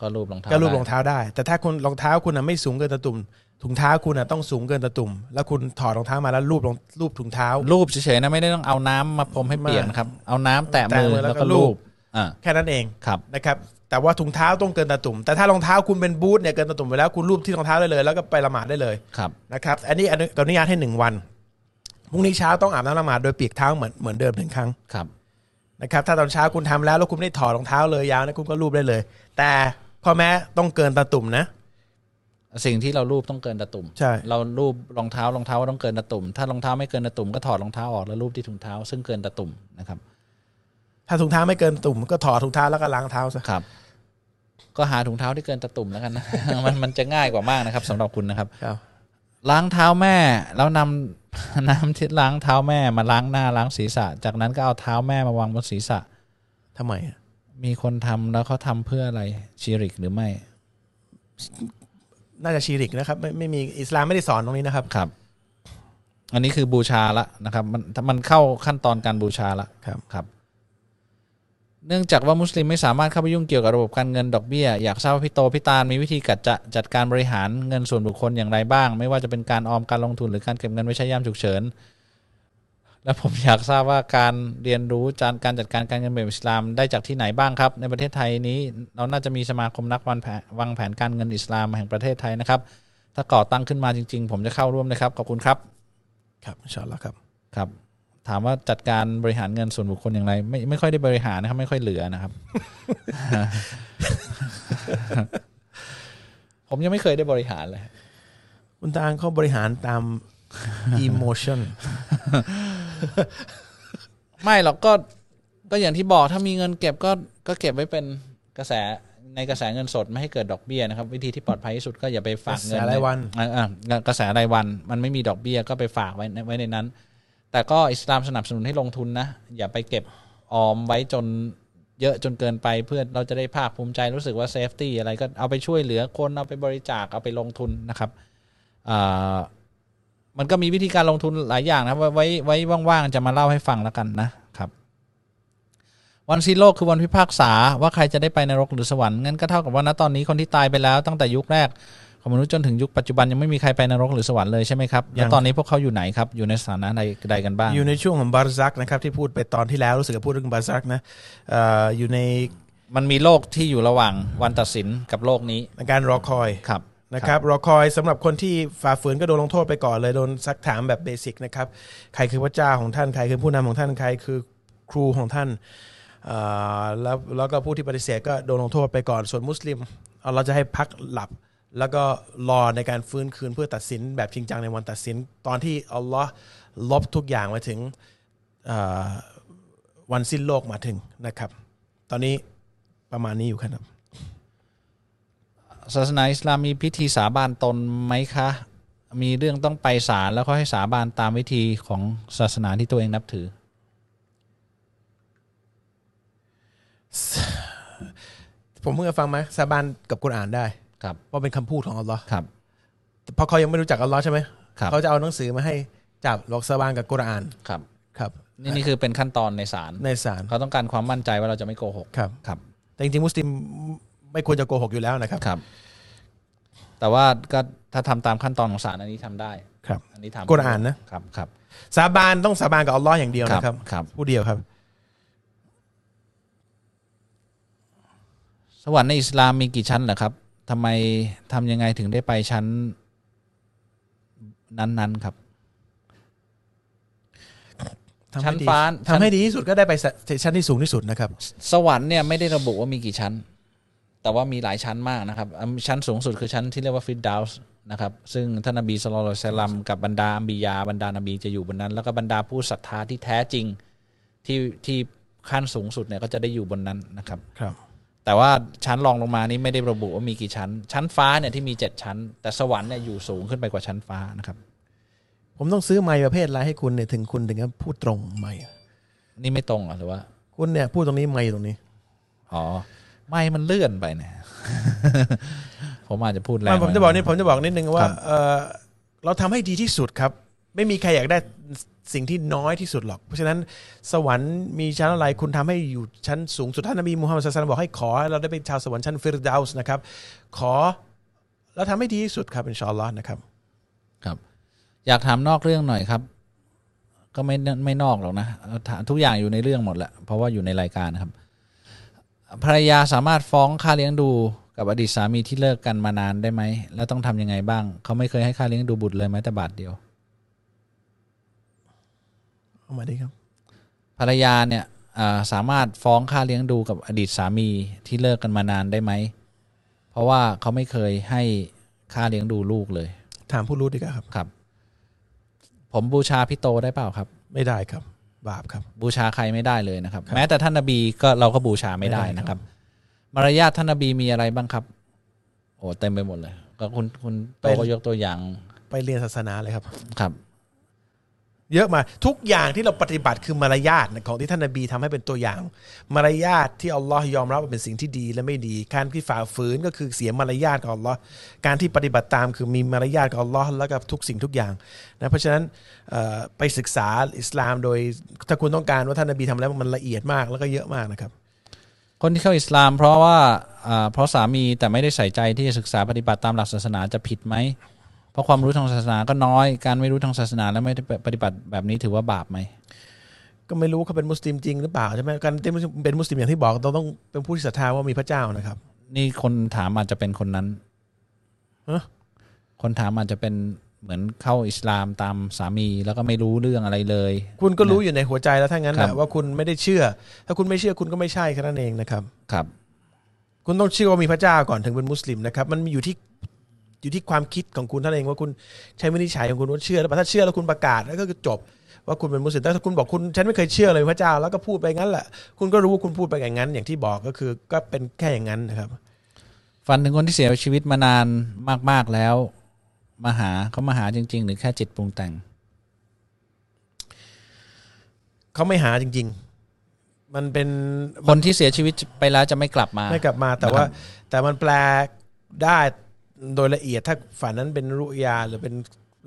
ก็รูปรองเท้าก็รูปได้รองเท้าได้ แต่ถ้าคุณรองเท้าคุณอะไม่สูงเกินตาตุ่มถุงเท้าคุณอะต้องสูงเกินตาตุ่ม แล้วคุณถอดรองเท้ามาแล้วรูปรองรูปถุงเท้า รูปเฉยๆนะไม่ได้ต้องเอาน้ำมาพรมให้เปียกนะครับ เอาน้ำแตะแตะมือมือแล้แล้ววก็ก็รูรูปปอ่าแค่นั้นเองครับนะครับ แต่ว่าถุงเท้าต้องเกินตาตุ่ม แต่ถ้ารองเท้าคุณเป็นบูทเนี่ยเกินตาตุ่มไปแล้วคุณรูปที่รองเท้าได้เลย แล้วก็ไปละหมาดได้เลยครับนะครับ อันนี้อนุอนุญาตให้หนึ่งวันพรุ่งนี้เช้าต้องอาบน้ำละหมาดโดยเปียกเท้าเหมือนเหมือนเดิมหนึ่งครั้งครับนะครับ ถ้าตอนเช้าคุณทำแล้วแล้วคุณไม่ได้ถอดรองเท้าเลยยาวนะคุณก็รูปได้เลย แต่ข้อแม้ต้องเกินตาตุ่มนะสิ่งที่เรารูปต้องเกินตะตุ่มใช่เรารูปรองเท้ารองเท้าต้องเกินตะตุ่ม ถ้ารองเท้าไม่เกินตะตุ่มก็ถอดรองเท้าออกแล้วรูปที่ถุงเท้า ซึ่งเกินตะตุ่มนะครับ ถ้าถุงเท้าไม่เกินตุ่มก็ถอดถุงเท้าแล้วก็ล้างเท้าซะครับ ก็หาถุงเท้าที่เกินตะตุ่มแล้วกันนะมันมันจะง่ายกว่ามากนะครับสำหรับคุณนะครับ ครับ ล้างเท้าแม่ แล้วนำน้ำที่ล้างเท้าแม่มาล้างหน้าล้างศีรษะ จากนั้นก็เอาเท้าแม่มาวางบนศีรษะทำไมอะมีคนทำแล้วเขาทำเพื่ออะไรชีริกหรือไม่ น่าจะชีริกนะครับ ไม่ไม่มีอิสลามไม่ได้สอนตรงนี้นะครับครับ อันนี้คือบูชาละนะครับ มันมันเข้าขั้นตอนการบูชาละครับครับ เนื่องจากว่ามุสลิมไม่สามารถเข้าไปยุ่งเกี่ยวกับระบบการเงินดอกเบี้ย อยากทราบว่าพี่โตพี่ตาลมีวิธีกัดจะจัดการบริหารเงินส่วนบุคคลอย่างไรบ้าง ไม่ว่าจะเป็นการออมการลงทุนหรือการเก็บเงินไว้ใช้ยามฉุกเฉินและผมอยากทราบว่าการเรียนรู้การการจัดการการเงินแบบอิสลามได้จากที่ไหนบ้างครับ ในประเทศไทยนี้เราน่าจะมีสมาคมนักวางแผนวางแผนการเงินอิสลามแห่งประเทศไทยนะครับ ถ้าก่อตั้งขึ้นมาจริง ๆ ผมจะเข้าร่วมนะครับขอบคุณครับ ครับอินชาอัลลอฮ์ครับครับ ถามว่าจัดการบริหารเงินส่วนบุคคลอย่างไร ไม่ไม่ค่อยได้บริหารนะครับ ไม่ค่อยเหลือนะครับ ผมยังไม่เคยได้บริหารเลยคุณตาลเขาบริหารตาม emotion ไม่หรอกก็ก็อย่างที่บอกถ้ามีเงินเก็บก็ก็เก็บไว้เป็นกระแสในกระแสเงินสดไม่ให้เกิดดอกเบี้ยนะครับ วิธีที่ปลอดภัยที่สุดก็อย่าไปฝากเงินกระแสรายวันใอ่าอ่ากระแสรายวัน มันไม่มีดอกเบี้ยก็ไปฝากไว้ในไว้ในนั้น แต่ก็อิสลามสนับสนุนให้ลงทุนนะ อย่าไปเก็บออมไว้จนเยอะจนเกินไปเพื่อเราจะได้ภาคภูมิใจรู้สึกว่าเซฟตี้อะไรก็เอาไปช่วยเหลือคนเอาไปบริจาคเอาไปลงทุนนะครับมันก็มีวิธีการลงทุนหลายอย่างนะไว้ไว้ไว้ว่างๆจะมาเล่าให้ฟังแล้วกันนะครับ วันสิ้นโลกคือวันพิพากษาว่าใครจะได้ไปนรกหรือสวรรค์งั้นก็เท่ากับว่าณตอนนี้คนที่ตายไปแล้วตั้งแต่ยุคแรก ของมนุษย์จนถึงยุคปัจจุบันยังไม่มีใครไปนรกหรือสวรรค์เลยใช่ไหมครับยังแล้วตอนนี้พวกเขาอยู่ไหนครับ อยู่ในสถานะใดใดกันบ้าง อยู่ในช่วงของบาร์ซักนะครับที่พูดไปตอนที่แล้วรู้สึกจะพูดเรื่องบาร์ซักนะเอ่ออยู่ในมันมีโลกที่อยู่ระหว่างวันตัดสินกับโลกนี้ในการรอคอยครับนะครับรอคอยสำหรับคนที่ฝ่าฝืนก็โดนลงโทษไปก่อนเลยโดนซักถามแบบ basic นะครับใครคือพระเจ้าของท่านใครคือผู้นำของท่านใครคือครูของท่านเอ่อแล้วแล้วก็ผู้ที่ปฏิเสธก็โดนลงโทษไปก่อนส่วนมุสลิมเอาเราจะให้พักหลับ แล้วก็รอในการฟื้นคืนเพื่อตัดสินแบบจริงจังในวันตัดสิน ตอนที่อัลลอฮ์ลบทุกอย่างมาถึงเอ่อวันสิ้นโลกมาถึงนะครับ ตอนนี้ประมาณนี้อยู่ครับศาสนาอิสลามมีพิธีสาบานตนไหมคะ มีเรื่องต้องไปศาลแล้วก็ให้สาบานตามวิธีของศาสนาที่ตัวเองนับถือ ผมเพิ่งจะฟังมาสาบานกับกุรอานได้ ครับว่าเป็นคำพูดของอัลลอฮ์ครับเพราะเขายังไม่รู้จักอัลลอฮ์ใช่ไหมครับเขาจะเอาหนังสือมาให้จับหลอกสาบานกับกุรอานครับครับนี่นี่คือเป็นขั้นตอนในศาลในศาลเขาต้องการความมั่นใจว่าเราจะไม่โกหกครับครับ แต่จริงๆมุสลิมไม่ควรจะโกหกอยู่แล้วนะครับครับ แต่ว่าก็ถ้าทำตามขั้นตอนของศาลอันนี้ทำได้ครับ อันนี้ทำกุรอานนะครับครับ สาบานต้องสาบานกับอัลลอฮ์อย่างเดียวนะครับครับผู้เดียวครับ สวรรค์ในอิสลามมีกี่ชั้นเหรอครับ ทำไมทำยังไงถึงได้ไปชั้นนั้นๆครับทำชั้ให้นดีฟ้าทำให้ดีที่สุดก็ได้ไปชั้นที่สูงที่สุดนะครับ สวรรค์เนี่ยไม่ได้ระบุว่ามีกี่ชั้น แต่ว่ามีหลายชั้นมากนะครับอันชั้นสูงสุดคือชั้นที่เรียกว่าฟิดดาวส์นะครับ ซึ่งท่านนบีสุลต่านสลัมกับบรรดาอัมบียาบรรดานบีจะอยู่บนนั้น แล้วก็บรรดาผู้ศรัทธาที่แท้จริงที่ที่ขั้นสูงสุดเนี่ยก็จะได้อยู่บนนั้นนะครับ ครับ แต่ว่าชั้นรองลงมานี่ไม่ได้ระบุว่ามีกี่ชั้น ชั้นฟ้าเนี่ยที่มีเจ็ดชั้น แต่สวรรค์เนี่ยอยู่สูงขึ้นไปกว่าชั้นฟ้านะครับ ผมต้องซื้อไมค์ประเภทอะไรให้คุณเนี่ยถึงคุณถึงจะพูดตรงไมค์นี่ไม่ตรงเหรอหรือว่า คุณเนี่ยพูดตรงนี้ไมค์ตรงนี้ อ๋อไม่มันเลื่อนไปเนี่ยผมอาจจะพูดแรงไม่ผมไปจะบอกนี่ผมจะบอกนิดนึงว่าครับเอ่อเราทำให้ดีที่สุดครับ ไม่มีใครอยากได้ สิ่งที่น้อยที่สุดหรอก เพราะฉะนั้นสวรรค์มีชั้นอะไรคุณทำให้อยู่ชั้นสูงสุดท่านนบีมูฮัมมัดศาสนาบอกให้ขอเราได้เป็นชาวสวรรค์ชั้นฟิรดาวส์นะครับ ขอแล้วทำให้ดีที่สุดครับอินชาอัลลอฮ์นะครับครับ อยากถามนอกเรื่องหน่อยครับ ก็ไม่ไม่นอกหรอกนะเอาทุกอย่างอยู่ในเรื่องหมดแหละเพราะว่าอยู่ในรายการนะครับภรรยาสามารถฟ้องค่าเลี้ยงดูกับอดีตสามีที่เลิกกันมานานได้ไหม แล้วต้องทำยังไงบ้าง เขาไม่เคยให้ค่าเลี้ยงดูบุตรเลยแม้แต่บาทเดียว เอามาดีครับ ภรรยาเนี่ยอ่าสามารถฟ้องค่าเลี้ยงดูกับอดีตสามีที่เลิกกันมานานได้ไหม เพราะว่าเขาไม่เคยให้ค่าเลี้ยงดูลูกเลย ถามผู้รู้ดีกว่าครับครับ ผมบูชาพี่โตได้เปล่าครับ ไม่ได้ครับ บาปครับ บูชาใครไม่ได้เลยนะครับครับแม้แต่ท่านนบีก็เราก็บูชาไม่ได้ไม่ได้ครับนะครับ มารยาทท่านนบีมีอะไรบ้างครับ โอ้เต็มไปหมดเลย ก็คุณคุณโตก็ยกตัวอย่าง ไปเรียนศาสนาเลยครับ ครับ เยอะมาทุกอย่างที่เราปฏิบัติคือมารยาทของที่ท่านนบีทำให้เป็นตัวอย่าง มารยาทที่อัลลอฮ์ยอมรับว่าเป็นสิ่งที่ดีและไม่ดี การที่ฝ่าฝืนก็คือเสียมารยาทกับอัลลอฮ์การที่ปฏิบัติตามคือมีมารยาทกับอัลลอฮ์แล้วกับทุกสิ่งทุกอย่างนะเพราะฉะนั้นไปศึกษาอิสลามโดยถ้าคุณต้องการว่าท่านนบีทำแล้วมันละเอียดมากแล้วก็เยอะมากนะครับ คนที่เข้าอิสลาม เพราะว่าเพราะสามีแต่ไม่ได้ใส่ใจที่จะศึกษาปฏิบัติตามหลักศาสนาจะผิดไหม เพราะความรู้ทางศาสนาก็น้อย การไม่รู้ทางศาสนาและไม่ได้ปฏิบัติแบบนี้ถือว่าบาปไหมก็ไม่รู้ว่าเขาเป็นมุสลิมจริงหรือเปล่าใช่ไหมการที่เป็นมุสลิมอย่างที่บอกเราต้องเป็นผู้ที่ศรัทธาว่ามีพระเจ้านะครับ นี่คนถามอาจจะเป็นคนนั้นฮะคนถามอาจจะเป็นเหมือนเข้าอิสลามตามสามีแล้วก็ไม่รู้เรื่องอะไรเลย คุณก็รู้อยู่ในหัวใจแล้วถ้างั้นครันะบว่าคุณไม่ได้เชื่อ ถ้าคุณไม่เชื่อคุณก็ไม่ใช่แค่นั้นเองนะครับครับ คุณต้องเชื่อว่ามีพระเจ้าก่อนถึงเป็นมุสลิมนะครับ มันอยู่ที่ อยู่ที่ความคิดของคุณเท่านั้นเองว่าคุณใช้วินิจฉัยของคุณว่าเชื่อแล้วถ้าเชื่อแล้วคุณประกาศแล้วก็คือจบว่าคุณเป็นมุสลิมแต่ถ้าคุณบอกคุณฉันไม่เคยเชื่อเลยพระเจ้าแล้วก็พูดไปงั้นแหละคุณก็รู้ว่าคุณพูดไปอย่างนั้น อย่างที่บอกก็คือก็เป็นแค่อย่างนั้นนะครับ ฝันถึงคนที่เสียชีวิตมานานมาก ๆแล้ว มาหาเขามาหาจริง ๆ หรือแค่จิตปรุงแต่งเขาไม่หาจริง ๆ มันเป็นคนที่เสียชีวิตไปแล้วจะไม่กลับมา ไม่กลับมา แต่ว่า แต่มันแปลได้ โดยละเอียดถ้าฝันนั้นเป็นรุยาหรือเป็น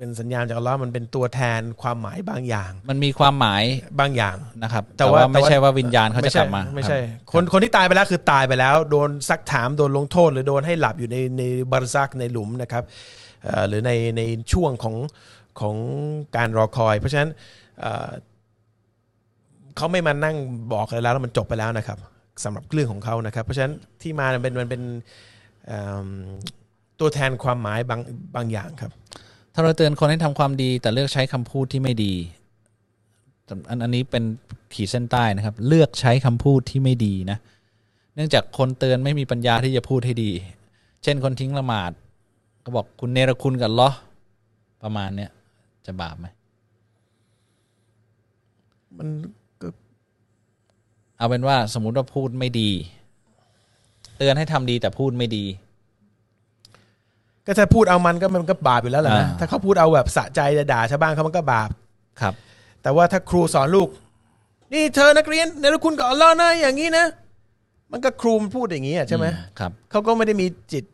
เป็นสัญญาณจากอัลลอฮ์มันเป็นตัวแทนความหมายบางอย่าง มันมีความหมายบางอย่างนะครับ แต่แต่ว่าว่าไม่ใช่ว่าวิญญาณเขาไม่จะใช่กลับมา ไม่ใช่ครับคนคนที่ตายไปแล้วคือตายไปแล้ว โดนซักถามโดนลงโทษ หรือโดนให้หลับอยู่ในในบาร์ซักในหลุมนะครับเอ่อหรือในในช่วงของของการรอคอย เพราะฉะนั้นเอ่อเขาไม่มานั่งบอกอะไรแล้วแล้วมันจบไปแล้วนะครับสำหรับเรื่องของเขานะครับ เพราะฉะนั้นที่มามันเป็นมันเป็นเอิ่ม ตัวแทนความหมายบางบางอย่างครับ ถ้าเราเตือนคนให้ทำความดี แต่เลือกใช้คำพูดที่ไม่ดีอันอันนี้เป็นขีดเส้นใต้นะครับ เลือกใช้คำพูดที่ไม่ดีนะ เนื่องจากคนเตือนไม่มีปัญญาที่จะพูดให้ดี เช่นคนทิ้งละหมาด ก็บอกคุณเนรคุณกันเหรอประมาณเนี้ยจะบาปไหมมันเอาเป็นว่าสมมุติว่าพูดไม่ดี เตือนให้ทำดีแต่พูดไม่ดี ก็ถ้าพูดเอามันก็มันก็บาปอยู่แล้วแหละนะอ่า ถ้าเขาพูดเอาแบบสะใจจะด่าชาวบ้านเขามันก็บาป ครับ แต่ว่าถ้าครูสอนลูก นี่เธอนักเรียนเนรคุณกับอัลลอฮ์นะอย่างนี้นะ มันก็ครูมันพูดอย่างนี้อะใช่ไหมครับ เขาก็ไม่ได้มีจิต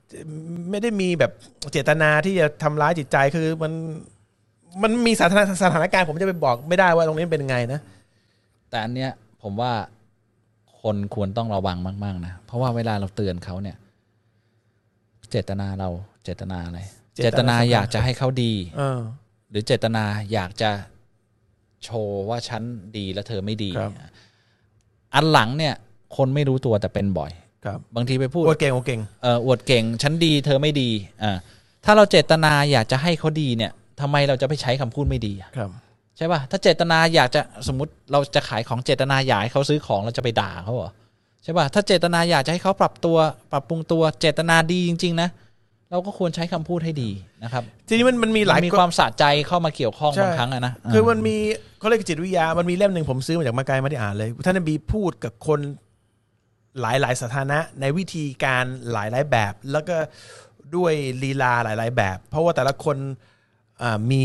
ไม่ได้มีแบบเจตนาที่จะทำร้ายจิตใจคือมันมันมีสถานสถานการณ์ผมจะไปบอกไม่ได้ว่าตรงนี้เป็นยังไงนะ แต่อันเนี้ยผมว่าคนควรต้องระวังมาก ๆ นะ เพราะว่าเวลาเราเตือนเขาเนี่ย เจตนาเรา เจตนาอะไร เจเจตนาตนาอยากจะให้เขาดีเออหรือเจตนาอยากจะโชว์ว่าฉันดีแล้วเธอไม่ดีครับอันหลังเนี่ย คนไม่รู้ตัวแต่เป็นบ่อยครับบางทีไปพูดโอ้เก่งโอ้เก่งเอออวดเก่งฉันดี เธอไม่ดีอ่าถ้าเราเจตนาอยากจะให้เขาดีเนี่ยทำไมเราจะไปใช้คำพูดไม่ดีอะครับใช่ป่ะถ้าเจตนาอยากจะสมมติเราจะขายของเจตนาอยากให้เขาซื้อของเราจะไปด่าเขาเหรอใช่ป่ะถ้าเจตนาอยากจะให้เขาปรับตัว ปรับปรุงตัวเจตนาดีจริง ๆ นะ เราก็ควรใช้คำพูดให้ดีนะครับ ทีนี้มันมันมีหลายมีความสะใจเข้ามาเกี่ยวข้องใช่บางครั้งอะนะคือมันมีเขาเรียกจิตวิทยา มันมีเล่มหนึ่งผมซื้อมาจากมาไกลไม่ได้อ่านเลย ท่านนบีพูดกับคนหลายหลายๆสถานะในวิธีการหลายหลายๆแบบ แล้วก็ด้วยลีลาหลายหลายๆแบบ เพราะว่าแต่ละคนอ่ามี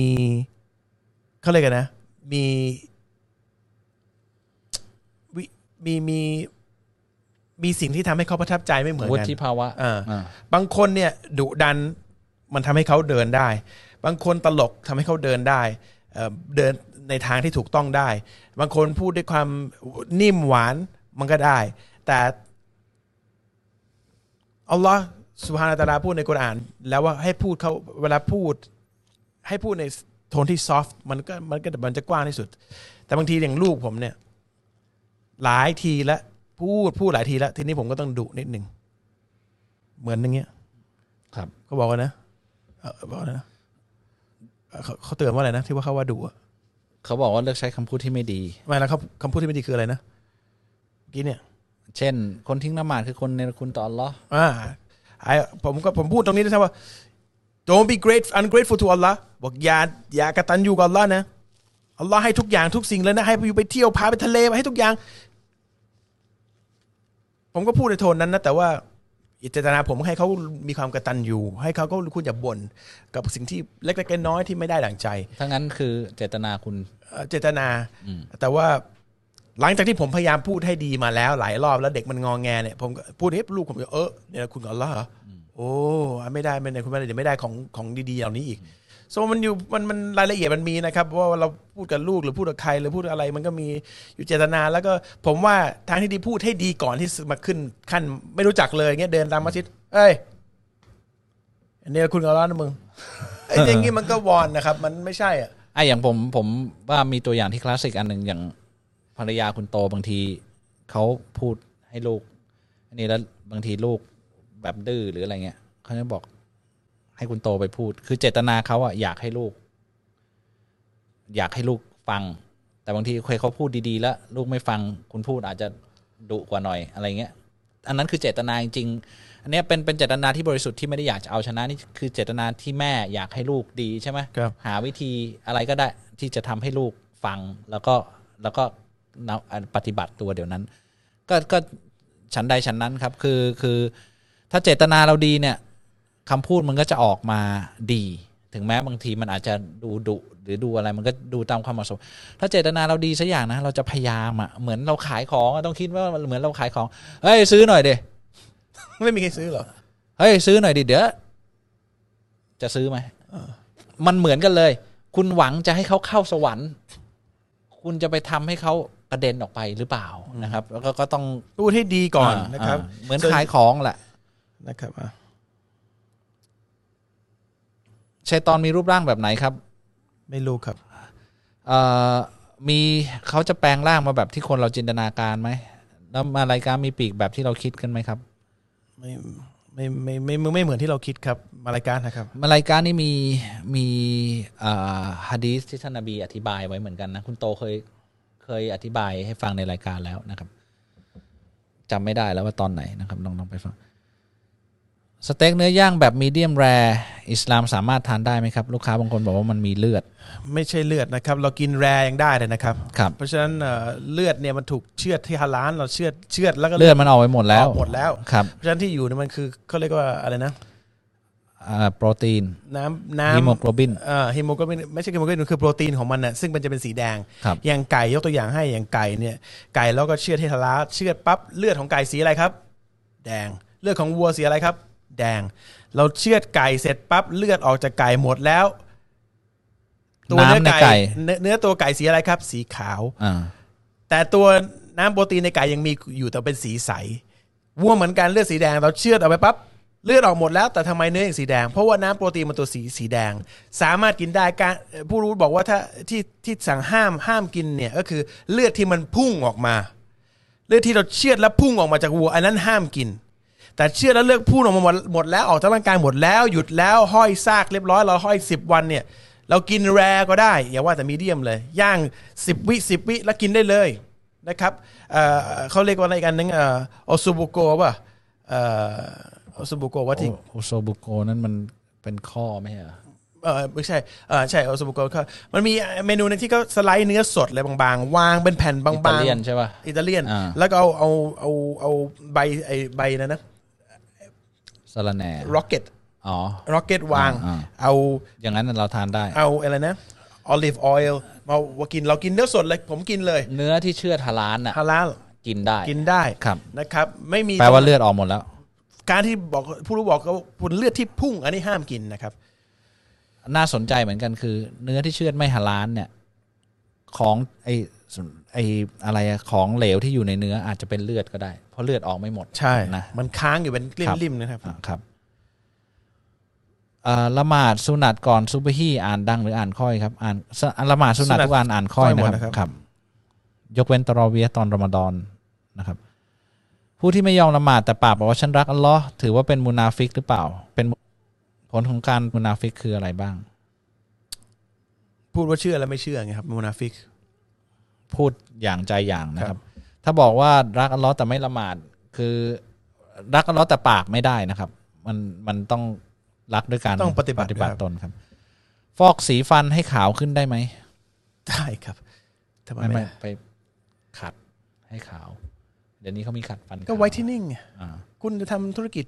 เขาเรียกกันนะ มีวิมีมี มีสิ่งที่ทำให้เขาประทับใจไม่เหมือนวุกันฒิภาวะอ่าอ่าบางคนเนี่ยดุดันมันทำให้เขาเดินได้ บางคนตลกทำให้เขาเดินได้เอ่อเดินในทางที่ถูกต้องได้ บางคนพูดด้วยความนิ่มหวานมันก็ได้ แต่อัลลอฮ์สุบฮานาตะอาลาพูดในกุรอาน แล้วว่าให้พูดเขาเวลาพูด ให้พูดในโทนที่ซอฟต์มันก็มันก็มันจะกว้างที่สุด แต่บางทีอย่างลูกผมเนี่ย หลายทีแล้ว พูดพูดหลายทีแล้ว ทีนี้ผมก็ต้องดุนิดหนึ่งเหมือนอย่างเงี้ย ครับเขาบอกว่านะเอ่อบอกว่านะเอ่อเขาเขาเตือนว่าอะไรนะที่ว่าเขาว่าดุอะเขาบอกว่าเลือกใช้คำพูดที่ไม่ดี ไม่แล้วเขาคำพูดที่ไม่ดีคืออะไรนะเมื่อกี้เนี่ย เช่น คนทิ้งละหมาดคือคนเนรคุณต่ออัลเลอฮ์อ่าไอผมก็ผมพูดตรงนี้ด้วยซ้ำว่า don't be great ungrateful to Allah บอกอย่าอย่ากตัญญูกับ Allah นะ Allah ให้ทุกอย่างทุกสิ่งเลยนะ ให้อยู่ไปเที่ยวพาไปทะเลให้ทุกอย่าง ผมก็พูดในโทนนั้นนะแต่ว่าเจตนาผมให้เขามีความกตัญญูให้เขาก็คุณอย่าบ่นกับสิ่งที่เล็กๆน้อยๆที่ไม่ได้ดั่งใจถ้างั้นคือเจตนาคุณเอ่อเจตนา แต่ว่าหลังจากที่ผมพยายามพูดให้ดีมาแล้วหลายรอบแล้วเด็กมันงองแงเนี่ยผมก็พูดให้ลูกผมเออเนี่ยคุณกับอัลลอฮ์เหรออโอ้ไม่ได้ไม่ได้คุณไม่ได้เดี๋ยวไม่ได้ของของดีๆเหล่านี้อีก โซมันอยู่มันมันรายละเอียดมันมีนะครับว่าเราพูดกับลูกหรือพูดกับใครหรือพูดอะไรมันก็มีอยู่เจตนา แล้วก็ผมว่าทางที่ดีพูดให้ดีก่อนที่มาขึ้นขั้นไม่รู้จักเลยเงี้ยเดินตามมัสยิดเอ้ยอันนี้คุณกับอัลลอฮ์นะมึงไอ้ยอย่างงี้มันก็วอนนะครับ มันไม่ใช่อะไอ้อย่างผมผมว่ามีตัวอย่างที่คลาสสิกอันหนึ่งอย่างภรรยาคุณโตบางทีเขาพูดให้ลูกอันนี้แล้วบางทีลูกแบบดื้อหรืออะไรเงี้ยเขาจะบอก ให้คุณโตไปพูด คือเจตนาเขาอะอยากให้ลูก อยากให้ลูกฟัง แต่บางทีเคยเขาพูดดีๆ แล้ว ลูกไม่ฟังคุณพูดอาจจะดุกว่าหน่อยอะไรเงี้ยอันนั้นคือเจตนาจริงๆอันเนี้ยเป็นเป็นเจตนาที่บริสุทธิ์ที่ไม่ได้อยากจะเอาชนะนี่คือเจตนาที่แม่อยากให้ลูกดีใช่ไหมครับ หาวิธีอะไรก็ได้ที่จะทำให้ลูกฟังแล้วก็แล้วก็นำปฏิบัติตัวเดี๋ยวนั้น ก็ก็ฉันใดฉันนั้นครับ คือคือถ้าเจตนาเราดีเนี่ย คำพูดมันก็จะออกมาดี ถึงแม้บางทีมันอาจจะดูดุหรือดูอะไรมันก็ดูตามความเหมาะสม ถ้าเจตนาเราดีสักอย่างนะ เราจะพยายามอะเหมือนเราขายของอะต้องคิดว่าเหมือนเราขายของเฮ้ยซื้อหน่อยดิไม่มีใครซื้อหรอเฮ้ยซื้อหน่อยดิเดี๋ยวจะซื้อไหมมันเหมือนกันเลย คุณหวังจะให้เขาเข้าสวรรค์ คุณจะไปทำให้เขากระเด็นออกไปหรือเปล่านะครับ แล้วก็ก็ต้องพูดให้ดีก่อนนะครับาเหมือนขายของแหละนะครับอะ ชัยตอนมีรูปร่างแบบไหนครับ ไม่รู้ครับเอ่อมีเขาจะแปลงร่างมาแบบที่คนเราจินตนาการไหมแล้วมารายการมีปีกแบบที่เราคิดกันไหมครับไม่ไม่ไม่ไม่ไม่ไม่เหมือนที่เราคิดครับมารายการนะครับ มารายการนี่มีมีอ่าฮะดีสที่ท่านนบีอธิบายไว้เหมือนกันนะคุณโตเคยเคยอธิบายให้ฟังในรายการแล้วนะครับจำไม่ได้แล้วว่าตอนไหนนะครับลองลองไปฟัง สเต็กเนื้อย่างแบบ medium rare อิสลามสามารถทานได้ไหมครับ ลูกค้าบางคนบอกว่ามันมีเลือด ไม่ใช่เลือดนะครับ เรากิน rare ยังได้เลยนะครับครับเพราะฉะนั้นเอ่อเลือดเนี่ยมันถูกเชือดที่ฮาลาลเราเชือดเชือดแล้วก็เลือดมันออกไปหมดแล้วออกหมดแล้วครับเพราะฉะนั้นที่อยู่เนี่ยมันคือเขาเรียกว่าอะไรนะอ่าโปรตีน น้ำน้ำฮีโมโกลบินเอ่อฮีโมโกลบินไม่ใช่ฮีโมโกลบินคือโปรตีนของมันน่ะซึ่งมันจะเป็นสีแดงครับอย่างไก่ยกตัวอย่างให้อย่างไก่เนี่ยไก่แล้วก็เชือดที่ฮาลาลเชือดปั๊บเลือดของไก่สีอะไรครับ แดงเลือดของวัวสีอะไรครับ แดง เราเชือดไก่เสร็จปั๊บเลือดออกจากไก่หมดแล้ว ตัวเนื้อน้ำในไก่ไก่เนื้อเนื้อตัวไก่สีอะไรครับ สีขาวอ่าแต่ตัวน้ำโปรตีนในไก่ยังมีอยู่แต่เป็นสีใสวัวเหมือนกันเลือดสีแดง เราเชือดเอาไปปั๊บเลือดออกหมดแล้วแต่ทำไมเนื้อยังสีแดง เพราะว่าน้ำโปรตีนมันตัวสีสีแดง สามารถกินได้การผู้รู้บอกว่าถ้าที่ที่สั่งห้ามห้ามกินเนี่ยก็คือเลือดที่มันพุ่งออกมา เลือดที่เราเชือดแล้วพุ่งออกมาจากวัว อันนั้นห้ามกิน แต่เชือดแล้วเลือดพุ่งออกมาหมดหมดแล้วออกจากร่างกายหมดแล้วหยุดแล้วห้อยซากเรียบร้อยเราห้อยสิบวันเนี่ย เรากินแรก็ได้ อย่าว่าแต่มีเดียมเลย ย่างสิบวิสิบวิ แล้วกินได้เลยนะครับเอ่อเขาเรียกว่าอะไรกันนึงเอ่อโอซูบุโกป่ะเอ่อโอซูบุโกว่าที่โอโซบุโกนั้นมันเป็นข้อไหมเหรอเออไม่ใช่เออใช่โอซูบุโกก็มันมีเมนูหนึงที่เขาสไลด์เนื้อสดเลยบางๆ วางเป็นแผ่นบางอิๆตาเลียนใช่ป่ะอิตาเลียนอ่าแล้วก็เอาเอาเอาเอาใบไอใบนะนะ สาระแหน่ร็อกเก็ตอ๋อ ร็อกเก็ตวาง อ่า เอาอย่างนั้นเราทานได้ เอาอะไรนะออลิฟออยล์มาว่ากินเรากินเนื้อสดเลย ผมกินเลยเนื้อที่เชื่อดฮาลาลน่ะฮาลาลกินได้ กินได้ครับ นะครับ ไม่มี แปลว่าเลือดออกหมดแล้ว การที่บอกผู้รู้บอกก็ผลเลือดที่พุ่ง อันนี้ห้ามกินนะครับ น่าสนใจเหมือนกันคือ เนื้อที่เชื่อดไม่ฮาลาลเนี่ย ของไอส่วนไออะไรอะของเหลวที่อยู่ในเนื้ออาจจะเป็นเลือดก็ได้เพ ราะเลือดออกไม่หมดใช่นะมันค้างอยู่เป็นครับริมๆนะครับอ่าครับอ่าละหมาดสุนัตก่อนซุบฮีอ่านดังหรืออ่านค่อยครับ อ่านสละหมาดสุนัตสุนัตทุกอ่านอ่านค่อยค่อยหมนะดครับนะครับครับ ยกเว้นตะรอเวียตอนรอมฎอนนะครับ ผู้ที่ไม่ยอมละหมาดแต่ปากบอกว่าฉันรักอัลลอฮ์ถือว่าเป็นมุนาฟิกหรือเปล่า เป็นผลของการมุนาฟิกคืออะไรบ้าง พูดว่าเชื่อแล้วไม่เชื่อไงครับมูนาฟิก พูดอย่างใจอย่างนะคครัรับบ ถ้าบอกว่ารักอัลลอฮ์แต่ไม่ละหมาด คือรักอัลลอฮ์แต่ปากไม่ได้นะครับ มันมันต้องรักด้วยการต้องปฏิบัติปฏิบัติครับ ตนครับ ฟอกสีฟันให้ขาวขึ้นได้ไหมได้ครับทำไมไม่ไม่ไม่ได้ไปขัดให้ขาว เดี๋ยวนี้เขามีขัดฟันก็ขาวไว้ที่นิ่งไงอ่า คุณจะทำธุรกิจ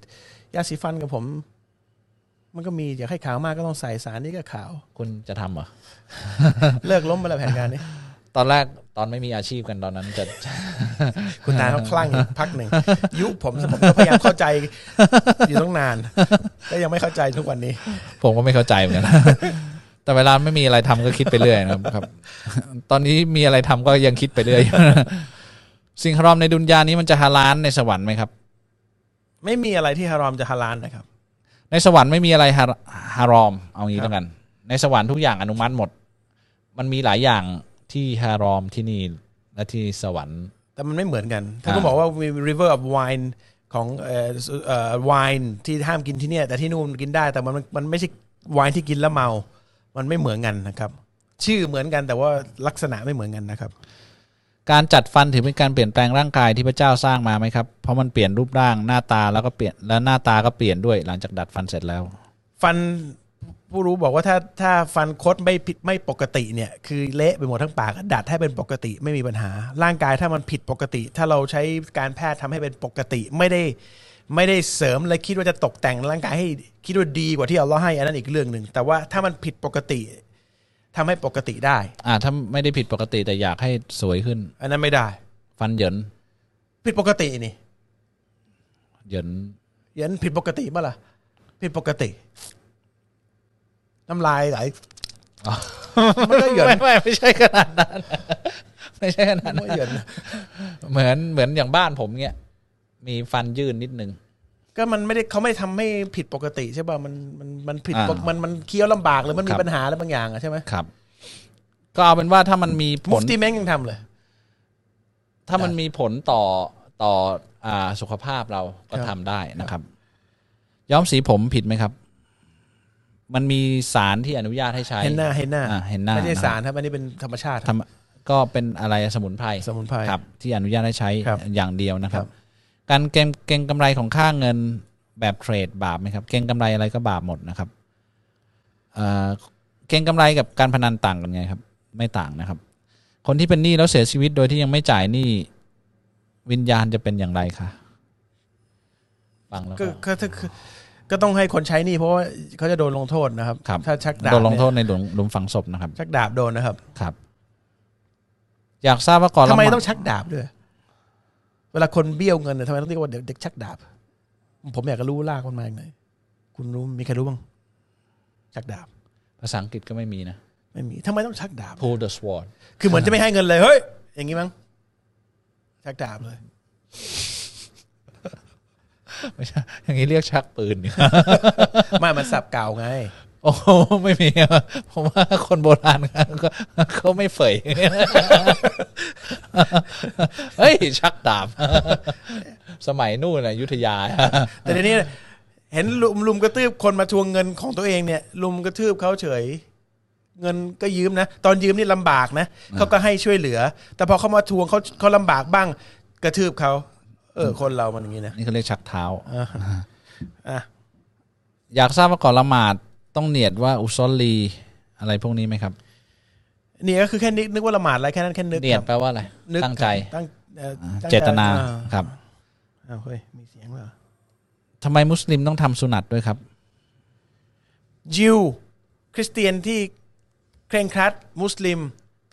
ยาสีฟันกับผม มันก็มีอยากให้ขาวมากก็ต้องใส่สารนี้ก็ขาว คุณจะทำเหรอ เลิกล้มไปแล้วแผนการนี้ ตอนแรกตอนไม่มีอาชีพกันตอนนั้นจะคุณตาเขาคลั่งอยู่พักหนึ่งยุคผมผมก็พยายามเข้าใจอยู่ตั้งนานก็ยังไม่เข้าใจทุกวันนี้ ผมก็ไม่เข้าใจเหมือนกันแต่เวลาไม่มีอะไรทำก็คิดไปเรื่อยนะครับครับตอนนี้มีอะไรทำก็ยังคิดไปเรื่อยสิ่งฮารอมในดุนยานี้มันจะฮาลาลในสวรรค์ไหมครับ ไม่มีอะไรที่ฮารอมจะฮาลาลนะครับ ในสวรรค์ไม่มีอะไรฮาฮารอมเอางี้ครับแล้วกัน ในสวรรค์ทุกอย่างอนุมัติหมด มันมีหลายอย่าง ที่ฮารอมที่นี่และที่สวรรค์ แต่มันไม่เหมือนกันถ้าอ่าก็บอกว่ามี river of wine ของเอ่อเอ่อ wine ที่ห้ามกินที่เนี่ยแต่ที่นู่นกินได้แต่มันมันไม่ใช่ wine ที่กินแล้วเมา มันไม่เหมือนกันนะครับ ชื่อเหมือนกันแต่ว่าลักษณะไม่เหมือนกันนะครับ การจัดฟันถือเป็นการเปลี่ยนแปลงร่างกายที่พระเจ้าสร้างมาไหมครับ เพราะมันเปลี่ยนรูปร่างหน้าตาแล้วก็เปลี่ยนแล้วหน้าตาก็เปลี่ยนด้วยหลังจากดัดฟันเสร็จแล้ว ฟัน ผู้รู้บอกว่าถ้าถ้าฟันคดไม่ผิดไม่ปกติเนี่ยคือเละไปหมดทั้งปากดัดให้เป็นปกติไม่มีปัญหา ร่างกายถ้ามันผิดปกติ ถ้าเราใช้การแพทย์ทำให้เป็นปกติไม่ได้ไม่ได้เสริมและคิดว่าจะตกแต่งร่างกายให้คิดว่าดีกว่าที่อัลเลอฮ์ให้อันนั้นอีกเรื่องหนึ่งแต่ว่าถ้ามันผิดปกติทำให้ปกติได้ อ่าถ้าไม่ได้ผิดปกติแต่อยากให้สวยขึ้น อันนั้นไม่ได้ ฟันเหยินผิดปกตินี่เหยินยันผิดปกติเมื่อล่ะผิดปกติ น้ำลายไหลมันก็เหยินไม่ไม่ไม่ใช่ขนาดนั้น ไม่ใช่ขนาดมันนั้นก็เหยินเหมือนเหมือนอย่างบ้านผมเนี้ยมีฟันยื่นนิดนึงก็มันไม่ได้เขาไม่ทำให้ผิดปกติใช่ป่ะมันมันมันผิดอ่าปกมันมันเคี้ยวลำบากหรือมันมีครับปัญหาอะไรบางอย่างอะใช่ไหมครับ ก็เอาเป็นว่าถ้ามันมีผมุลฟตีแม่งยังทำเลย ถ้ามันมีผลต่อต่ออ่าสุขภาพเราก็ครับทำได้นะครับ ย้อมสีผมผิดไหมครับ มันมีสารที่อนุญาตให้ใช้เห็นหน้าเห็นหน้าอ่าเห็นหน้าไม่ใช่นะครับสารครับอันนี้เป็นธรรมชาติทำก็เป็นอะไรสมุนไพรสมุนไพร ครับที่อนุญาตให้ใช้ครับอย่างเดียวนะครับ ครับ การเก็งเก็งกำไรของค่าเงินแบบเทรดบาปไหมครับ เก็งกำไรอะไรก็บาปหมดนะครับเอ่อเก็งกำไรกับการพนันต่างกันไงครับ ไม่ต่างนะครับ คนที่เป็นหนี้แล้วเสียชีวิตโดยที่ยังไม่จ่ายหนี้วิญญาณจะเป็นอย่างไรคะฟังแล้วก็ก็ก็ถ้าคือ ก็ต้องให้คนใช้หนี่เพราะว่าเขาจะโดนลงโทษนะครับครับถ้าชักดาบโดนลงโทษเในหลุมหลุมฝังศพนะครับนี่ยชักดาบโดนนะครับครับ อยากทราบว่าก่อนทำไมละหาดต้องชักดาบด้วย เวลาคนเบี้ยวเงินเนี่ยทำไมต้องเรียกว่าเด็กเด็กชักดาบ ผมอยากจะรู้ลากมันมาอย่างไรคุณรู้มีใครรู้บ้างชักดาบ ภาษาอังกฤษก็ไม่มีนะไม่มีทำไมต้องชักดาบ pull the sword คือเหมือนจะไม่ให้เงินเลยเฮ้ยอย่างนี้มั้งชักดาบเลย ไม่ใช่อย่างนี้เรียกชักปืนเนี่ยไม่มันสับเก่าไง โอ้โหไม่มีอะผมว่าคนโบราณก็เขาไม่เฟยเฮ้ย ชักดาบสมัยนู่นน่ะอยุธยา แต่ทีนี้เห็นลุมลุมกระตืบคนมาทวงเงินของตัวเองเนี่ย ลุมกระทืบเขาเฉย เงินก็ยืมนะ ตอนยืมนี่ลำบากนะเขาก็ให้ช่วยเหลือ แต่พอเขามาทวงเขาเขาลำบากบ้าง กระทืบเขา เออ คนเรามันอย่างนี้นะนี่เขาเรียกชักเท้าอะอะอยากทราบว่าก่อนละหมาดต้องเนียดว่าอุซอลลีอะไรพวกนี้ไหมครับนี่ก็คือแค่นึกนึกว่าละหมาดอะไรแค่นั้นแค่นึกเนียดครับแปลว่าอะไรนึกตั้งใจตั้งอ่อตั้งเจตนาอ่ครับอ้าวเฮ้ยมีเสียงเหรอทำไมมุสลิมต้องทำสุนัตด้วยครับ ยิว คริสเตียนที่เคร่งครัด มุสลิม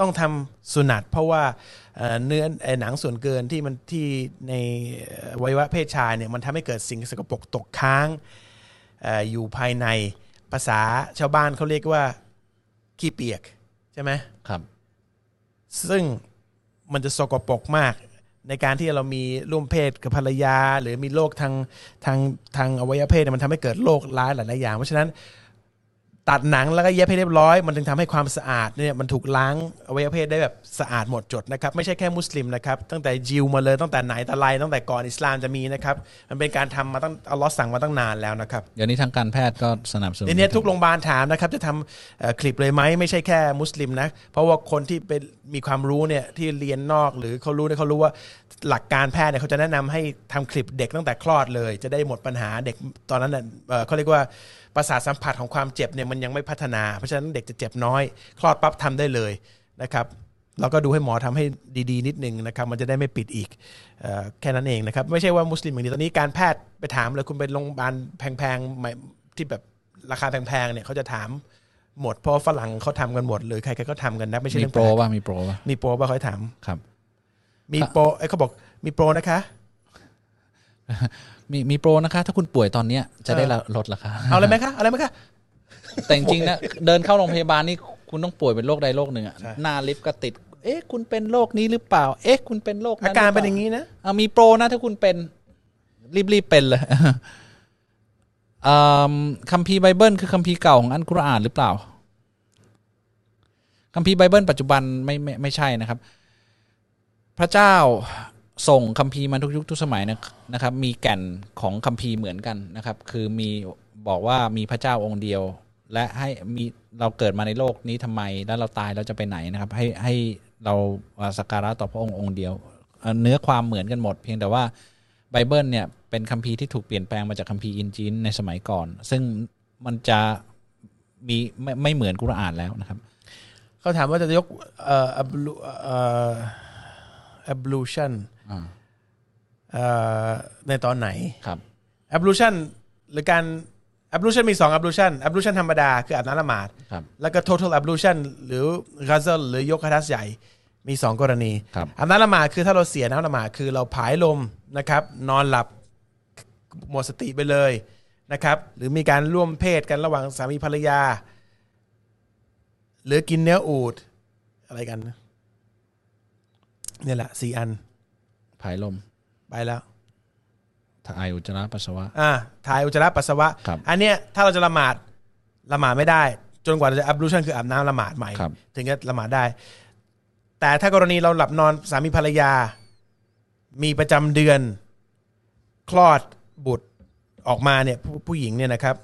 ต้องทำสุนัตเพราะว่าเอ่อเนื้อเอ่อหนังส่วนเกินที่มันที่ในเอ่ออวัยวะเพศชายเนี่ยมันทำให้เกิดสิ่งสกปรกตกค้างเอออยู่ภายในภาษาชาวบ้านเขาเรียกว่าขี้เปียกใช่ไหมครับ ซึ่งมันจะสกปรกมาก ในการที่เรามีร่วมเพศกับภรรยา หรือมีโรคทางทางทางอวัยวะเพศเนี่ยมันทำให้เกิดโรคร้ายหลายๆอย่าง เพราะฉะนั้น ตัดหนังแล้วก็เย็บให้เรียบร้อย มันถึงทำให้ความสะอาดเนี่ยมันถูกล้างอวัยวะเพศได้แบบสะอาดหมดจดนะครับไม่ใช่แค่มุสลิมนะครับตั้งแต่ยิวมาเลยตั้งแต่ไหนแต่ไรตั้งแต่ก่อนอิสลามจะมีนะครับมันเป็นการทำมาตั้งอัลลอฮ์สั่งมาตั้งนานแล้วนะครับเดี๋ยวนี้ทางการแพทย์ก็สนับสนุนทีนี้ทุกโรงพยาบาลถามนะครับจะทำเอ่อคลิปเลยไหมไม่ใช่แค่มุสลิมนะเพราะว่าคนที่เป็นมีความรู้เนี่ยที่เรียนนอกหรือเขารู้เนี่ยเขารู้ว่าหลักการแพทย์เนี่ยเขาจะแนะนำให้ทำคลิปเด็กตั้งแต่คลอดเลย จะได้หมดปัญหาเด็กตอนนั้นน่ะเอ่อเขาเรียกว่าประสาทสัมผัสของความเจ็บเนี่ยมันยังไม่พัฒนา เพราะฉะนั้นเด็กจะเจ็บน้อย คลอดปั๊บทำได้เลยนะครับเราก็ดูให้หมอทำให้ดีๆ นิดนึงนะครับ มันจะได้ไม่ปิดอีกเอ่อแค่นั้นเองนะครับ ไม่ใช่ว่ามุสลิมอย่างเดียวตอนนี้การแพทย์ไปถามเลยคุณไปโรงพยาบาลแพงๆใหม่ที่แบบราคาแพงๆเนี่ยเขาจะถามหมดเพราะว่าฝรั่งเขาทำกันหมดเลยใครๆก็ทำกันนะไม่ใช่มีเรื่องโปรแปลกป่ะมีโปรป่ะมีโปรป่ะเขาให้ถามครับ มีโปรไอ้ยเขาบอกมีโปรนะคะ มีมีโปรนะคะ ถ้าคุณป่วยตอนเนี้ยจะได้ลดราคาเอาอะไรไหมคะเอาอะไรไหมคะแต่จริงๆนะเดินเข้าโรงพยาบาลนี่คุณต้องป่วยเป็นโรคใดโรคหนึ่งอะใช่หน้าลิฟต์ก็ติด เอ๊ะ คุณเป็นโรคนี้หรือเปล่า เอ๊ะ คุณเป็นโรคอานั้นการหเป็นปล่อย่างนี้นะอะมีโปรนะถ้าคุณเป็นรีบๆเป็นเลยอืมคัมภีร์ไบเบิลคือคัมภีร์เก่าของอันกุรอานหรือเปล่าคัมภีร์ไบเบิลปัจจุบันไม่ไม่ไม่ใช่นะครับ พระเจ้า ส่งคัมภีร์มาทุกยุคทุกสมัยนะนะครับ มีแก่นของคัมภีร์เหมือนกันนะครับ คือมีบอกว่ามีพระเจ้าองค์เดียว และให้มีเราเกิดมาในโลกนี้ทำไม แล้วเราตายเราจะไปไหนนะครับ ให้ให้เราสักการะต่อพระองค์องค์เดียว เนื้อความเหมือนกันหมด เพียงแต่ว่าไบเบิลเนี่ยเป็นคัมภีร์ที่ถูกเปลี่ยนแปลงมาจากคัมภีร์อินญีลในสมัยก่อน ซึ่งมันจะมีไม่ไม่เหมือนกุรอานแล้วนะครับเขาถามว่าจะยกเอ่อ ablu- เอ่อ ablution อ่าเออ ในตอนไหนครับ ablution หรือการ ablution มีสอง ablution ablution ธรรมดาคืออาบน้ำละหมาดครับแล้วก็ total ablution หรือ ghusl หรือยกคาทัสใหญ่มีสองกรณีครับอาบน้ำละหมาดคือถ้าเราเสียน้ำละหมาดคือเราผายลมนะครับ นอนหลับหมดสติไปเลยนะครับ หรือมีการร่วมเพศกันระหว่างสามีภรรยา หรือกินเนื้ออูดอะไรกัน เนี่ยแหละสี่อัน ผายลม ไปแล้วถ่ายอุจจาระปัสสาวะ อ่าถ่ายอุจจาระปัสสาวะ ครับ อันเนี้ยถ้าเราจะละหมาดละหมาดไม่ได้ จนกว่าเราจะ ablution คืออาบน้ำละหมาดใหม่ถึงจะละหมาดได้ แต่ถ้ากรณีเราหลับนอนสามีภรรยา มีประจำเดือน คลอดบุตรออกมาเนี่ยผู้ผู้หญิงเนี่ยนะครับ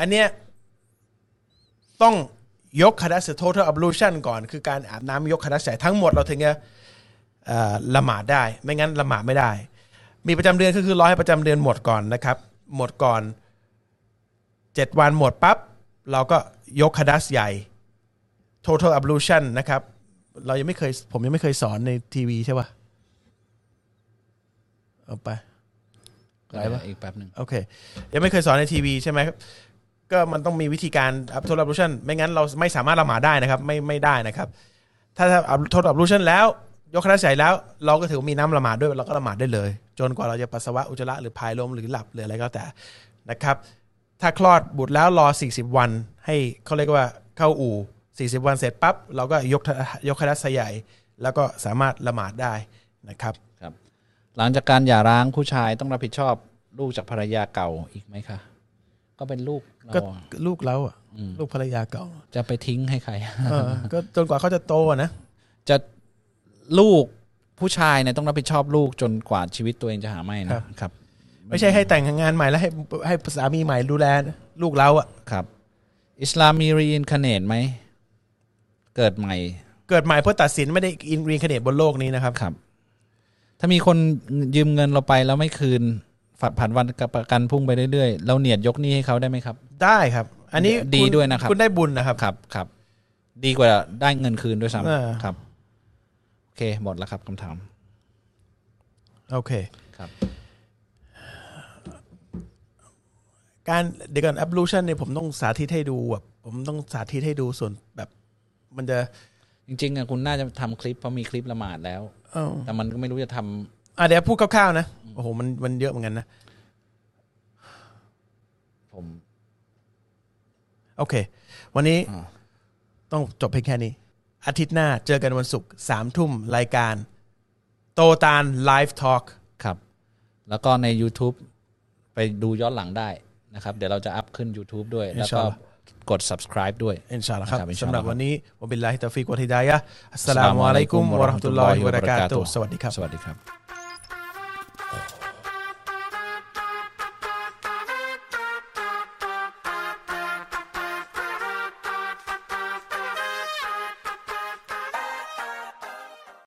อันเนี้ยต้องยกคาดัส total ablution ก่อน คือการอาบน้ำยกคาดัสใส่ทั้งหมดเราถึงจะเอ่อ ละหมาดได้ ไม่งั้นละหมาดไม่ได้ มีประจำเดือนก็คือรอให้ประจำเดือนหมดก่อนนะครับ หมดก่อน 7 วันหมดปั๊บเราก็ยกคาดัสใหญ่ total ablution นะครับ เรายังไม่เคยผมยังไม่เคยสอนในทีวีใช่ปะเอาไปก็อีกแป๊บหนึ่งโอเค ยังไม่เคยสอนในทีวีใช่ไหมครับก็มันต้องมีวิธีการ total ablution ไม่งั้นเราไม่สามารถละหมาดได้นะครับ ไม่ไม่ได้นะครับ ถ้าถ้า total ablution แล้ว ยกคณะใส่แล้ว เราก็ถือว่ามีน้ำละหมาดด้วยเราก็ละหมาดได้เลย จนกว่าเราจะปัสสาวะอุจจาระหรือพายลมหรือหลับหรืออะไรก็แต่นะครับ ถ้าคลอดบุตรแล้วรอ 40 วัน ให้เขาเรียกว่าเข้าอู่ 40 วันเสร็จปั๊บเราก็ยกยกคณะใหญ่ แล้วก็สามารถละหมาดได้นะครับครับ หลังจากการหย่าร้างผู้ชายต้องรับผิดชอบลูกจากภรรยาเก่าอีกไหมคะก็เป็นลูกเราก็อะลูกเราอะลูกภรรยาเก่าจะไปทิ้งให้ใครเออก็จนกว่าเขาจะโตอะนะจะ ลูกผู้ชายเนี่ยต้องรับผิดชอบลูกจนกว่าชีวิตตัวเองจะหาไม่นะครับ ไม่ใช่ให้แต่งงานใหม่แล้วให้ให้สามีใหม่ดูแลลูกเราอะครับ อิสลามมี reincarnate ไหม เกิดใหม่ เกิดใหม่เพื่อตัดสินไม่ได้ reincarnate บนโลกนี้นะครับครับ ถ้ามีคนยืมเงินเราไปแล้วไม่คืนผัดผันวันกับประกันพรุ่งไปเรื่อยๆเราเนียตยกหนี้ให้เขาได้ไหมครับ ได้ครับ อันนี้ดีคุณด้วยนะครับ คุณได้บุญนะครับครับครับ ดีกว่าได้เงินคืนด้วยเออซ้ำครับโอเคหมดแล้วครับคำถาม โอเคครับ การเดี๋ยวก่อน ablution เนี่ยผมต้องสาธิตให้ดูแบบผมต้องสาธิตให้ดูส่วนแบบมันจะจริงๆอะคุณน่าจะทำคลิปเพราะมีคลิปละหมาดแล้ว เอ้าแต่มันก็ไม่รู้จะทำอะเดี๋ยวพูดคร่าวๆนะโอ้โหมันมันเยอะเหมือนกันนะ ผมโอเค วันนี้อ่า ต้องจบเพียงแค่นี้ อาทิตย์หน้าเจอกันวันศุกร์สามทุ่มรายการ โตตาน live talk ครับ แล้วก็ใน YouTube ไปดูย้อนหลังได้นะครับ เดี๋ยวเราจะอัพขึ้น YouTube ด้วย แล้วก็กด subscribe ด้วย อินชาอัลลอฮ์ครับครับอินชาอัลลอฮ์สำหรับวันนี้วะบิลลาฮิเตาฟิกวัลฮิดายะฮ์อัสสลามุอะลัยกุมวะเราะห์มะตุลลอฮิวะบะเราะกาตุฮ์สวัสดีครับ สวัสดีครับ